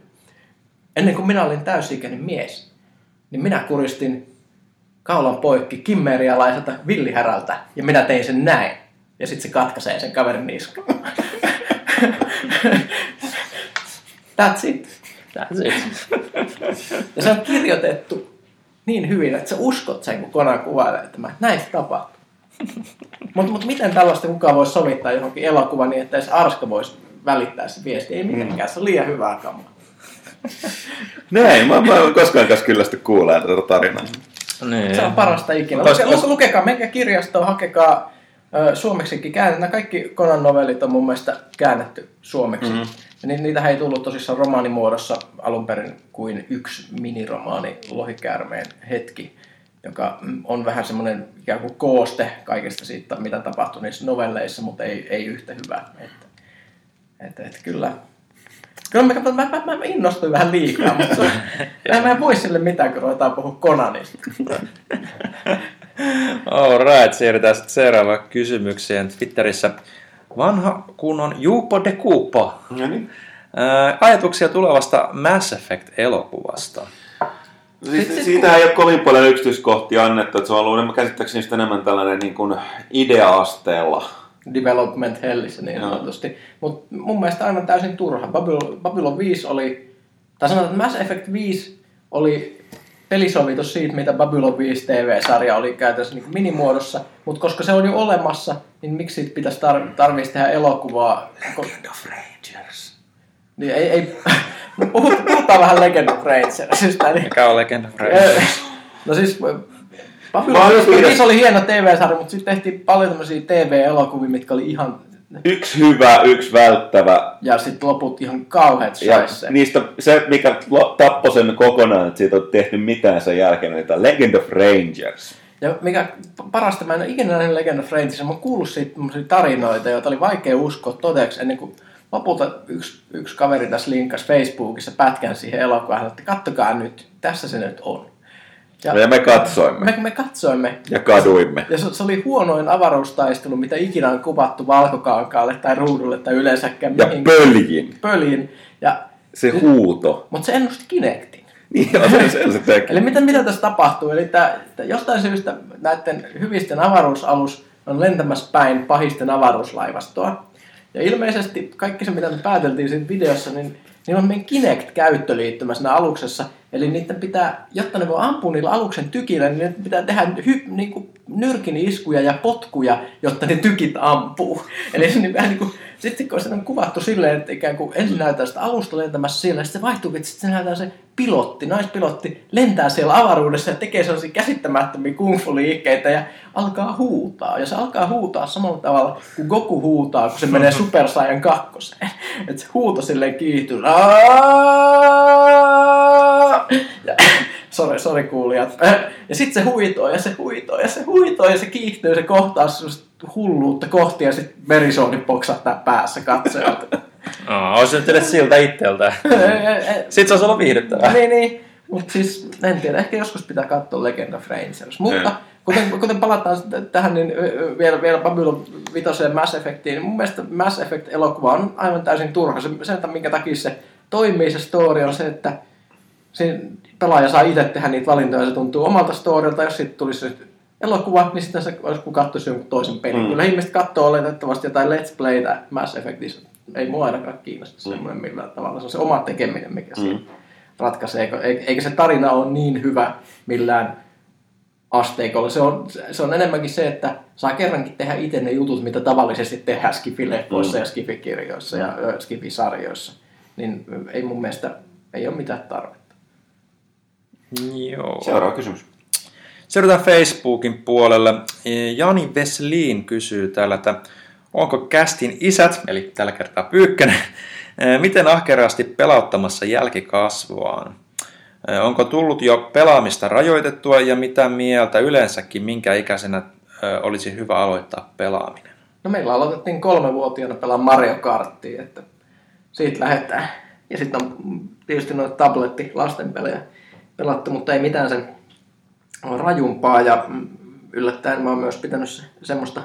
Ennen kuin minä olin täysikäinen mies, niin minä kuristin kaulan poikki kimmerialaiselta villihärältä, ja minä tein sen näin. Ja sitten se katkaisee sen kaverin niskan. That's it. That's it. Ja se on kirjoitettu niin hyvin, että sä uskot sen, kun Konan kuvailee, että mä, näin se tapahtuu. Mutta mut miten tällaista kukaan voisi sovittaa johonkin elokuvaan niin, että edes Arska voisi välittää se viesti? Ei mitenkään, se on liian hyvää kamaa. Näin, mä, mä en koskaan kanssa kyllästy kuulee tätä tarinaa. Niin. Se on parasta ikinä. Luke, luke, lukekaa, menkää kirjastoon, hakekaa ö, suomeksikin käännetty. Kaikki Conan novellit on mun mielestä käännetty suomeksi. Mm-hmm. Ja ni, niitä ei tullut tosissaan romaanimuodossa alun perin kuin yksi miniromaani Lohikäärmeen hetki, joka mm, on vähän semmoinen ikään kuin kooste kaikesta siitä, mitä tapahtui niissä novelleissa, mutta ei, ei yhtä hyvä. Että, että, että kyllä, Kyllä mä, mä, mä, mä, mä innostuin vähän liikaa, mutta se, mä, mä en voi sille mitään, kun ruvetaan puhua Conanista. Alright, siirrytään sitten seuraavaan kysymykseen Twitterissä. Vanha kunnon Juupo de Kuupo. No niin. Ajatuksia tulevasta Mass Effect-elokuvasta. Siis, siitä ei ole kovin paljon yksityiskohtia annettu, että se on ollut enemmän, käsittääkseni enemmän tällainen niin kuin idea-asteella. development hellissä niin sanotusti. Mutta mun mielestä aivan täysin turha. Babylon, Babylon 5 oli, tai sanotaan, että Mass Effect 5 oli pelisovitus siitä, mitä Babylon 5 TV-sarja oli käytössä niin minimuodossa, mutta koska se on jo olemassa, niin miksi siitä pitäisi tar- tarvitsisi tehdä elokuvaa? Legend of Rangers. Niin ei, ei puhutaan vähän Legend of Rangersista. Niin, Mikä on Legend of Rangers? No siis 5 viides- oli hieno TV-sarja, mutta sitten tehtiin paljon tämmöisiä TV-elokuvia, mitkä oli ihan... Yksi hyvä, yksi välttävä. Ja sitten loput ihan kauheat Ja niistä se, mikä tappoi sen kokonaan, että siitä on tehty mitään sen jälkeen, oli tämä Legend of Rangers. Ja mikä parasta, mä en ole ikinä nähnyt Legend of Rangersia, mä oon kuullut siitä tarinoita, joita oli vaikea uskoa todeksi ennen kuin lopulta yksi, yksi kaveri tässä linkkasi Facebookissa pätkän siihen elokuvaan, että kattokaa nyt, tässä se nyt on. Ja me katsoimme me, me katsoimme ja kaduimme. Ja se, se oli huonoin avaruustaistelu, mitä ikinä on kuvattu valkokankaalle tai ruudulle tai yleensäkään Ja mihinkään. pöljin. pöliin. Ja, Se huuto. mutta se ennusti Kinectin. Niin se, se, se teki. Eli mitä, mitä tässä tapahtuu? Eli tää, tää jostain syystä näiden hyvisten avaruusalus on lentämässä päin pahisten avaruuslaivastoa. Ja ilmeisesti kaikki se, mitä me pääteltiin siinä videossa, niin niillä on meidän Kinect-käyttöliittymä siinä aluksessa. Eli niiden pitää, jotta ne voi ampua niillä aluksen tykillä, niin niiden pitää tehdä hy, niin kuin nyrkin iskuja ja potkuja, jotta ne tykit ampuu. Eli se niin vähän niin kuin, sitten kun se on kuvattu silleen, että ikään kuin ensin näytetään sitä alusta lentämässä siellä, ja sitten se vaihtuu, että sitten näytetään se pilotti, naispilotti, lentää siellä avaruudessa ja tekee sellaisia käsittämättömiä kung fu liikkeitä ja alkaa huutaa. Ja se alkaa huutaa samalla tavalla kuin Goku huutaa, kun se menee Super Saiyan kakkoseen. Että se huuto silleen kiihtyy. Ja, sori, sori kuulijat. Ja sitten se huitoo ja se huitoo ja se huitoo ja se kiihtyy se kohtaa semmoista hulluutta kohti ja sitten verisooni poksahtaa päässä katsojalta. Oh, olisi nyt edes siltä itseltä. Sitten se olisi ollut viihdyttävää. niin, niin. Mutta siis, en tiedä, ehkä joskus pitää katsoa Legend of Rangers. Mutta kuten, kuten palataan tähän, niin vielä, vielä Babylon 5 Mass Effectiin, niin mun mielestä Mass Effect-elokuva on aivan täysin turha. Se, sen, minkä takia se toimii se story on se, että siinä pelaaja saa itse tehdä niitä valintoja, se tuntuu omalta storilta, jos sitten tulisi elokuva, niin sitten se olisi kuin katsoisi jonkun toisen pelin. Mm. Kyllä ihmiset katsoo oletettavasti jotain Let's Playtä Mass Effectissa. Ei mua ainakaan kiinnosta mm. semmoinen millään tavalla. Se on se oma tekeminen, mikä mm. ratkaisee. Eikö- Eikä se tarina ole niin hyvä millään asteikolla. Se on, se on enemmänkin se, että saa kerrankin tehdä itse ne jutut, mitä tavallisesti tehdään Skifi-leffoissa ja Skifi-kirjoissa ja Skifi-sarjoissa. Niin ei mun mielestä ei ole mitään tarvetta. Joo. Seuraava kysymys. Siirrytään Facebookin puolelle. Jani Veslin kysyy täällä, että onko kästin isät, eli tällä kertaa Pyykkönen, miten ahkerasti pelauttamassa jälkikasvuaan? Onko tullut jo pelaamista rajoitettua ja mitä mieltä yleensäkin, minkä ikäisenä olisi hyvä aloittaa pelaaminen? No meillä aloitettiin kolmevuotiaana pelaa Mario Karttia, että siitä lähdetään. Ja sitten on tietysti noita tabletti lastenpelejä pelattu, mutta ei mitään sen rajumpaa. Ja yllättäen mä oon myös pitänyt se, semmoista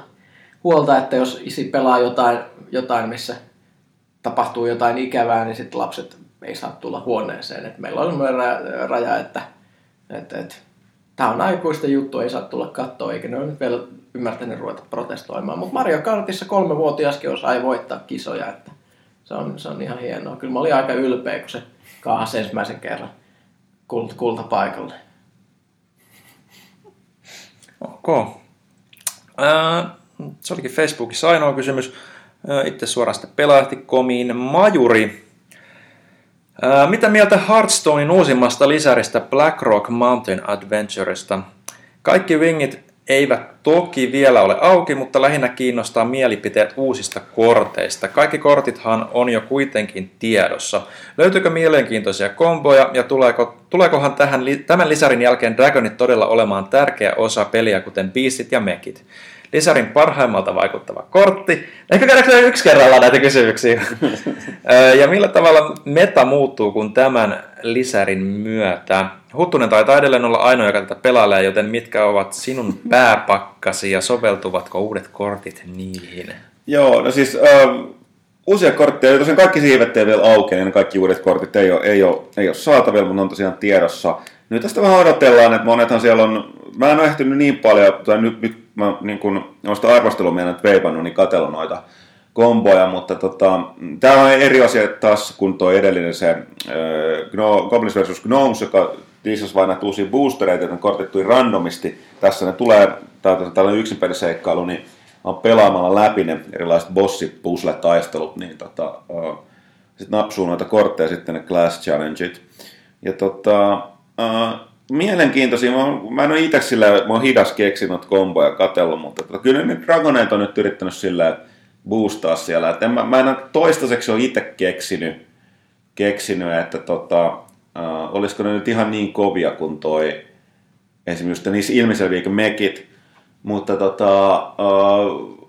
huolta, että jos isi pelaa jotain, jotain missä tapahtuu jotain ikävää, niin sitten lapset ei saa tulla huoneeseen. Et meillä on semmoinen ra- raja, että, että, että tämä on aikuisten juttu, ei saa tulla kattoa, eikä ne ole nyt vielä ymmärtänyt ruveta protestoimaan. Mutta Mario Kartissa kolmevuotiaskin sai voittaa kisoja, että se on, se on ihan hienoa. Kyllä mä olin aika ylpeä, kun se kaahas ensimmäisen kerran kult, kultapaikalle. Ok. Äh, se olikin Facebookissa ainoa kysymys. Äh, itse suoraan sitten pelaajatikomiin Majuri. Äh, mitä mieltä Hearthstonein uusimmasta lisäristä Blackrock Mountain Adventuresta? Kaikki wingit eivät toki vielä ole auki, mutta lähinnä kiinnostaa mielipiteet uusista korteista. Kaikki kortithan on jo kuitenkin tiedossa. Löytyykö mielenkiintoisia komboja ja tuleeko, tuleekohan tähän, tämän lisärin jälkeen Dragonit todella olemaan tärkeä osa peliä, kuten Beastit ja Mekit? Lisärin parhaimmalta vaikuttava kortti. Ehkä käydäänkö yksi kerralla näitä kysymyksiä? ja millä tavalla meta muuttuu, kun tämän lisärin myötä? Huttunen taitaa edelleen olla ainoa, joka tätä pelailee, joten mitkä ovat sinun pääpakkasi ja soveltuvatko uudet kortit niihin? Joo, no siis äh, uusia kortteja, tosiaan kaikki siivet ei vielä auki, niin kaikki uudet kortit ei ole, ei ole, ei ole saatavilla, mutta on tosiaan tiedossa. Nyt tästä vähän odotellaan, että monethan siellä on, mä en ole ehtinyt niin paljon, tai nyt, nyt mä niin kun, noista arvostelua nyt veipannut, niin katsellut noita komboja, mutta tota, tämä on eri asia taas kuin tuo edellinen se äh, Goblins vs. Gnomes, joka lisäsi vain näitä uusia boostereita, joten kortit randomisti. Tässä ne tulee, tällainen yksin peliseikkailu, niin on pelaamalla läpi ne erilaiset bossit, puzzle, taistelut, niin tota, uh, sitten napsuu noita kortteja sitten ne class challengeit. Ja tota, uh, mielenkiintoisia, mä, mä en ole itse sillä, mä oon hidas keksinut komboja katellut, mutta tota, kyllä ne Dragoneet on nyt yrittänyt sillä boostaa siellä. Et en, mä, mä en toistaiseksi ole itse keksinyt, keksinyt, että tota, Uh, olisiko ne nyt ihan niin kovia kuin toi esimerkiksi niissä ilmiselviä mekit, mutta tota, uh,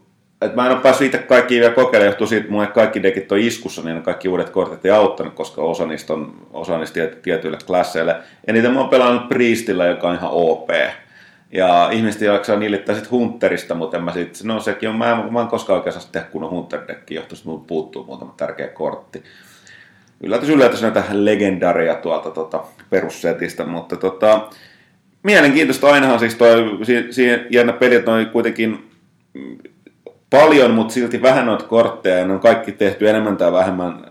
et mä en ole päässyt itse kaikki vielä kokeilemaan, johtuu siitä, että kaikki dekit on iskussa, niin kaikki uudet kortit ei auttanut, koska osa niistä on osa niistä tietyille klasseille. Eniten mä oon pelannut Priestillä, joka on ihan OP. Ja ihmiset jaksaa niilittää sit Hunterista, mutta en mä sit, no sekin on, mä en, mä en koskaan oikein saa tehdä kunnon Hunter-dekki, johtuu, että puuttuu muutama tärkeä kortti yllätys yllätys näitä legendaria tuolta tota, perussetistä, mutta tota, mielenkiintoista ainahan siis toi, siihen jännä peli, että kuitenkin paljon, mutta silti vähän noita kortteja, ja ne on kaikki tehty enemmän tai vähemmän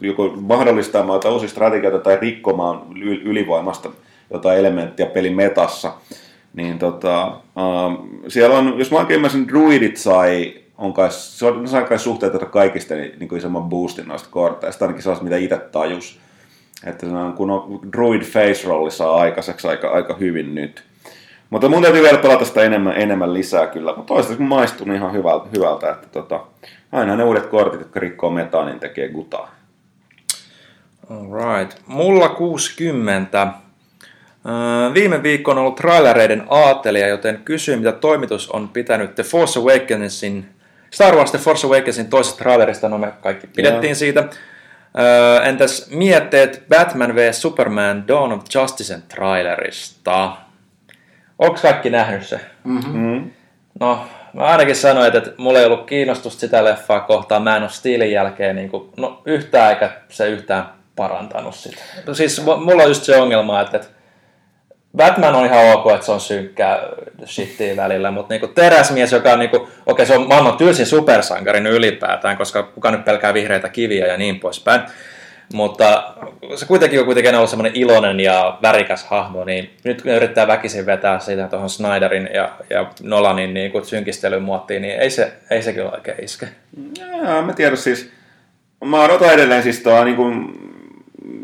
joko mahdollistamaan tai uusia strategioita tai rikkomaan ylivoimasta jotain elementtiä pelin metassa. Niin tota, uh, siellä on, jos mä oikein ymmärsin, druidit sai on kai, se on, sai kai suhteuteta kaikista niin, niin kuin isomman boostin noista korteista, ainakin sellaista, mitä itse tajus. Että se on, kun on Druid Face Rolli saa aikaiseksi aika, aika hyvin nyt. Mutta mun täytyy vielä pelata sitä enemmän, enemmän lisää kyllä, mutta toistaiseksi maistuu ihan hyvältä, hyvältä että tota, aina ne uudet kortit, jotka rikkoo metaa, niin tekee gutaa. Alright. Mulla 60. Viime viikko on ollut trailereiden aatelia, joten kysyin, mitä toimitus on pitänyt The Force Awakensin Star Wars The Force Awakensin toisesta trailerista, no me kaikki pidettiin yeah. siitä. Öö, entäs mietteet Batman vs Superman Dawn of Justicen trailerista? Onko kaikki nähnyt se? Mm-hmm. No, mä ainakin sanoin, että, mulla ei ollut kiinnostusta sitä leffaa kohtaan. Mä en ole stiilin jälkeen niin kuin, no, yhtään eikä se yhtään parantanut sitä. No, siis mulla on just se ongelma, että, että Batman on ihan ok, että se on synkkää shittiä välillä, mutta niinku teräsmies, joka on niinku, okei okay, se on maailman tylsin supersankari ylipäätään, koska kuka nyt pelkää vihreitä kiviä ja niin poispäin. Mutta se kuitenkin on kuitenkin ollut semmoinen iloinen ja värikäs hahmo, niin nyt kun yrittää väkisin vetää sitä tuohon Snyderin ja, ja Nolanin niin kuin synkistelyn muottiin, niin ei se, ei se kyllä oikein iske. Jaa, mä tiedän siis, mä odotan edelleen siis tuo niin kuin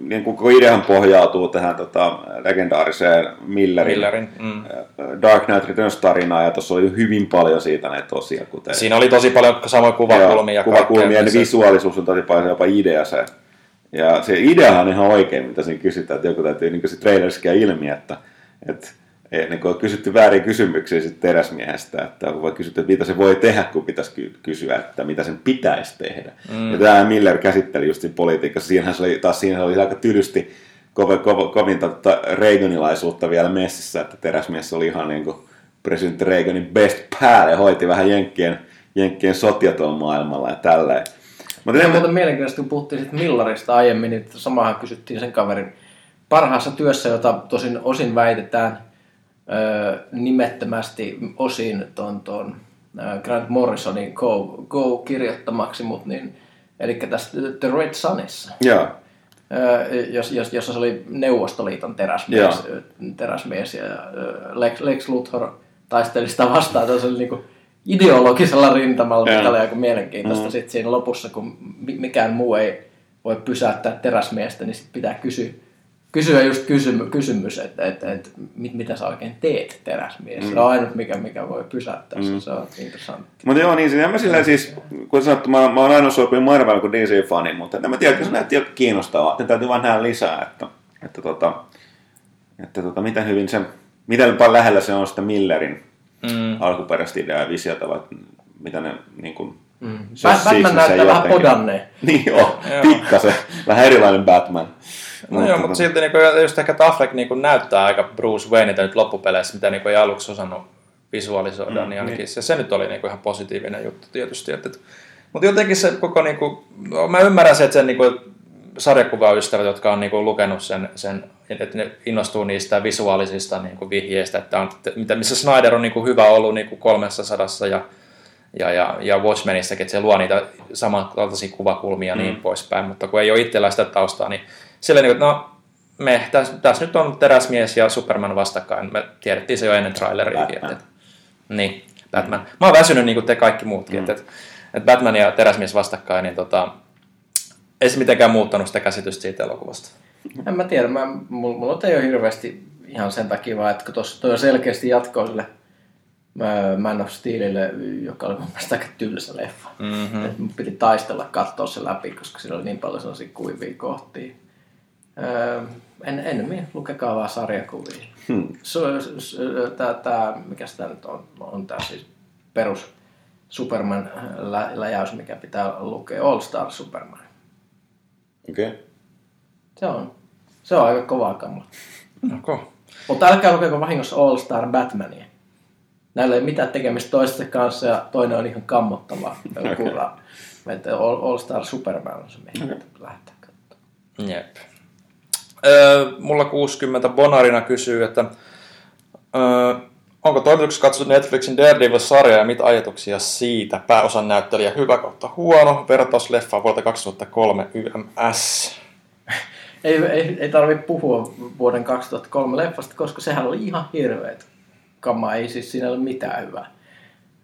niin kuin koko ideahan pohjautuu tähän tota, legendaariseen Millerin, Millerin mm. Dark Knight Returns tarinaan, ja tuossa oli hyvin paljon siitä näitä tosia. Kuten... Siinä oli tosi paljon samoja kuvakulmia. Ja kuvakulmia ja visuaalisuus on tosi paljon jopa idea se. Ja se ideahan on ihan oikein, mitä siinä kysytään, että joku täytyy niin kuin se ilmi, että, että ei, niin on kysytty väärin kysymyksiä sitten teräsmiehestä, että voi kysytty, että mitä se voi tehdä, kun pitäisi kysyä, että mitä sen pitäisi tehdä. Mm. Ja tämä Miller käsitteli just siinä politiikassa, siinähän se oli, taas siinä oli aika tylysti kovin, kovin, kovin tota Reaganilaisuutta vielä messissä, että teräsmies oli ihan niin kuin presidentti Reaganin best pal ja hoiti vähän Jenkkien, Jenkkien sotia tuolla maailmalla ja tälleen. Mutta se on muuten mielenkiintoista, kun puhuttiin sitten Millarista aiemmin, niin samahan kysyttiin sen kaverin parhaassa työssä, jota tosin osin väitetään – nimettömästi osin ton, ton Grant Morrisonin Go, Go kirjoittamaksi, mutta niin, eli tästä The Red Sunissa. Joo. jos, jos, jos se oli Neuvostoliiton teräsmies, teräsmies ja Lex, Lex Luthor taisteli sitä vastaan oli niin kuin ideologisella rintamalla, mikä oli aika mielenkiintoista. Mm. Sitten siinä lopussa, kun mikään muu ei voi pysäyttää teräsmiestä, niin sit pitää kysyä, kysyä just kysymy, kysymys, että, että, että mit, mitä sä oikein teet teräsmies. Mm. Se on ainut, mikä, mikä voi pysäyttää mm. se, on interessantti. Mutta joo, niin siis, mä sillä siis, kun sanottu, mä, mä oon aina sopinut Marvel kuin DC-fani, mutta en mä tiedä, se näytti jo kiinnostavaa, että täytyy vaan nähdä lisää, että, että, tota, että tota, miten hyvin se, miten paljon lähellä se on sitä Millerin mm. alkuperäistä ideaa ja visiota, vai mitä ne niin kuin, Mm. Batman näyttää vähän podanne. Niin joo, pikkasen. vähän erilainen Batman. No mutta joo, mutta silti niin just ehkä Affleck niin näyttää aika Bruce Wayneita nyt loppupeleissä, mitä niin ei aluksi osannut visualisoida, mm, niin ainakin niin. Se, se nyt oli niin ihan positiivinen juttu tietysti. Että, mutta jotenkin se koko, niin kuin, no, mä ymmärrän se, että sen niin kuin, sarjakuvaystävät, jotka on niin kuin, lukenut sen, sen, että ne innostuu niistä visuaalisista niin kuin, vihjeistä, että on, mitä, missä Snyder on niin kuin, hyvä ollut niin kuin 300 ja ja, ja, ja Watchmenissakin, että se luo niitä samankaltaisia kuvakulmia ja niin mm. niin poispäin, mutta kun ei ole itsellä sitä taustaa, niin sillä niin, että no me, tässä täs nyt on teräsmies ja Superman vastakkain, me tiedettiin se jo ennen traileriakin, että, että, niin, Batman. Mä oon väsynyt niin kuin te kaikki muutkin, mm. että, että Batman ja teräsmies vastakkain, niin tota, ei se mitenkään muuttanut sitä käsitystä siitä elokuvasta. En mä tiedä, mä, mulla, mulla ei ole hirveästi ihan sen takia vaan, että kun tuossa toi selkeästi jatkoa sille Man of Steelille, joka oli mun mielestä aika tylsä leffa. Mm-hmm. Et mun piti taistella katsoa se läpi, koska siinä oli niin paljon sellaisia kuivia kohtia. Öö, en, enemmän lukekaa vaan sarjakuvia. Hmm. Tämä, mikä sitä nyt on, on tämä siis perus Superman lä- läjäys, mikä pitää lukea All Star Superman. Okei. Okay. Se on. Se on aika kovaa kamma. Okay. Mutta älkää lukeko vahingossa All Star Batmania näillä ei ole mitään tekemistä toisessa kanssa ja toinen on ihan kammottava. Että All, All Star Superman on se, mihin okay. lähtee katsomaan. Jep. Öö, mulla 60 Bonarina kysyy, että öö, onko toimituksessa katsottu Netflixin Daredevil-sarja ja mitä ajatuksia siitä? Pääosan näyttelijä hyvä kautta huono, vertausleffa vuodelta 2003 YMS. ei, ei, ei tarvitse puhua vuoden 2003 leffasta, koska sehän oli ihan hirveet kamma, ei siis siinä ole mitään hyvää.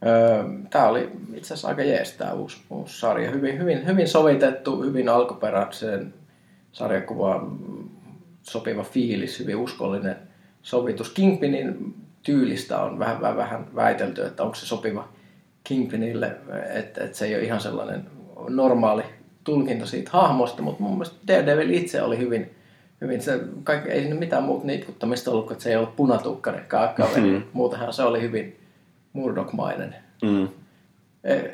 Öö, tämä oli itse asiassa aika jees tämä uusi, uusi sarja. Hyvin, hyvin, hyvin sovitettu, hyvin alkuperäiseen sarjakuvaan sopiva fiilis, hyvin uskollinen sovitus. Kingpinin tyylistä on vähän, vähän, vähän väitelty, että onko se sopiva Kingpinille, että, että se ei ole ihan sellainen normaali tulkinta siitä hahmosta, mutta mun mielestä Daredevil itse oli hyvin, hyvin se, kaikki, ei mitään muuta niitkuttamista ollut, että se ei ollut punatukkainen kaveri. Mm. Muutenhan se oli hyvin murdokmainen. Mm.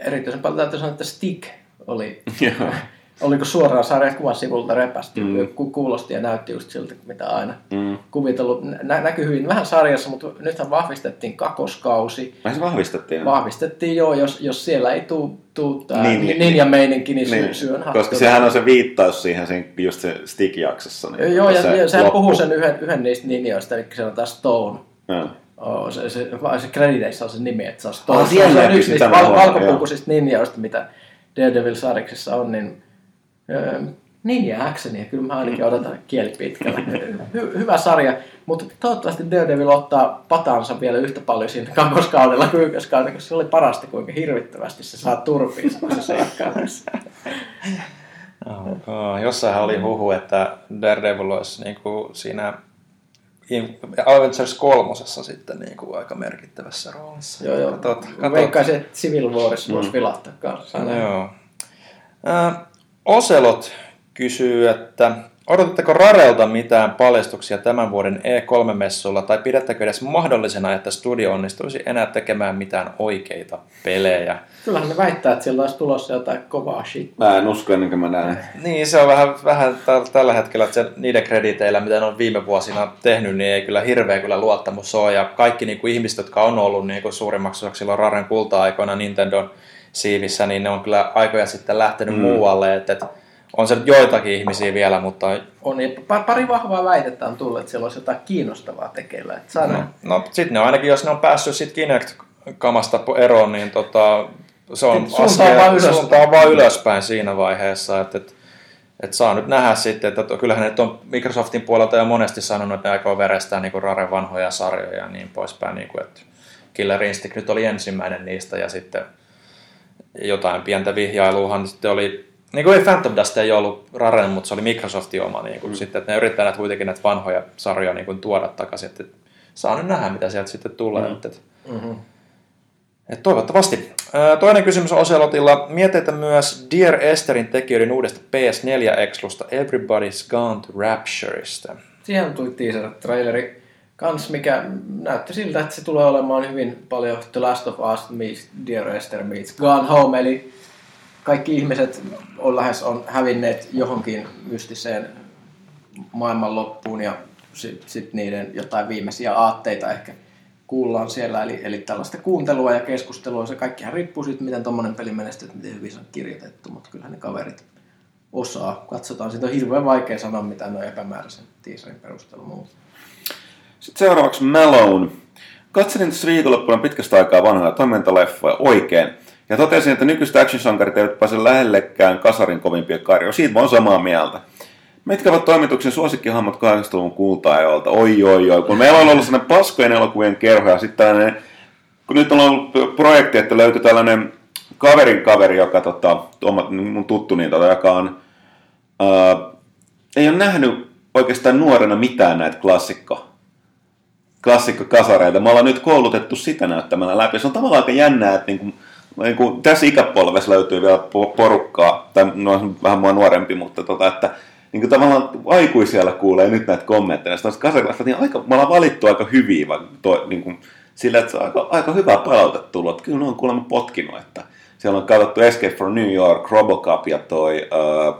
Erityisen paljon täytyy sanoa, että Stick oli, oliko suoraan sarjakuvan sivulta repästi. Mm. Kuulosti ja näytti just siltä, mitä aina mm. kuvitellut. Nä, näkyy hyvin vähän sarjassa, mutta nythän vahvistettiin kakoskausi. Vai se vahvistettiin? Vahvistettiin joo, jos, jos siellä ei tuu, tuu tämä niin, niin, ninja meininki, niin, niin syön Koska sehän on se viittaus siihen sen, just se Stick-jaksossa. Niin joo, ja se sehän loppu. puhuu sen yhden, yhden niistä ninjoista, eli se on tämä Stone. Ja. Oh, se, se, se krediteissä on se nimi, että se on Stone. Oh, se on yksi niistä val, valkopukuisista ninjoista, mitä Daredevil-sarjiksessa on, niin Ninja Actionia, kyllä mä ainakin odotan kieli pitkällä. Hy- hyvä sarja, mutta toivottavasti Daredevil ottaa patansa vielä yhtä paljon siinä kakkoskaudella kuin ykköskaudella, koska se oli parasta, kuinka hirvittävästi se saa turpiinsa, kun se seikkaa oh, Jossain oli huhu, että Daredevil olisi niin kuin siinä Avengers kolmosessa sitten niin kuin aika merkittävässä roolissa. Joo, joo. Katot, katot. Veikkaisin, että Civil Warissa voisi mm. vilahtaa kanssa. Joo. Oselot kysyy, että odotatteko Rarelta mitään paljastuksia tämän vuoden E3-messulla tai pidättekö edes mahdollisena, että studio onnistuisi enää tekemään mitään oikeita pelejä? Kyllähän ne väittää, että siellä olisi tulossa jotain kovaa shit. Mä en usko ennen kuin mä näen. Niin, se on vähän, vähän tällä hetkellä, että se, niiden krediteillä, mitä ne on viime vuosina tehnyt, niin ei kyllä hirveä kyllä luottamus ole. Ja kaikki niin kuin ihmiset, jotka on ollut niin kuin suurimmaksi osaksi silloin Raren kulta-aikoina Nintendon siivissä, niin ne on kyllä aikoja sitten lähtenyt mm. muualle. Että, että on se joitakin ihmisiä vielä, mutta... On, ja pari vahvaa väitettä on tullut, että siellä olisi jotain kiinnostavaa tekeillä. Että. No, no sitten ne on ainakin, jos ne on päässyt sit Kinect-kamasta eroon, niin tota, se on suuntaan vaan, suuntaan vaan ylöspäin siinä vaiheessa. Että, että Et saa nyt nähdä sitten, että kyllähän ne on Microsoftin puolelta jo monesti sanonut, että ne aikoo verestää niin Raren vanhoja sarjoja ja niin poispäin. Niin kuin, että Killer Instinct nyt oli ensimmäinen niistä ja sitten jotain pientä vihjailuahan sitten oli, niin kuin ei Phantom Dust ei ollut Raren, mutta se oli Microsoftin oma, niin kuin, mm. sitten, että ne yrittää näitä kuitenkin näitä vanhoja sarjoja niin kuin, tuoda takaisin, että saa nyt nähdä, mitä sieltä sitten tulee. Mm. Että, mm-hmm. Et toivottavasti. Toinen kysymys Oselotilla. Mietitä myös Dear Esterin tekijöiden uudesta PS4-ekslusta Everybody's Gone to Raptureista. Siihen tuli teaser-traileri kans, mikä näytti siltä, että se tulee olemaan hyvin paljon The Last of Us meets Dear Esther meets Gone Home, eli kaikki ihmiset on lähes on hävinneet johonkin mystiseen maailmanloppuun ja sitten sit niiden jotain viimeisiä aatteita ehkä kuullaan siellä, eli, eli tällaista kuuntelua ja keskustelua. Se kaikkihan riippuu siitä, miten tuommoinen peli menestyy, miten hyvin se on kirjoitettu, mutta kyllähän ne kaverit osaa. Katsotaan, siitä on hirveän vaikea sanoa mitä on epämääräisen teaserin perusteella muuta. Sitten seuraavaksi Malone. Katselin tässä viikonloppuna pitkästä aikaa vanhoja toimintaleffoja oikein. Ja totesin, että nykyistä action-sankarit eivät pääse lähellekään kasarin kovimpia karjoja. Siitä mä oon samaa mieltä. Mitkä ovat toimituksen suosikkihahmot 80-luvun kulta-ajoilta? Oi, oi, oi. Kun meillä on ollut sellainen paskojen elokuvien kerho ja sitten tällainen, kun nyt on ollut projekti, että löytyi tällainen kaverin kaveri, joka tota, mun tuttu, niin tota, joka on, ää, ei ole nähnyt oikeastaan nuorena mitään näitä klassikko klassikkokasareita. Me ollaan nyt koulutettu sitä näyttämällä läpi. Se on tavallaan aika jännää, että niin kuin, niin kuin tässä ikäpolvessa löytyy vielä porukkaa, tai no, vähän mua nuorempi, mutta tota, että niin kuin tavallaan aikuisella kuulee nyt näitä kommentteja. Sitten kasariklasta, niin aika, me ollaan valittu aika hyviä, to, niin kuin, sillä että se on aika, aika hyvä palautetta tullut. Kyllä ne on kuulemma potkinut, että siellä on katsottu Escape from New York, Robocop ja toi uh,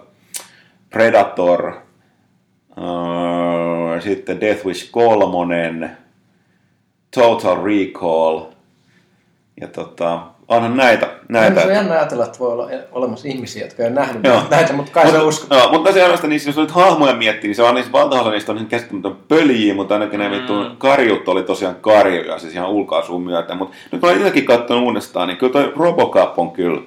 Predator, uh, sitten Death Wish 3, Total Recall. Ja tota, onhan näitä. näitä. Se on jännä ajatella, että voi olla olemassa ihmisiä, jotka ei ole nähnyt joo. näitä, mutta kai se usko. Joo, mutta tosiaan, niin jos nyt hahmoja miettii, niin se on niissä valtaosa niistä on ihan käsittämätön pöliä, mutta ainakin ne vittu mm. karjut oli tosiaan karjuja, siis ihan ulkoasuun myötä. Mutta nyt mä olen itsekin katsonut uudestaan, niin kyllä toi Robocop on kyllä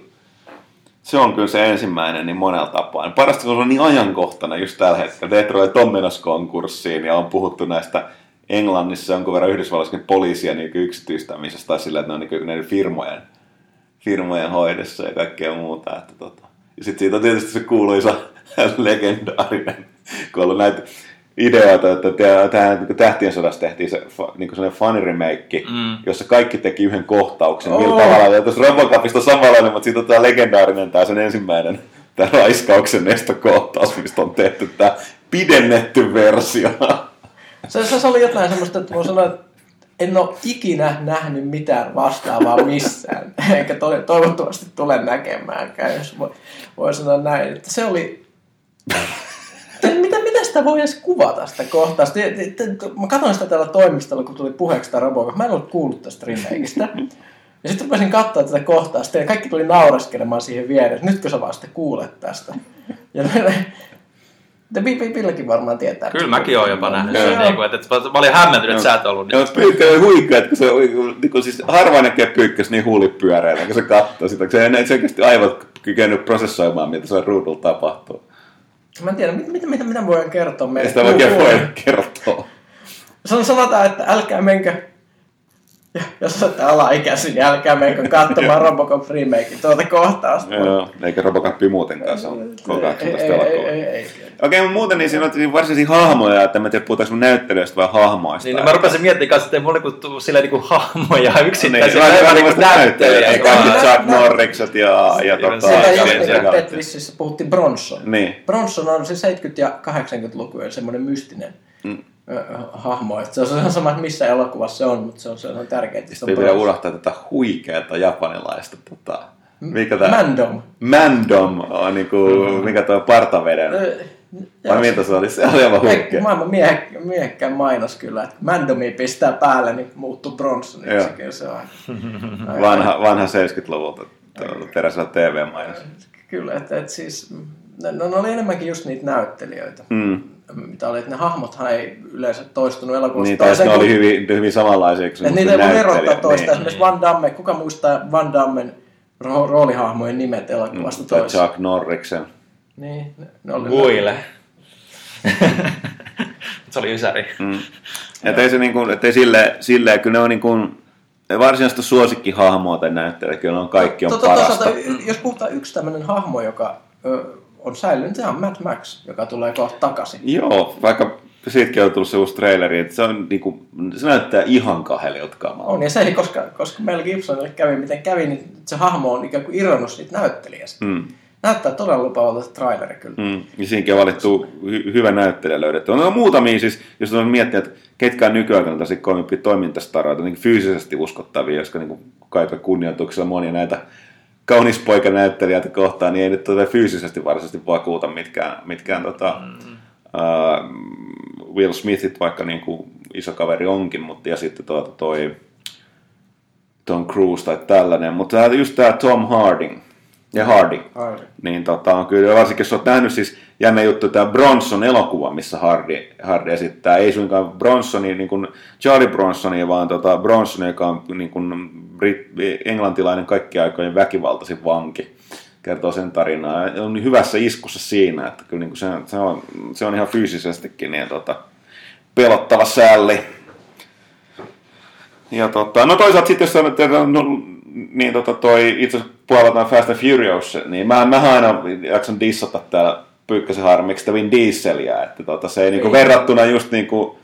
se on kyllä se ensimmäinen niin monella tapaa. Parasta se on niin ajankohtainen just tällä hetkellä. Detroit on menossa konkurssiin ja on puhuttu näistä Englannissa jonkun verran Yhdysvalloissa poliisia niin yksityistämisestä tai sillä, että ne on niin näiden firmojen, firmojen hoidossa ja kaikkea muuta. Että tota. Ja sitten siitä on tietysti se kuuluisa legendaarinen, kun on ollut näitä ideoita, että tähän niin Tähtien sodassa tehtiin se niin sellainen funny remake, mm. jossa kaikki teki yhden kohtauksen. Oh. Millä tavalla, ja tuossa Robocopista on samanlainen, mutta siitä on tämä legendaarinen, tämä sen ensimmäinen tämä raiskauksen nestokohtaus, mistä on tehty tämä pidennetty versio. Se, se oli jotain semmoista, että voin sanoa, että en ole ikinä nähnyt mitään vastaavaa missään, eikä to, toivottavasti tule näkemäänkään, jos voi, voi sanoa näin. Että se oli... Mitä, mitä sitä voi edes kuvata sitä kohtaa? Mä katsoin sitä täällä toimistolla, kun tuli puheeksi tämä Robocop. Mä en ollut kuullut tästä remakeista. Ja sitten rupesin katsoa tätä kohtaa, ja kaikki tuli nauraskelemaan siihen viereen. Nytkö sä vasta kuulet tästä? Ja te Pillekin varmaan tietää. Kyllä mäkin olen jopa nähnyt sen. Niin kuin, että, että, mä olin hämmentynyt, että sä et ollut. Joo, pyykkä on huikea, että se on, niin kuin, siis harva näkee pyykkäs niin huulipyöreänä, kun se katsoo sitä. Se ei selkeästi aivot kykennyt prosessoimaan, mitä se ruudulla tapahtuu. Mä en tiedä, mitä, mitä, mitä, mitä voidaan kertoa meille. Ei sitä oikein voi kertoa. Sanotaan, että älkää menkö jos olette alaikäisiä, niin älkää menkö katsomaan Robocop remake tuota kohtausta. Joo, eikä Robocop muutenkaan, se on K-18 elokuva. Okei, mutta muuten niin siinä on varsinaisia hahmoja, että mä tiedän, puhutaanko mun näyttelijöistä vai hahmoista. Niin, no mä rupesin miettimään kanssa, että ei mulla niinku sillä niinku hahmoja yksittäisiä. Niin, se on niinku näyttelijät. Kaikki Chuck Norrikset ja, ja tota... Tetrisissä puhuttiin Bronson. Niin. Bronson on se 70- ja 80-lukujen semmoinen mystinen mm hahmo. Että se on ihan sama, että missä elokuvassa se on, mutta se on, se on tärkeää. Sitten ei pidä unohtaa tätä huikeata japanilaista tota, mikä tää? Mandom. Mandom on niinku, mm. mikä tuo partaveden. Vai mitä se oli? Se oli aivan huikea. Maailman miehek- miehekkään mainos kyllä, että Mandomi pistää päälle, niin muuttuu Bronsoniksi. Kyllä se on. vanha, vanha 70-luvulta peräisellä TV-mainos. Kyllä, että, että siis, no, ne oli enemmänkin just niitä näyttelijöitä. Mm mitä oli, että ne hahmothan ei yleensä toistunut elokuvassa. Niin, tai ne oli hyvin, hyvin samanlaisia. Että niitä ei voi erottaa toista. Niin, Esimerkiksi Van Damme, kuka muistaa Van Dammen roolihahmojen nimet elokuvasta mm, toista? Chuck Norriksen. Niin, ne oli Guile. se oli ysäri. Mm. Että ei se niinku, että ei sille, sille, kyllä ne on niinku, varsinaista suosikkihahmoa tai näyttelijä, kyllä on kaikki on Totta, parasta. toisaalta, jos puhutaan yksi tämmöinen hahmo, joka ö, on säilynyt, on Mad Max, joka tulee kohta takaisin. Joo, vaikka siitäkin on tullut se uusi traileri, että se, on, niinku, se näyttää ihan kahdelilta kamalta. On, ja se ei, koska, koska Mel Gibsonille kävi miten kävi, niin se hahmo on ikään kuin irronnut siitä näyttelijästä. Mm. Näyttää todella lupaavalta se traileri kyllä. Mm. Ja siinäkin on valittu hy- hyvä näyttelijä löydetty. On muutamia siis, jos on miettiä, että ketkä on nykyaikana tosi kovimpi toimintastaroita, niin fyysisesti uskottavia, jotka niin kaikilla kunnioituksella monia näitä kaunispoikanäyttelijöitä kohtaan, niin ei nyt tota fyysisesti varsinaisesti vakuuta mitkään, mitkään tota, mm. uh, Will Smithit, vaikka niin kuin iso kaveri onkin, mutta ja sitten tuota toi Tom Cruise tai tällainen, mutta just tämä Tom Harding ja Hardy, Hardy. niin tota, on kyllä, varsinkin jos olet nähnyt siis jännä juttu, tämä Bronson elokuva, missä Hardy, Hardy esittää, ei suinkaan Bronsoni, niin kuin Charlie Bronsoni, vaan tota Bronson, joka on niin kuin Brit, englantilainen kaikkien aikojen väkivaltaisin vanki kertoo sen tarinaa. On hyvässä iskussa siinä, että kyllä niin kuin se, se, on, se on ihan fyysisestikin niin, tota, pelottava sälli. Ja tota, no toisaalta sitten jos sanotaan, no, niin tota toi itse asiassa puolataan Fast and Furious, niin mä, mä aina jaksan dissata täällä Pyykkösen harmiksi sitä Vin Dieseliä, että tota, se ei niinku verrattuna just niinku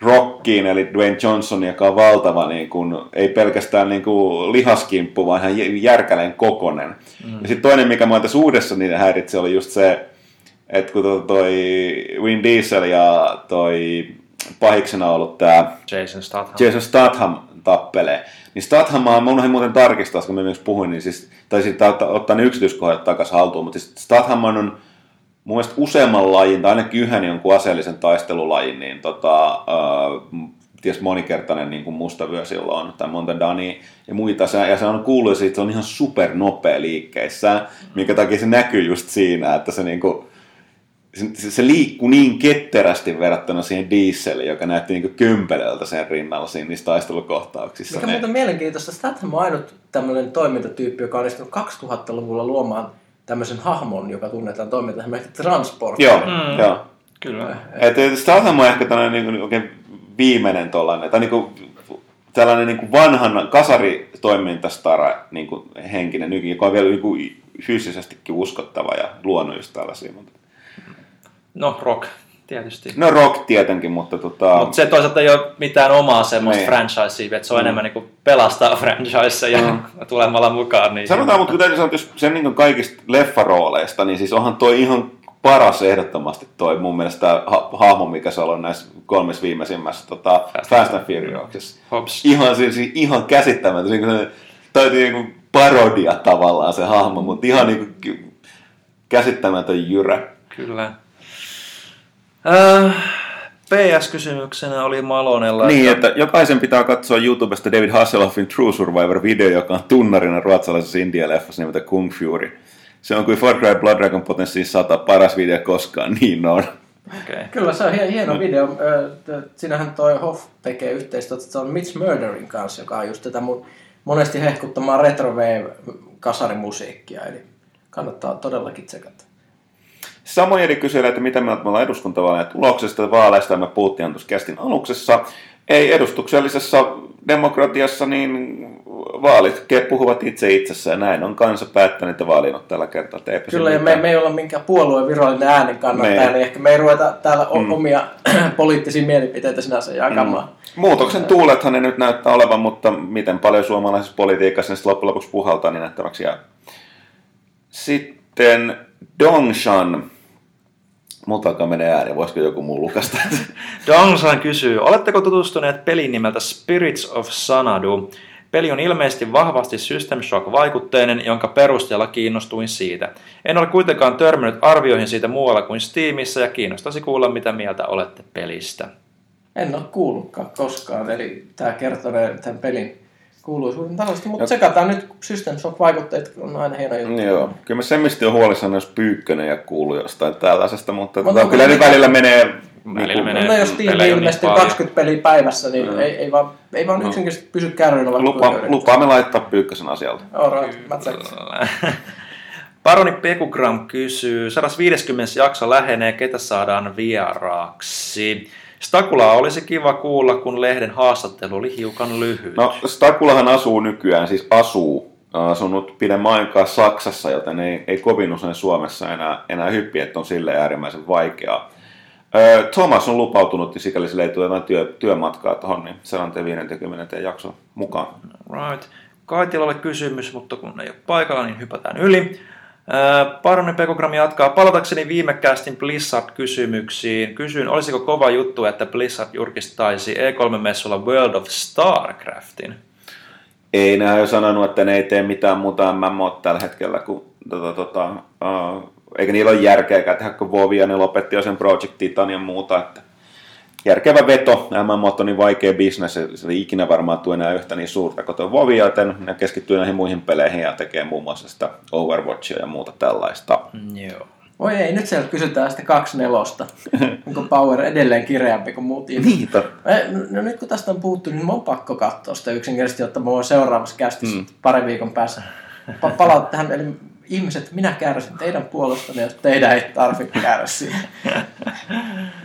Rockiin, eli Dwayne Johnson, joka on valtava, niin kuin, ei pelkästään niin kuin lihaskimppu, vaan ihan järkäleen kokonen. Mm. Ja sitten toinen, mikä mä tässä uudessa niin häiritsi, oli just se, että kun toi, toi Vin Diesel ja toi pahiksena ollut tämä Jason Statham. Jason Statham tappelee. Niin Statham, mä unohdin muuten tarkistaa, kun mä myös puhuin, niin siis, tai sitten ottaa, ottaa ne yksityiskohdat takaisin haltuun, mutta siis Statham on mun mielestä useamman lajin, tai ainakin yhden jonkun aseellisen taistelulajin, niin tota, äh, ties monikertainen niin kuin mustavyö silloin, tai monta Dani ja muita, se, ja se on kuullut siitä, että se on ihan supernopea liikkeissään, minkä takia se näkyy just siinä, että se niin kuin, se, se liikkuu niin ketterästi verrattuna siihen dieseliin, joka näytti niin kömpelöltä sen rinnalla siinä niissä taistelukohtauksissa. Mikä Ne- muuten mielenkiintoista, Statham on ainut tämmöinen toimintatyyppi, joka on onnistunut 2000-luvulla luomaan tämmöisen hahmon, joka tunnetaan toimintaan esimerkiksi transport. Joo, mm. joo. Kyllä. Et Statham on ehkä tällainen niin kuin, oikein viimeinen tollainen, tai niin kuin, tällainen niin kuin vanhan kasaritoimintastara niin kuin henkinen joka on vielä niin kuin, fyysisestikin uskottava ja luonut just tällaisia. Mutta... No, Rock, tietysti. No rock tietenkin, mutta tota... Mutta se toisaalta ei ole mitään omaa semmoista Niin. franchisea, että se on mm. enemmän niin pelastaa franchiseja mm. tulemalla mukaan. Niin Sanotaan, mutta sanoa, että jos sen niin kaikista leffarooleista, niin siis onhan toi ihan paras ehdottomasti toi mun mielestä ha- hahmo, mikä se on näissä kolmessa viimeisimmässä tota, Fast, Fast and Furiousissa. Ihan, siis, ihan käsittämätön. Niin kuin, tai niin kuin parodia tavallaan se hahmo, mutta ihan niin kuin, käsittämätön jyrä. Kyllä. Äh, PS-kysymyksenä oli Malonella. Niin, että jokaisen pitää katsoa YouTubesta David Hasselhoffin True Survivor-video, joka on tunnarina ruotsalaisessa India-leffassa nimeltä Kung Fury. Se on kuin Far Cry Blood Dragon Potenssiin 100, paras video koskaan, niin on. Okay. Kyllä se on hie- hieno video. Siinähän toi Hoff tekee yhteistyötä, se on Mitch Murderin kanssa, joka on just tätä mun monesti hehkuttamaa retro kasarimusiikkia, eli kannattaa todellakin tsekata. Samoin eri kyselee, että mitä mieltä me ollaan eduskuntavaaleja tuloksesta vaaleista, me puhuttiin tuossa kästin aluksessa. Ei edustuksellisessa demokratiassa, niin vaalit puhuvat itse itsessä ja näin on kansa päättänyt, että valinnut tällä kertaa. Että Kyllä, ja me, me ei olla minkään puolueen virallinen äänen kannattaja, Me- niin ehkä me ei ruveta täällä mm. omia poliittisia mielipiteitä sinänsä jakamaan. Mm. Muutoksen tuulethan ne nyt näyttää olevan, mutta miten paljon suomalaisessa politiikassa ne loppujen lopuksi puhaltaa, niin nähtäväksi jää. Sitten Dongshan. Multa alkaa menee ääni, voisiko joku muu lukasta? Dongsan kysyy, oletteko tutustuneet pelin nimeltä Spirits of Sanadu? Peli on ilmeisesti vahvasti System Shock-vaikutteinen, jonka perusteella kiinnostuin siitä. En ole kuitenkaan törmännyt arvioihin siitä muualla kuin Steamissa ja kiinnostaisi kuulla, mitä mieltä olette pelistä. En ole kuullutkaan koskaan, eli tämä kertonee tämän pelin kuuluisuuden tasosta, mutta tsekataan nyt, kun System Shock-vaikutteet on aina hieno juttu. Joo, kyllä mä semmisti on huolissani, jos Pyykkönen ja kuuluu jostain tällaisesta, mutta Mutta tota, kyllä ne mikä- välillä menee... Välillä niinku- menee. No jos niin ilmestyy paljon. 20 peliä päivässä, niin ei, ei vaan, ei vaan yksinkertaisesti pysy kärryillä. Lupa, lupaamme laittaa Pyykkösen asialta. Alright, mä tsekkaan. Paroni Pekugram kysyy, 150 jakso lähenee, ketä saadaan vieraaksi? Stakula olisi kiva kuulla, kun lehden haastattelu oli hiukan lyhyt. No, Stakulahan asuu nykyään, siis asuu, asunut pidemmän aikaa Saksassa, joten ei, ei kovin usein Suomessa enää, enää hyppi, että on sille äärimmäisen vaikeaa. Thomas on lupautunut, ja sikäli sille ei tule jotain työ, työmatkaa tuohon, niin 150 jakson mukaan. Right. Kaitilalle kysymys, mutta kun ei ole paikalla, niin hypätään yli. Paronen Pekogrammi jatkaa. Palatakseni viime kästin Blizzard-kysymyksiin. Kysyin, olisiko kova juttu, että Blizzard julkistaisi E3-messulla World of Starcraftin? Ei, ne jo sanonut, että ne ei tee mitään muuta MMO tällä hetkellä kuin tota, tota, uh, eikä niillä ole järkeä tehdä kuin Vovia, ne lopetti jo sen Project Titan ja muuta, että järkevä veto. MMO on niin vaikea bisnes, se ei ikinä varmaan tule enää yhtä niin suurta kuin tuo Vovia, joten ne keskittyy näihin muihin peleihin ja tekee muun muassa sitä Overwatchia ja muuta tällaista. Joo. Oi ei, nyt sieltä kysytään sitä kaksi nelosta. Onko Power edelleen kireämpi kuin muut Niitä. No nyt kun tästä on puhuttu, niin mun on pakko katsoa sitä yksinkertaisesti, jotta mulla on seuraavassa kästissä mm. pari viikon päässä pa- palata tähän. Eli ihmiset, minä kärsin teidän puolestanne, jos teidän ei tarvitse kärsiä.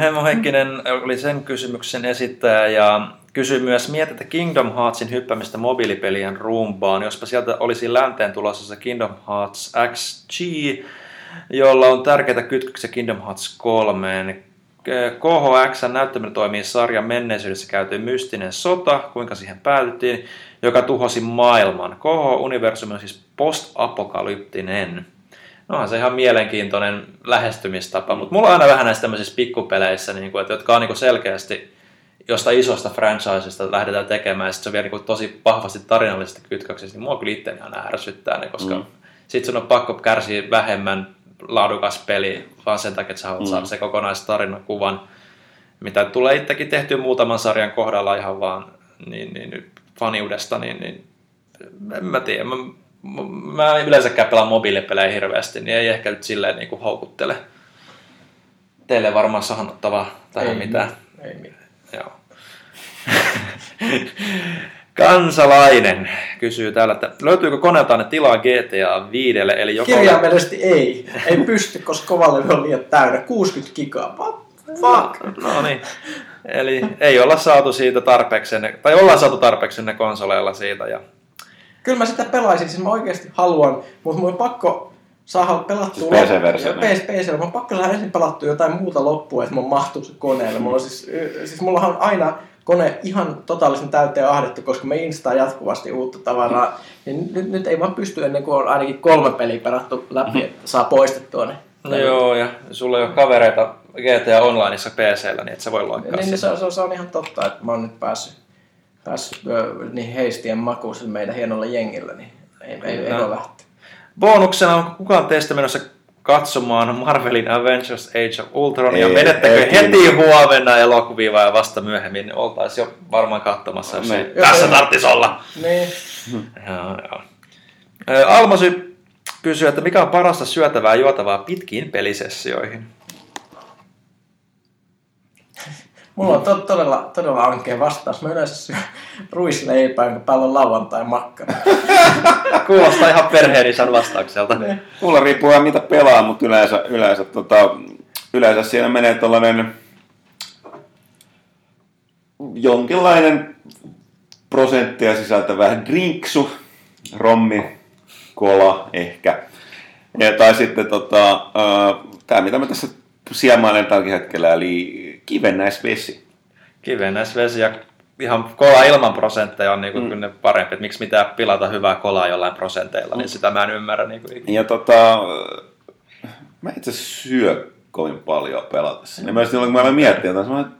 Hemo Heikkinen oli sen kysymyksen esittäjä ja kysyi myös, mietitte Kingdom Heartsin hyppämistä mobiilipelien ruumbaan, jospa sieltä olisi länteen tulossa se Kingdom Hearts XG, jolla on tärkeitä kytköksiä Kingdom Hearts 3. KHX näyttäminen toimii sarjan menneisyydessä käyty mystinen sota, kuinka siihen päädyttiin, joka tuhosi maailman. KH-universumi on siis post-apokalyptinen. No on se ihan mielenkiintoinen lähestymistapa, mutta mulla on aina vähän näissä tämmöisissä pikkupeleissä, niin kuin, että, jotka on niin kuin selkeästi josta isosta franchisesta lähdetään tekemään, ja sitten se on vielä niin kuin tosi vahvasti tarinallisesti kytköksessä, niin mua kyllä itse aina ärsyttää ne, koska mm. sitten sun on pakko kärsiä vähemmän laadukas peli, vaan sen takia, että sä haluat mm. saada se kokonaistarinakuvan, mitä tulee itsekin tehty muutaman sarjan kohdalla ihan vaan niin, niin, faniudesta, niin, niin en mä tiedä, mä, mä yleensäkään pelaan mobiilipelejä hirveästi, niin ei ehkä nyt silleen niin kuin houkuttele. Teille varmaan sanottavaa tähän ei, mitään. Ei mitään. Joo. Kansalainen kysyy täällä, että löytyykö koneeltaan tilaa GTA 5, eli joko... Kirjaimellisesti ei. Ei pysty, koska kovalevy on liian täynnä. 60 gigaa. What? Fuck. No niin. Eli ei olla saatu siitä tarpeeksi, tai ollaan saatu tarpeeksi ne konsoleilla siitä. Ja... Kyllä mä sitä pelaisin, siis mä oikeasti haluan, mutta mun on pakko saada pelattua siis PC-versio. PC, PC, mä on pakko saada ensin pelattua jotain muuta loppua, että mun mahtuu se koneelle. Mulla on siis, siis mulla on aina kone ihan totaalisen täyteen ahdettu, koska me instaa jatkuvasti uutta tavaraa. Niin nyt, nyt ei vaan pysty ennen kuin on ainakin kolme peliä perattu läpi, että saa poistettua ne. No joo, ja sulla ei ole kavereita GTA Onlineissa PCllä, niin et sä voi loikkaa niin, niin se, se, se, on ihan totta, että mä oon nyt päässyt, päässyt niin heistien makuun meidän hienolla jengillä, niin ei, ei, ei voi lähteä. Bonuksena on kukaan teistä menossa katsomaan Marvelin Avengers Age of Ultron ei, ja menettekö ei, heti ei. huomenna elokuvia vai vasta myöhemmin, niin oltaisiin jo varmaan katsomassa, jos ei, tässä tarvitsisi olla. Niin. Joo, joo. Almasy kysyy, että mikä on parasta syötävää juotavaa pitkiin pelisessioihin? Mulla on to- todella, todella ankea vastaus. Mä yleensä syön ruisleipää, jonka päällä on lauantai makkara. Kuulostaa ihan perheen vastaukselta. Ne. Mulla riippuu ihan mitä pelaa, mutta yleensä, yleensä, tota, yleensä siinä menee tällainen jonkinlainen prosenttia sisältävä drinksu, rommi, kola ehkä. Ja, tai sitten tota, uh, tämä, mitä mä tässä siemailen tälläkin hetkellä, eli kivennäisvesi. Kivennäisvesi ja ihan kola ilman prosentteja on niinku mm. parempi. että miksi mitään pilata hyvää kolaa jollain prosenteilla, niin mm. niin sitä mä en ymmärrä. Niinku ja tota, mä itse syö kovin paljon pelatessa. Mm. Ja mä silloin, kun mä olen miettinyt, että on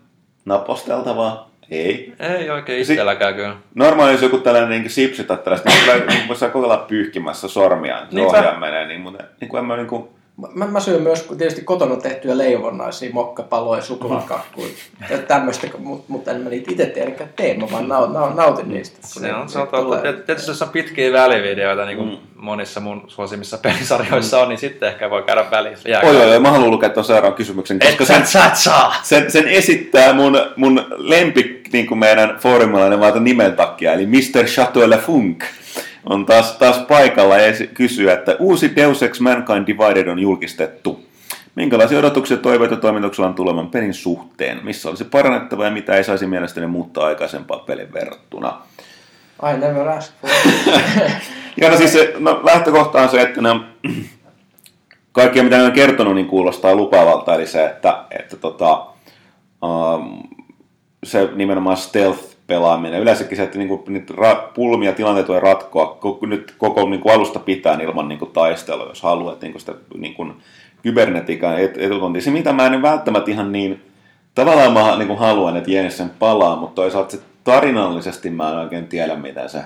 naposteltavaa. Ei. Ei oikein itselläkään kyllä. Normaali jos joku tällainen niin sipsi tai tällaista, niin kyllä niin saa kokeilla pyyhkimässä sormia, että ohjaa menee, niin, mutta niin kuin en mä niin kuin, Mä, mä syön myös tietysti kotona tehtyjä leivonnaisia, mokkapaloja, suklaakakkuja ja tämmöistä, mutta mut en mä niitä itse tietenkään tee, mä vaan naut, naut, nautin niistä. Se on, se on totta. Tietysti jos on pitkiä välivideoita, niin kuin mm. monissa mun suosimissa pelisarjoissa on, niin sitten ehkä voi käydä välissä. Oi, oi, oi, mä haluan lukea tuon seuraavan kysymyksen, koska et, sen, sä, saa. Sen, sen, esittää mun, mun lempik niin kuin meidän foorumilainen vaata nimen takia, eli Mr. Chateau Le Funk on taas, taas paikalla ja kysyä, että uusi Deus Ex Mankind Divided on julkistettu. Minkälaisia odotuksia toiveita toimituksella on tulevan pelin suhteen? Missä olisi parannettava ja mitä ei saisi mielestäni muuttaa aikaisempaa pelin verrattuna? I never ask for ja no siis se, no, lähtökohta on se, että ne on, kaikkea mitä ne on kertonut niin kuulostaa lupaavalta, eli se, että, että tota, um, se nimenomaan stealth pelaaminen. Yleensäkin se, että niinku, niitä ra- pulmia tilanteet voi ratkoa koko, nyt koko niinku alusta pitäen ilman niinku taistelua, jos haluaa. Että niinku sitä niinku, kybernetiikan et, etutunti. Se, mitä mä en välttämättä ihan niin, tavallaan mä niin kuin haluan, että Jensen palaa, mutta toisaalta se tarinallisesti mä en oikein tiedä, miten se,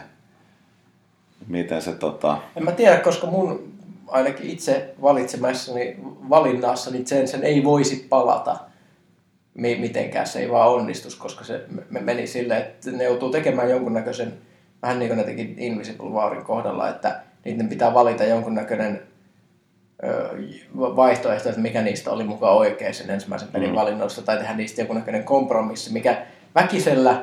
miten se tota... En mä tiedä, koska mun ainakin itse valitsemassani valinnassani Jensen ei voisi palata mitenkään. Se ei vaan onnistus, koska se meni silleen, että ne joutuu tekemään jonkunnäköisen, vähän niin kuin ne teki Invisible Warin kohdalla, että niiden pitää valita jonkunnäköinen vaihtoehto, että mikä niistä oli mukaan oikein sen ensimmäisen pelin mm. valinnoista, tai tehdä niistä jonkunnäköinen kompromissi, mikä väkisellä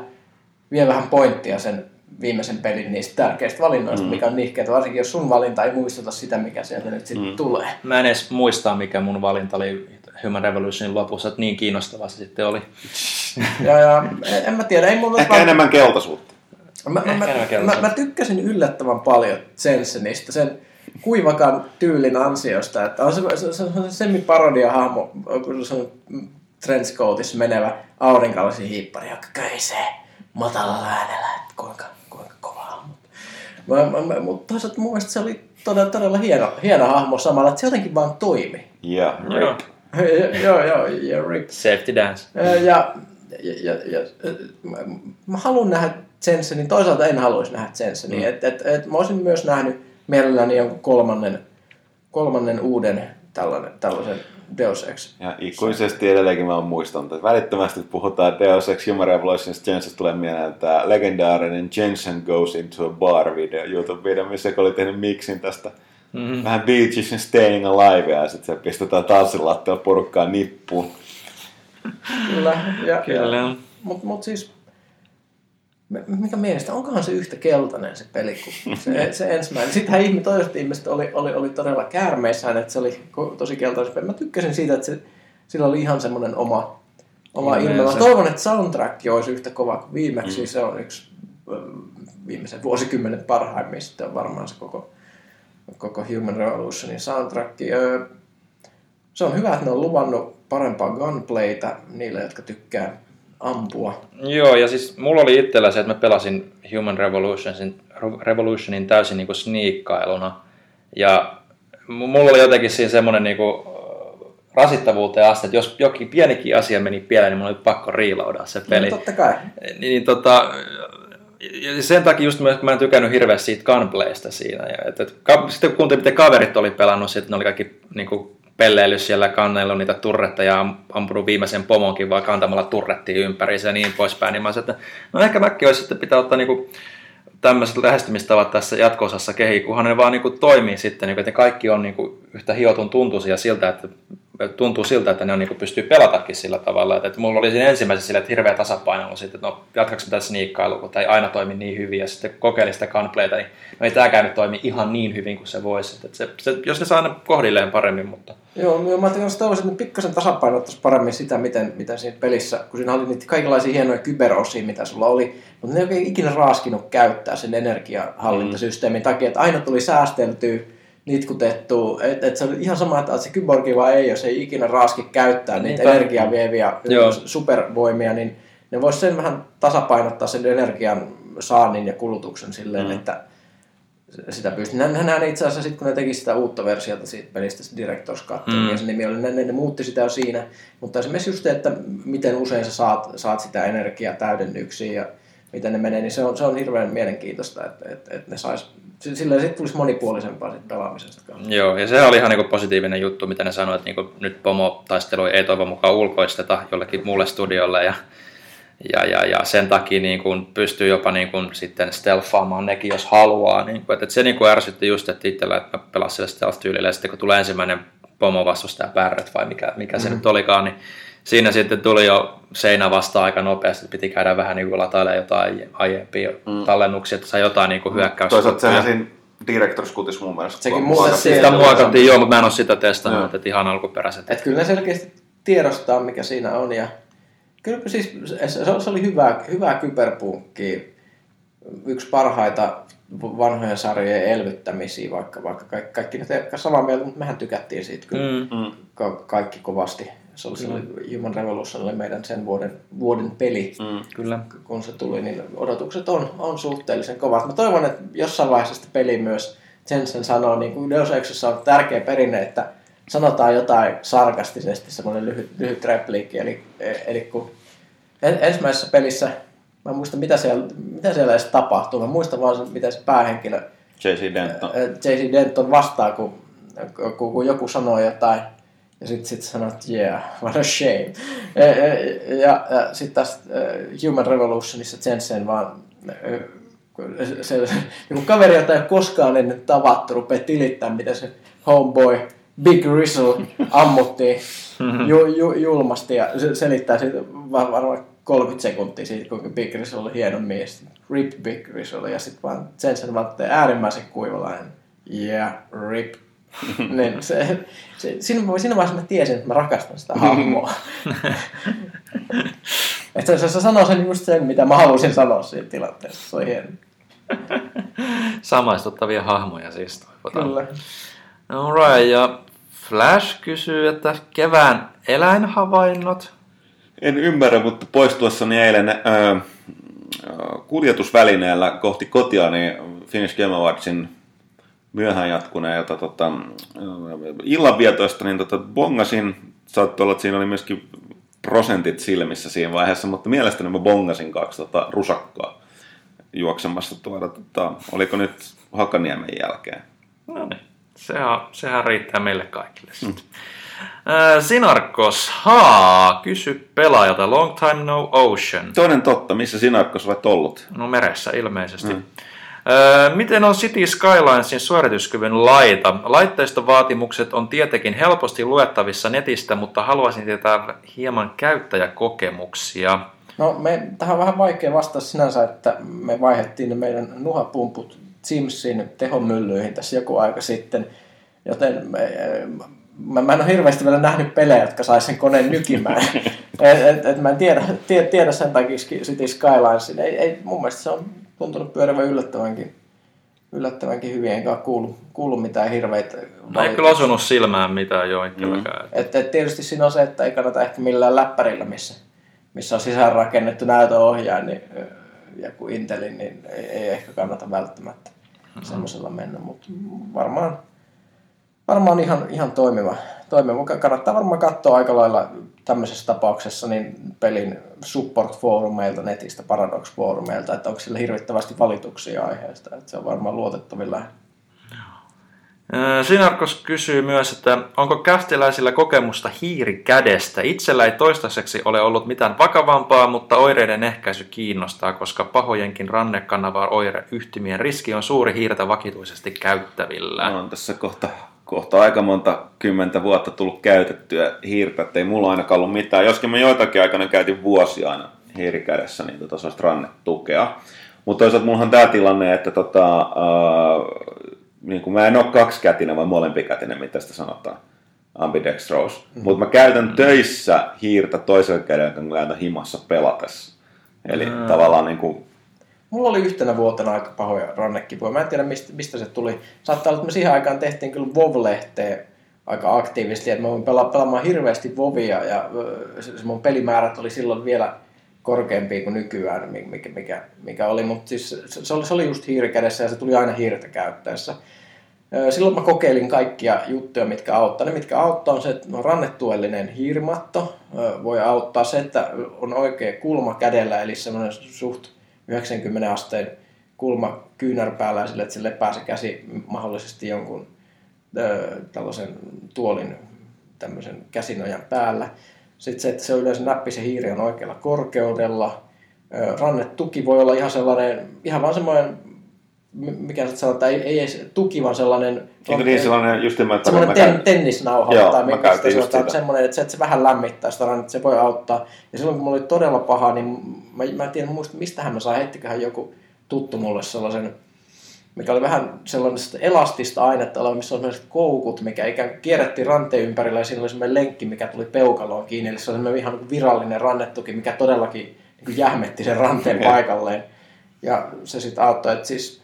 vie vähän pointtia sen viimeisen pelin niistä tärkeistä valinnoista, mm. mikä on nihkeä, varsinkin jos sun valinta ei muistuta sitä, mikä sieltä nyt sitten mm. tulee. Mä en edes muista, mikä mun valinta oli Human Revolutionin lopussa, että niin kiinnostava se sitten oli. ja, ja en, en mä tiedä, ei mulla Ehkä vaan... enemmän keltaisuutta. Mä, mä, mä, mä, mä, tykkäsin yllättävän paljon Jensenistä, sen kuivakan tyylin ansiosta, että on se, se, se, se semi-parodia hahmo, se on trenchcoatissa menevä aurinkallaisen hiippari, joka köisee matalalla äänellä, että kuinka, kuinka kova hahmo. Mutta toisaalta mun mielestä se oli todella, todella hieno, hieno hahmo samalla, että se jotenkin vaan toimi. Yeah, rip. joo, joo, ja rip. Safety dance. Ja, ja, ja, ja, mä, mä haluan nähdä Jensenin, toisaalta en haluaisi nähdä Jensenin. Mm. Et, et, et, mä olisin myös nähnyt mielelläni jonkun kolmannen, kolmannen uuden tällainen, tällaisen Deus Ex. Ja ikuisesti edelleenkin mä oon muistanut, että välittömästi puhutaan Deus Ex Human Revolutionista, Jensen tulee mieleen tämä legendaarinen Jensen Goes into a Bar video, YouTube-video, missä oli tehnyt mixin tästä mm-hmm. vähän Beaches and Staying Alive, ja sitten se pistetään tanssilatteella porukkaan nippuun. Kyllä, ja, Kyllä. Mutta mut siis mikä mielestä, onkohan se yhtä keltainen se peli kuin se, se ensimmäinen. Sittenhän ihmiset, toiset ihmiset oli, oli, oli todella käärmeissään, että se oli tosi keltainen peli. Mä tykkäsin siitä, että se, sillä oli ihan semmoinen oma, oma ilme. Mä toivon, että soundtrack olisi yhtä kova kuin viimeksi. Mm. Se on yksi viimeisen vuosikymmenen parhaimmista on varmaan se koko, koko Human Revolutionin soundtrack. Se on hyvä, että ne on luvannut parempaa gunplayta niille, jotka tykkää ampua. Joo, ja siis mulla oli itsellä se, että mä pelasin Human Revolutionin, Revolutionin täysin niin kuin sniikkailuna. Ja mulla oli jotenkin siinä semmoinen niin kuin rasittavuuteen asti, että jos jokin pienikin asia meni pieleen, niin mulla oli pakko reloadaa se peli. No, totta kai. Niin, niin tota, ja sen takia just mä, mä en tykännyt hirveästi siitä gunplaysta siinä. Ja, että, että, sitten kun kuuntelin, miten kaverit oli pelannut, sitten ne oli kaikki niin kuin, pelleily siellä kannella niitä turretta ja ampunut viimeisen pomonkin vaan kantamalla turrettiin ympäri ja niin poispäin, niin mä sanoin, että no ehkä mäkin olisi, että pitää ottaa niinku tämmöiset lähestymistavat tässä jatko-osassa kehiin, kunhan ne vaan niinku toimii sitten, niinku, että kaikki on niinku yhtä hiotun tuntuisia siltä, että tuntuu siltä, että ne on, niin kuin pystyy pelatakin sillä tavalla. Että, että mulla oli siinä ensimmäisessä sille, että hirveä tasapaino on sitten, että no jatkaks mitä sniikkailu, kun tämä ei aina toimi niin hyvin, ja sitten kokeilin sitä gunplayta, niin no ei tämäkään nyt toimi ihan niin hyvin kuin se voisi. Että se, se, jos ne saa ne kohdilleen paremmin, mutta... Joo, mä toivoisin, että ne pikkasen tasapainottaisi paremmin sitä, miten, miten siinä pelissä, kun siinä oli niitä kaikenlaisia hienoja kyberosia, mitä sulla oli, mutta ne ei oikein ikinä raaskinut käyttää sen energiahallintasysteemin mm. takia, että aina tuli säästeltyä nitkutettu, että et se on ihan sama, että se kyborgi vai ei, jos ei ikinä raaski käyttää niitä Niinpä. energiaa vieviä Joo. supervoimia, niin ne voisi sen vähän tasapainottaa sen energian saannin ja kulutuksen silleen, mm. että sitä pystyy. Nähdään itse asiassa sitten, kun ne teki sitä uutta versiota siitä pelistä, se Director's Cut, mm. niin se nimi oli, ne, ne, muutti sitä jo siinä. Mutta esimerkiksi just se, että miten usein sä saat, saat sitä energiaa täydennyksiin ja miten ne menee, niin se on, se on hirveän mielenkiintoista, että, että, että ne sais, sillä sitten tulisi monipuolisempaa sit pelaamisesta. Joo, ja se oli ihan niin positiivinen juttu, mitä ne sanoivat, että niin nyt pomo-taistelu ei toivon mukaan ulkoisteta jollekin muulle studiolle, ja, ja, ja, ja sen takia niin kuin pystyy jopa niin kuin sitten stealthaamaan nekin, jos haluaa. Niin kuin, että se niin kuin ärsytti just, että itsellä, että mä pelasin sillä stealth-tyylillä, ja sitten kun tulee ensimmäinen pomo vastustaja Barrett vai mikä, mikä se mm-hmm. nyt olikaan, niin siinä sitten tuli jo seinä vasta aika nopeasti, piti käydä vähän niin kuin latailemaan jotain aiempia mm. tallennuksia, että sai jotain niin kuin hyökkäys. Toisaalta sehän siinä Director's Cutis mun mielestä. Sekin muuten Sitä muokattiin, joo, mutta mä en ole sitä testannut, että ihan alkuperäiset. Että kyllä ne selkeästi tiedostaa, mikä siinä on. Ja kyllä siis se oli hyvää, hyvää kyberpunkkia. Yksi parhaita vanhojen sarjojen elvyttämisiä, vaikka, vaikka kaikki, kaikki nyt ei samaa mieltä, mutta mehän tykättiin siitä kyllä mm. mm. Ka- kaikki kovasti. Se oli, mm. Human Revolution oli meidän sen vuoden, vuoden peli, mm. kyllä. kun se tuli, niin odotukset on, on suhteellisen kovat. Mä toivon, että jossain vaiheessa sitä peli myös Jensen sanoo, niin kuin Deus Exissa on tärkeä perinne, että sanotaan jotain sarkastisesti, semmoinen lyhyt, lyhyt repliikki, eli, eli kun ensimmäisessä pelissä Mä en muista, mitä siellä, mitä siellä edes tapahtuu. Mä muistan vaan, miten se päähenkilö J.C. Denton. J.C. Denton vastaa, kun, kun, kun joku sanoo jotain. Ja sitten sit sanoo, että yeah, what a shame. Ja, ja, ja sitten taas Human Revolutionissa Jensen vaan se, se, joku kaveri, jota ei koskaan ennen tavattu, rupeaa tilittämään, mitä se homeboy Big Rizzle ammuttiin ju, ju, julmasti ja se selittää siitä varmaan 30 sekuntia siitä, kuinka Big Rizzle oli hieno mies. Rip Big Rizzle ja sitten vaan sen sen vaan äärimmäisen kuivalainen. Yeah, rip. niin se, se, siinä, siinä vaiheessa mä tiesin, että mä rakastan sitä hahmoa. että se, se sanoo sen just sen, mitä mä halusin sanoa siinä tilanteessa. Se on hieno. Samaistuttavia hahmoja siis toivotaan. Kyllä. Alright, ja Flash kysyy, että kevään eläinhavainnot. En ymmärrä, mutta poistuessani eilen ää, kuljetusvälineellä kohti kotia, niin Finnish Game Awardsin myöhään jatkuneelta tota, illanvietoista, niin tota, bongasin, saattoi olla, että siinä oli myöskin prosentit silmissä siinä vaiheessa, mutta mielestäni mä bongasin kaksi tota, rusakkaa juoksemassa tuoda, tota, oliko nyt Hakaniemen jälkeen. No niin, sehän, sehän riittää meille kaikille sitten. Hmm. Äh, Sinarkos, haa, kysy pelaajalta, long time no ocean. Toinen totta, missä Sinarkos olet ollut? No meressä ilmeisesti. Mm. Öö, miten on City Skylinesin suorituskyvyn laita? Laitteistovaatimukset on tietenkin helposti luettavissa netistä, mutta haluaisin tietää hieman käyttäjäkokemuksia. No, me, tähän on vähän vaikea vastata sinänsä, että me vaihdettiin meidän nuhapumput Simsin tehomyllyihin tässä joku aika sitten, joten me, mä, mä en ole hirveästi vielä nähnyt pelejä, jotka sais sen koneen nykimään. et, et, et mä en tiedä, tiedä, tiedä sen takia City Skylinesin. Ei, ei, mun mielestä se on tuntunut pyörivän yllättävänkin, yllättävänkin hyvin, enkä ole kuullut, kuullut mitään hirveitä No ei kyllä osunut silmään mitään jo itselläkään. Mm. Et, et tietysti siinä on se, että ei kannata ehkä millään läppärillä, missä, missä on sisäänrakennettu näytöohjaaja, niin joku Intelin, niin ei, ei ehkä kannata välttämättä mm-hmm. semmoisella mennä, mutta varmaan varmaan ihan, ihan toimiva. toimiva. Kannattaa varmaan katsoa aika lailla tämmöisessä tapauksessa niin pelin support-foorumeilta netistä, Paradox-foorumeilta, että onko sillä hirvittävästi valituksia aiheesta. Että se on varmaan luotettavilla. Sinarkos kysyy myös, että onko kästiläisillä kokemusta hiirikädestä? Itsellä ei toistaiseksi ole ollut mitään vakavampaa, mutta oireiden ehkäisy kiinnostaa, koska pahojenkin rannekanavaa oireyhtymien riski on suuri hiirtä vakituisesti käyttävillä. No, on tässä kohta kohta aika monta kymmentä vuotta tullut käytettyä hiirtä, että ei mulla ainakaan ollut mitään. Joskin mä joitakin aikana käytin vuosia aina hiirikädessä, niin tota, sellaista rannetukea. Mutta toisaalta mulla on tämä tilanne, että tota, äh, niin kuin mä en ole kaksikätinen vai molempikätinen, mitä sitä sanotaan ambidextrous. Mm. Mutta mä käytän mm. töissä hiirtä toisella kädellä, kun mä käytän himassa pelatessa. Eli mm. tavallaan niin kuin Mulla oli yhtenä vuotena aika pahoja rannekipuja. Mä en tiedä, mistä, mistä se tuli. Saattaa olla, että me siihen aikaan tehtiin kyllä WoW-lehteä aika aktiivisesti, että mä voin pela- pelaamaan hirveästi WoWia ja se, se mun pelimäärät oli silloin vielä korkeampia kuin nykyään, mikä, mikä, mikä oli, mutta siis se se oli just hiirikädessä ja se tuli aina hiirtä käyttäessä. Silloin mä kokeilin kaikkia juttuja, mitkä auttaa. Ne, mitkä auttaa, on se, että on rannetuellinen hiirimatto. Voi auttaa se, että on oikea kulma kädellä, eli semmoinen suht 90 asteen kulma kyynärpäällä sille, että se lepää se käsi mahdollisesti jonkun ö, tällaisen tuolin tämmöisen käsinojan päällä. Sitten se, että se on yleensä näppi, se hiiri on oikealla korkeudella. Rannetuki voi olla ihan sellainen, ihan vaan semmoinen mikä se sanotaan, ei, ei edes tuki, vaan sellainen... Eikö niin sellainen just mä, sellainen ten, käyn... tennisnauha, Joo, tai mikä sitä sanotaan, semmoinen, että se, että se vähän lämmittää sitä että se voi auttaa. Ja silloin kun mulla oli todella paha, niin mä, mä en tiedä muista, mistähän mä sain, hettiköhän joku tuttu mulle sellaisen mikä oli vähän sellaista elastista ainetta, missä on sellaiset koukut, mikä ikään kuin kierrettiin ranteen ympärillä ja siinä oli sellainen lenkki, mikä tuli peukaloon kiinni. Eli se oli ihan niin virallinen rannetuki, mikä todellakin niin jähmetti sen ranteen paikalleen. Ja se sitten auttoi, että siis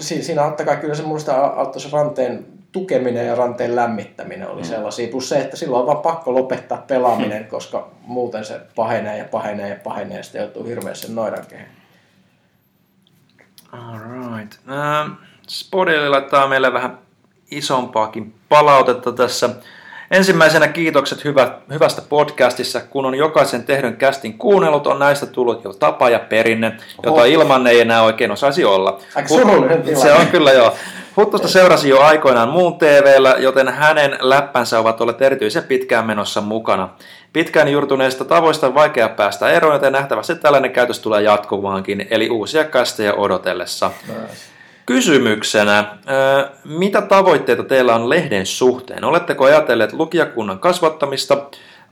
siinä auttakaa kyllä se minusta auttoi se ranteen tukeminen ja ranteen lämmittäminen oli mm. sellaisia. Plus se, että silloin on vaan pakko lopettaa pelaaminen, mm. koska muuten se pahenee ja pahenee ja pahenee ja sitten joutuu hirveästi noidan kehen. Alright. Uh, Spodeli laittaa meille vähän isompaakin palautetta tässä. Ensimmäisenä kiitokset hyvä, hyvästä podcastissa. Kun on jokaisen tehdyn kästin kuunnellut, on näistä tullut jo tapa ja perinne, jota ilman ei enää oikein osaisi olla. Surullinen Se on kyllä joo. Huttusta seurasi jo aikoinaan muun TVllä, joten hänen läppänsä ovat olleet erityisen pitkään menossa mukana. Pitkään juurtuneista tavoista on vaikea päästä eroon, joten nähtävästi tällainen käytös tulee jatkuvaankin, eli uusia kasteja odotellessa. Kysymyksenä, mitä tavoitteita teillä on lehden suhteen? Oletteko ajatelleet lukijakunnan kasvattamista,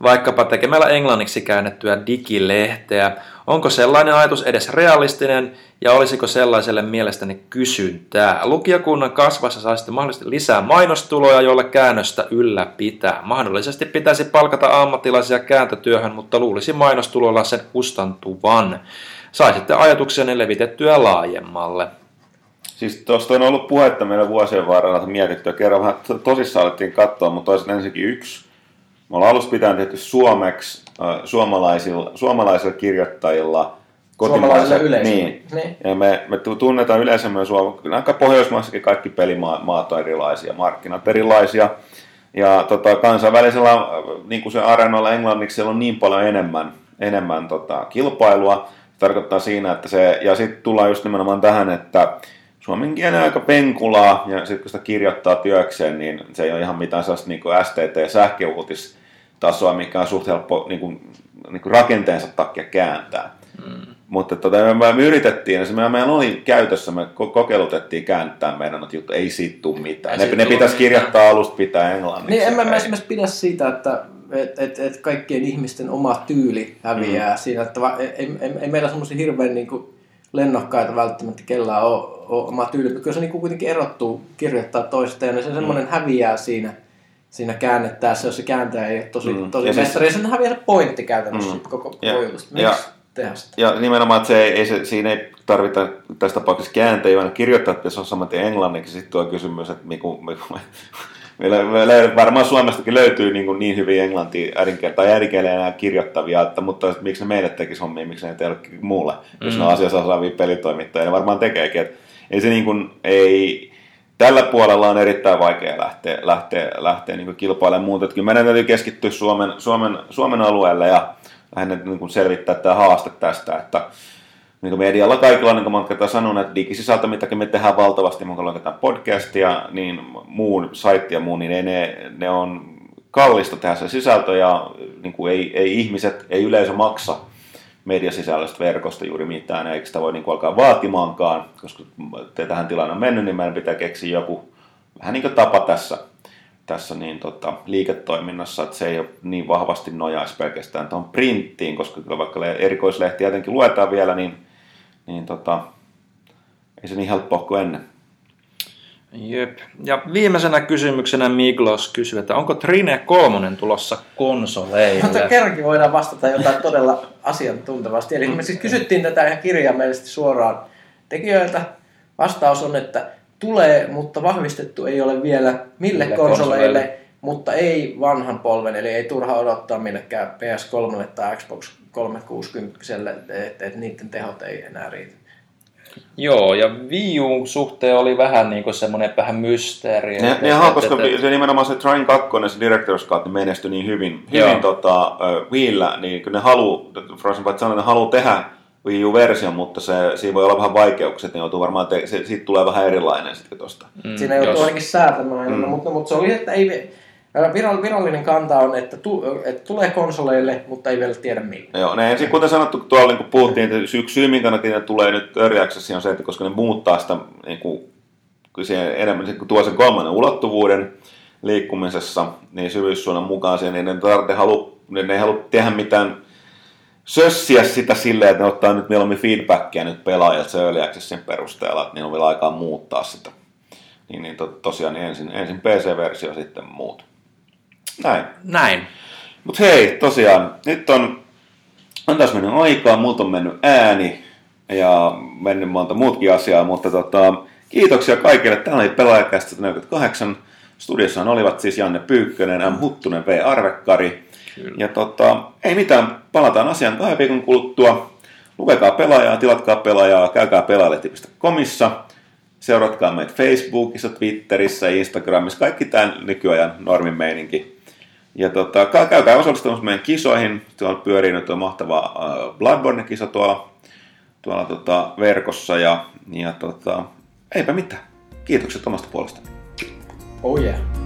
vaikkapa tekemällä englanniksi käännettyä digilehteä? Onko sellainen ajatus edes realistinen ja olisiko sellaiselle mielestäni kysyntää? Lukijakunnan kasvassa saisitte mahdollisesti lisää mainostuloja, joilla käännöstä ylläpitää. Mahdollisesti pitäisi palkata ammattilaisia kääntötyöhön, mutta luulisi mainostuloilla sen kustantuvan. Saisitte ajatuksenne levitettyä laajemmalle. Siis tuosta on ollut puhetta meidän vuosien varrella mietittyä. Kerran vähän tosissaan alettiin katsoa, mutta olisi ensinnäkin yksi. Me ollaan alussa pitänyt tehty suomeksi äh, suomalaisilla, suomalaisilla kirjoittajilla kotimaisille yleisölle. Niin. niin. Ja me, me tunnetaan yleensä myös aika Pohjoismaissakin kaikki pelimaat on erilaisia, markkinat erilaisia. Ja tota, kansainvälisellä niin kuin se areenalla englanniksi siellä on niin paljon enemmän, enemmän tota, kilpailua. Tarkoittaa siinä, että se, ja sitten tullaan just nimenomaan tähän, että suomen kielen aika penkulaa, ja sitten kun sitä kirjoittaa työkseen, niin se ei ole ihan mitään sellaista niin STT-sähköuutistasoa, mikä on suht helppo niin kuin, niin kuin rakenteensa takia kääntää. Mm. Mutta tota, me, me yritettiin, se meillä oli käytössä, me kokeilutettiin kääntää meidän että juttu, ei siitä tule mitään. Ne, ne pitäisi kirjoittaa alusta pitää englanniksi. Niin, en mä esimerkiksi pidä siitä, että et, et, et kaikkien ihmisten oma tyyli häviää mm. siinä, että va, ei, ei, ei meillä semmoisia hirveän niin kuin, lennokkaita välttämättä kellään ole oma tyyli. Kyllä se niin kuitenkin erottuu kirjoittaa toista ja se semmoinen mm. häviää siinä, siinä käännettäessä, jos se kääntää ei ole tosi, mm. tosi ja mestari. Siis, ja sen häviää se pointti käytännössä mm. koko, koko ja, jutusta. Ja, tehdä sitä? Ja nimenomaan, että se ei, se, siinä ei tarvita tässä tapauksessa kääntäjiä, vaan kirjoittaa, että se on samaten englanniksi. Sitten tuo kysymys, että miku, miku, Meillä, meillä varmaan Suomestakin löytyy niin, kuin niin hyviä englantia äidinkieltä tai kirjoittavia, että, mutta miksi ne meille tekisi hommia, miksi ne ei tee muulle, mm. jos ne on asiassa osaavia pelitoimittajia, ne varmaan tekeekin. Että ei se niin kuin, ei, tällä puolella on erittäin vaikea lähteä, lähteä, lähteä niin kilpailemaan muuta. Että kyllä meidän täytyy keskittyä Suomen, Suomen, Suomen alueelle ja lähinnä niin kuin selvittää tämä haaste tästä, että niin kuin medialla kaikilla, niin kuin mä sanonut, että digisisältö, mitäkin me tehdään valtavasti, kun luotetaan podcastia, niin muun saitti ja muu, niin ne, ne on kallista tehdä se sisältö ja niin kuin ei, ei ihmiset, ei yleisö maksa mediasisällöstä verkosta juuri mitään, eikä sitä voi niin kuin alkaa vaatimaankaan, koska tähän tilanne on mennyt, niin meidän pitää keksiä joku vähän niin kuin tapa tässä, tässä niin tota, liiketoiminnassa, että se ei ole niin vahvasti nojaisi pelkästään tuohon printtiin, koska kyllä vaikka erikoislehtiä jotenkin luetaan vielä, niin niin tota, ei se niin helppoa kuin ennen. Jep. Ja viimeisenä kysymyksenä Miglos kysyy, että onko Trine 3 tulossa konsoleille? Mutta kerrankin voidaan vastata jotain todella asiantuntevasti. Eli me siis kysyttiin tätä ihan kirjaimellisesti suoraan tekijöiltä. Vastaus on, että tulee, mutta vahvistettu ei ole vielä mille, mille konsoleille, konsoleille, mutta ei vanhan polven, eli ei turha odottaa millekään PS3 tai Xbox 360, että et niiden tehot ei enää riitä. Joo, ja Wii U suhteen oli vähän niin kuin semmoinen vähän mysteeri. Ne, ne et, koska et, se nimenomaan se Train 2, se Director's Cut menestyi niin hyvin, hyvin tota, uh, Wiillä, niin kyllä ne halu, Frozen Byte sanoi, ne haluaa tehdä Wii U-version, mutta se, siinä voi olla vähän vaikeuksia, että ne joutuu varmaan, te- se, siitä tulee vähän erilainen sitten tosta. Mm, siinä joutuu jos... ainakin säätämään mm. mutta, mutta se oli, että ei, Virallinen kanta on, että, tu, että tulee konsoleille, mutta ei vielä tiedä milloin. Joo, ne ensin kuten sanottu, tuolla niin puhuttiin, että yksi syy, minkä ne tulee nyt Early on se, että koska ne muuttaa sitä niin kuin, enemmän, kun tuo sen kolmannen ulottuvuuden liikkumisessa, niin syvyyssuunnan mukaan siihen, niin ne, tarvitse halu, ne ei halua tehdä mitään sössiä sitä silleen, että ne ottaa nyt mieluummin feedbackia nyt pelaajat se Early Accessin perusteella, että niin on vielä aikaa muuttaa sitä. Niin, niin to, tosiaan niin ensin, ensin PC-versio, sitten muut. Näin. Näin. Mutta hei, tosiaan, nyt on, on taas mennyt aikaa, multa on mennyt ääni ja mennyt monta muutkin asiaa, mutta tota, kiitoksia kaikille. Tämä oli Pelaajakästä 48. Studiossaan olivat siis Janne Pyykkönen, M. Huttunen, V. Arvekkari. Kyllä. Ja tota, ei mitään, palataan asian kahden viikon kuluttua. Lukekaa pelaajaa, tilatkaa pelaajaa, käykää pelaajalehti.comissa. Seuratkaa meitä Facebookissa, Twitterissä, Instagramissa, kaikki tämän nykyajan normimeininki. Tota, käykää osallistumassa meidän kisoihin. Tuolla pyörii nyt on mahtava uh, Bloodborne-kisa tuolla, tuolla tota, verkossa. Ja, ja tota, eipä mitään. Kiitokset omasta puolestani. Oh yeah.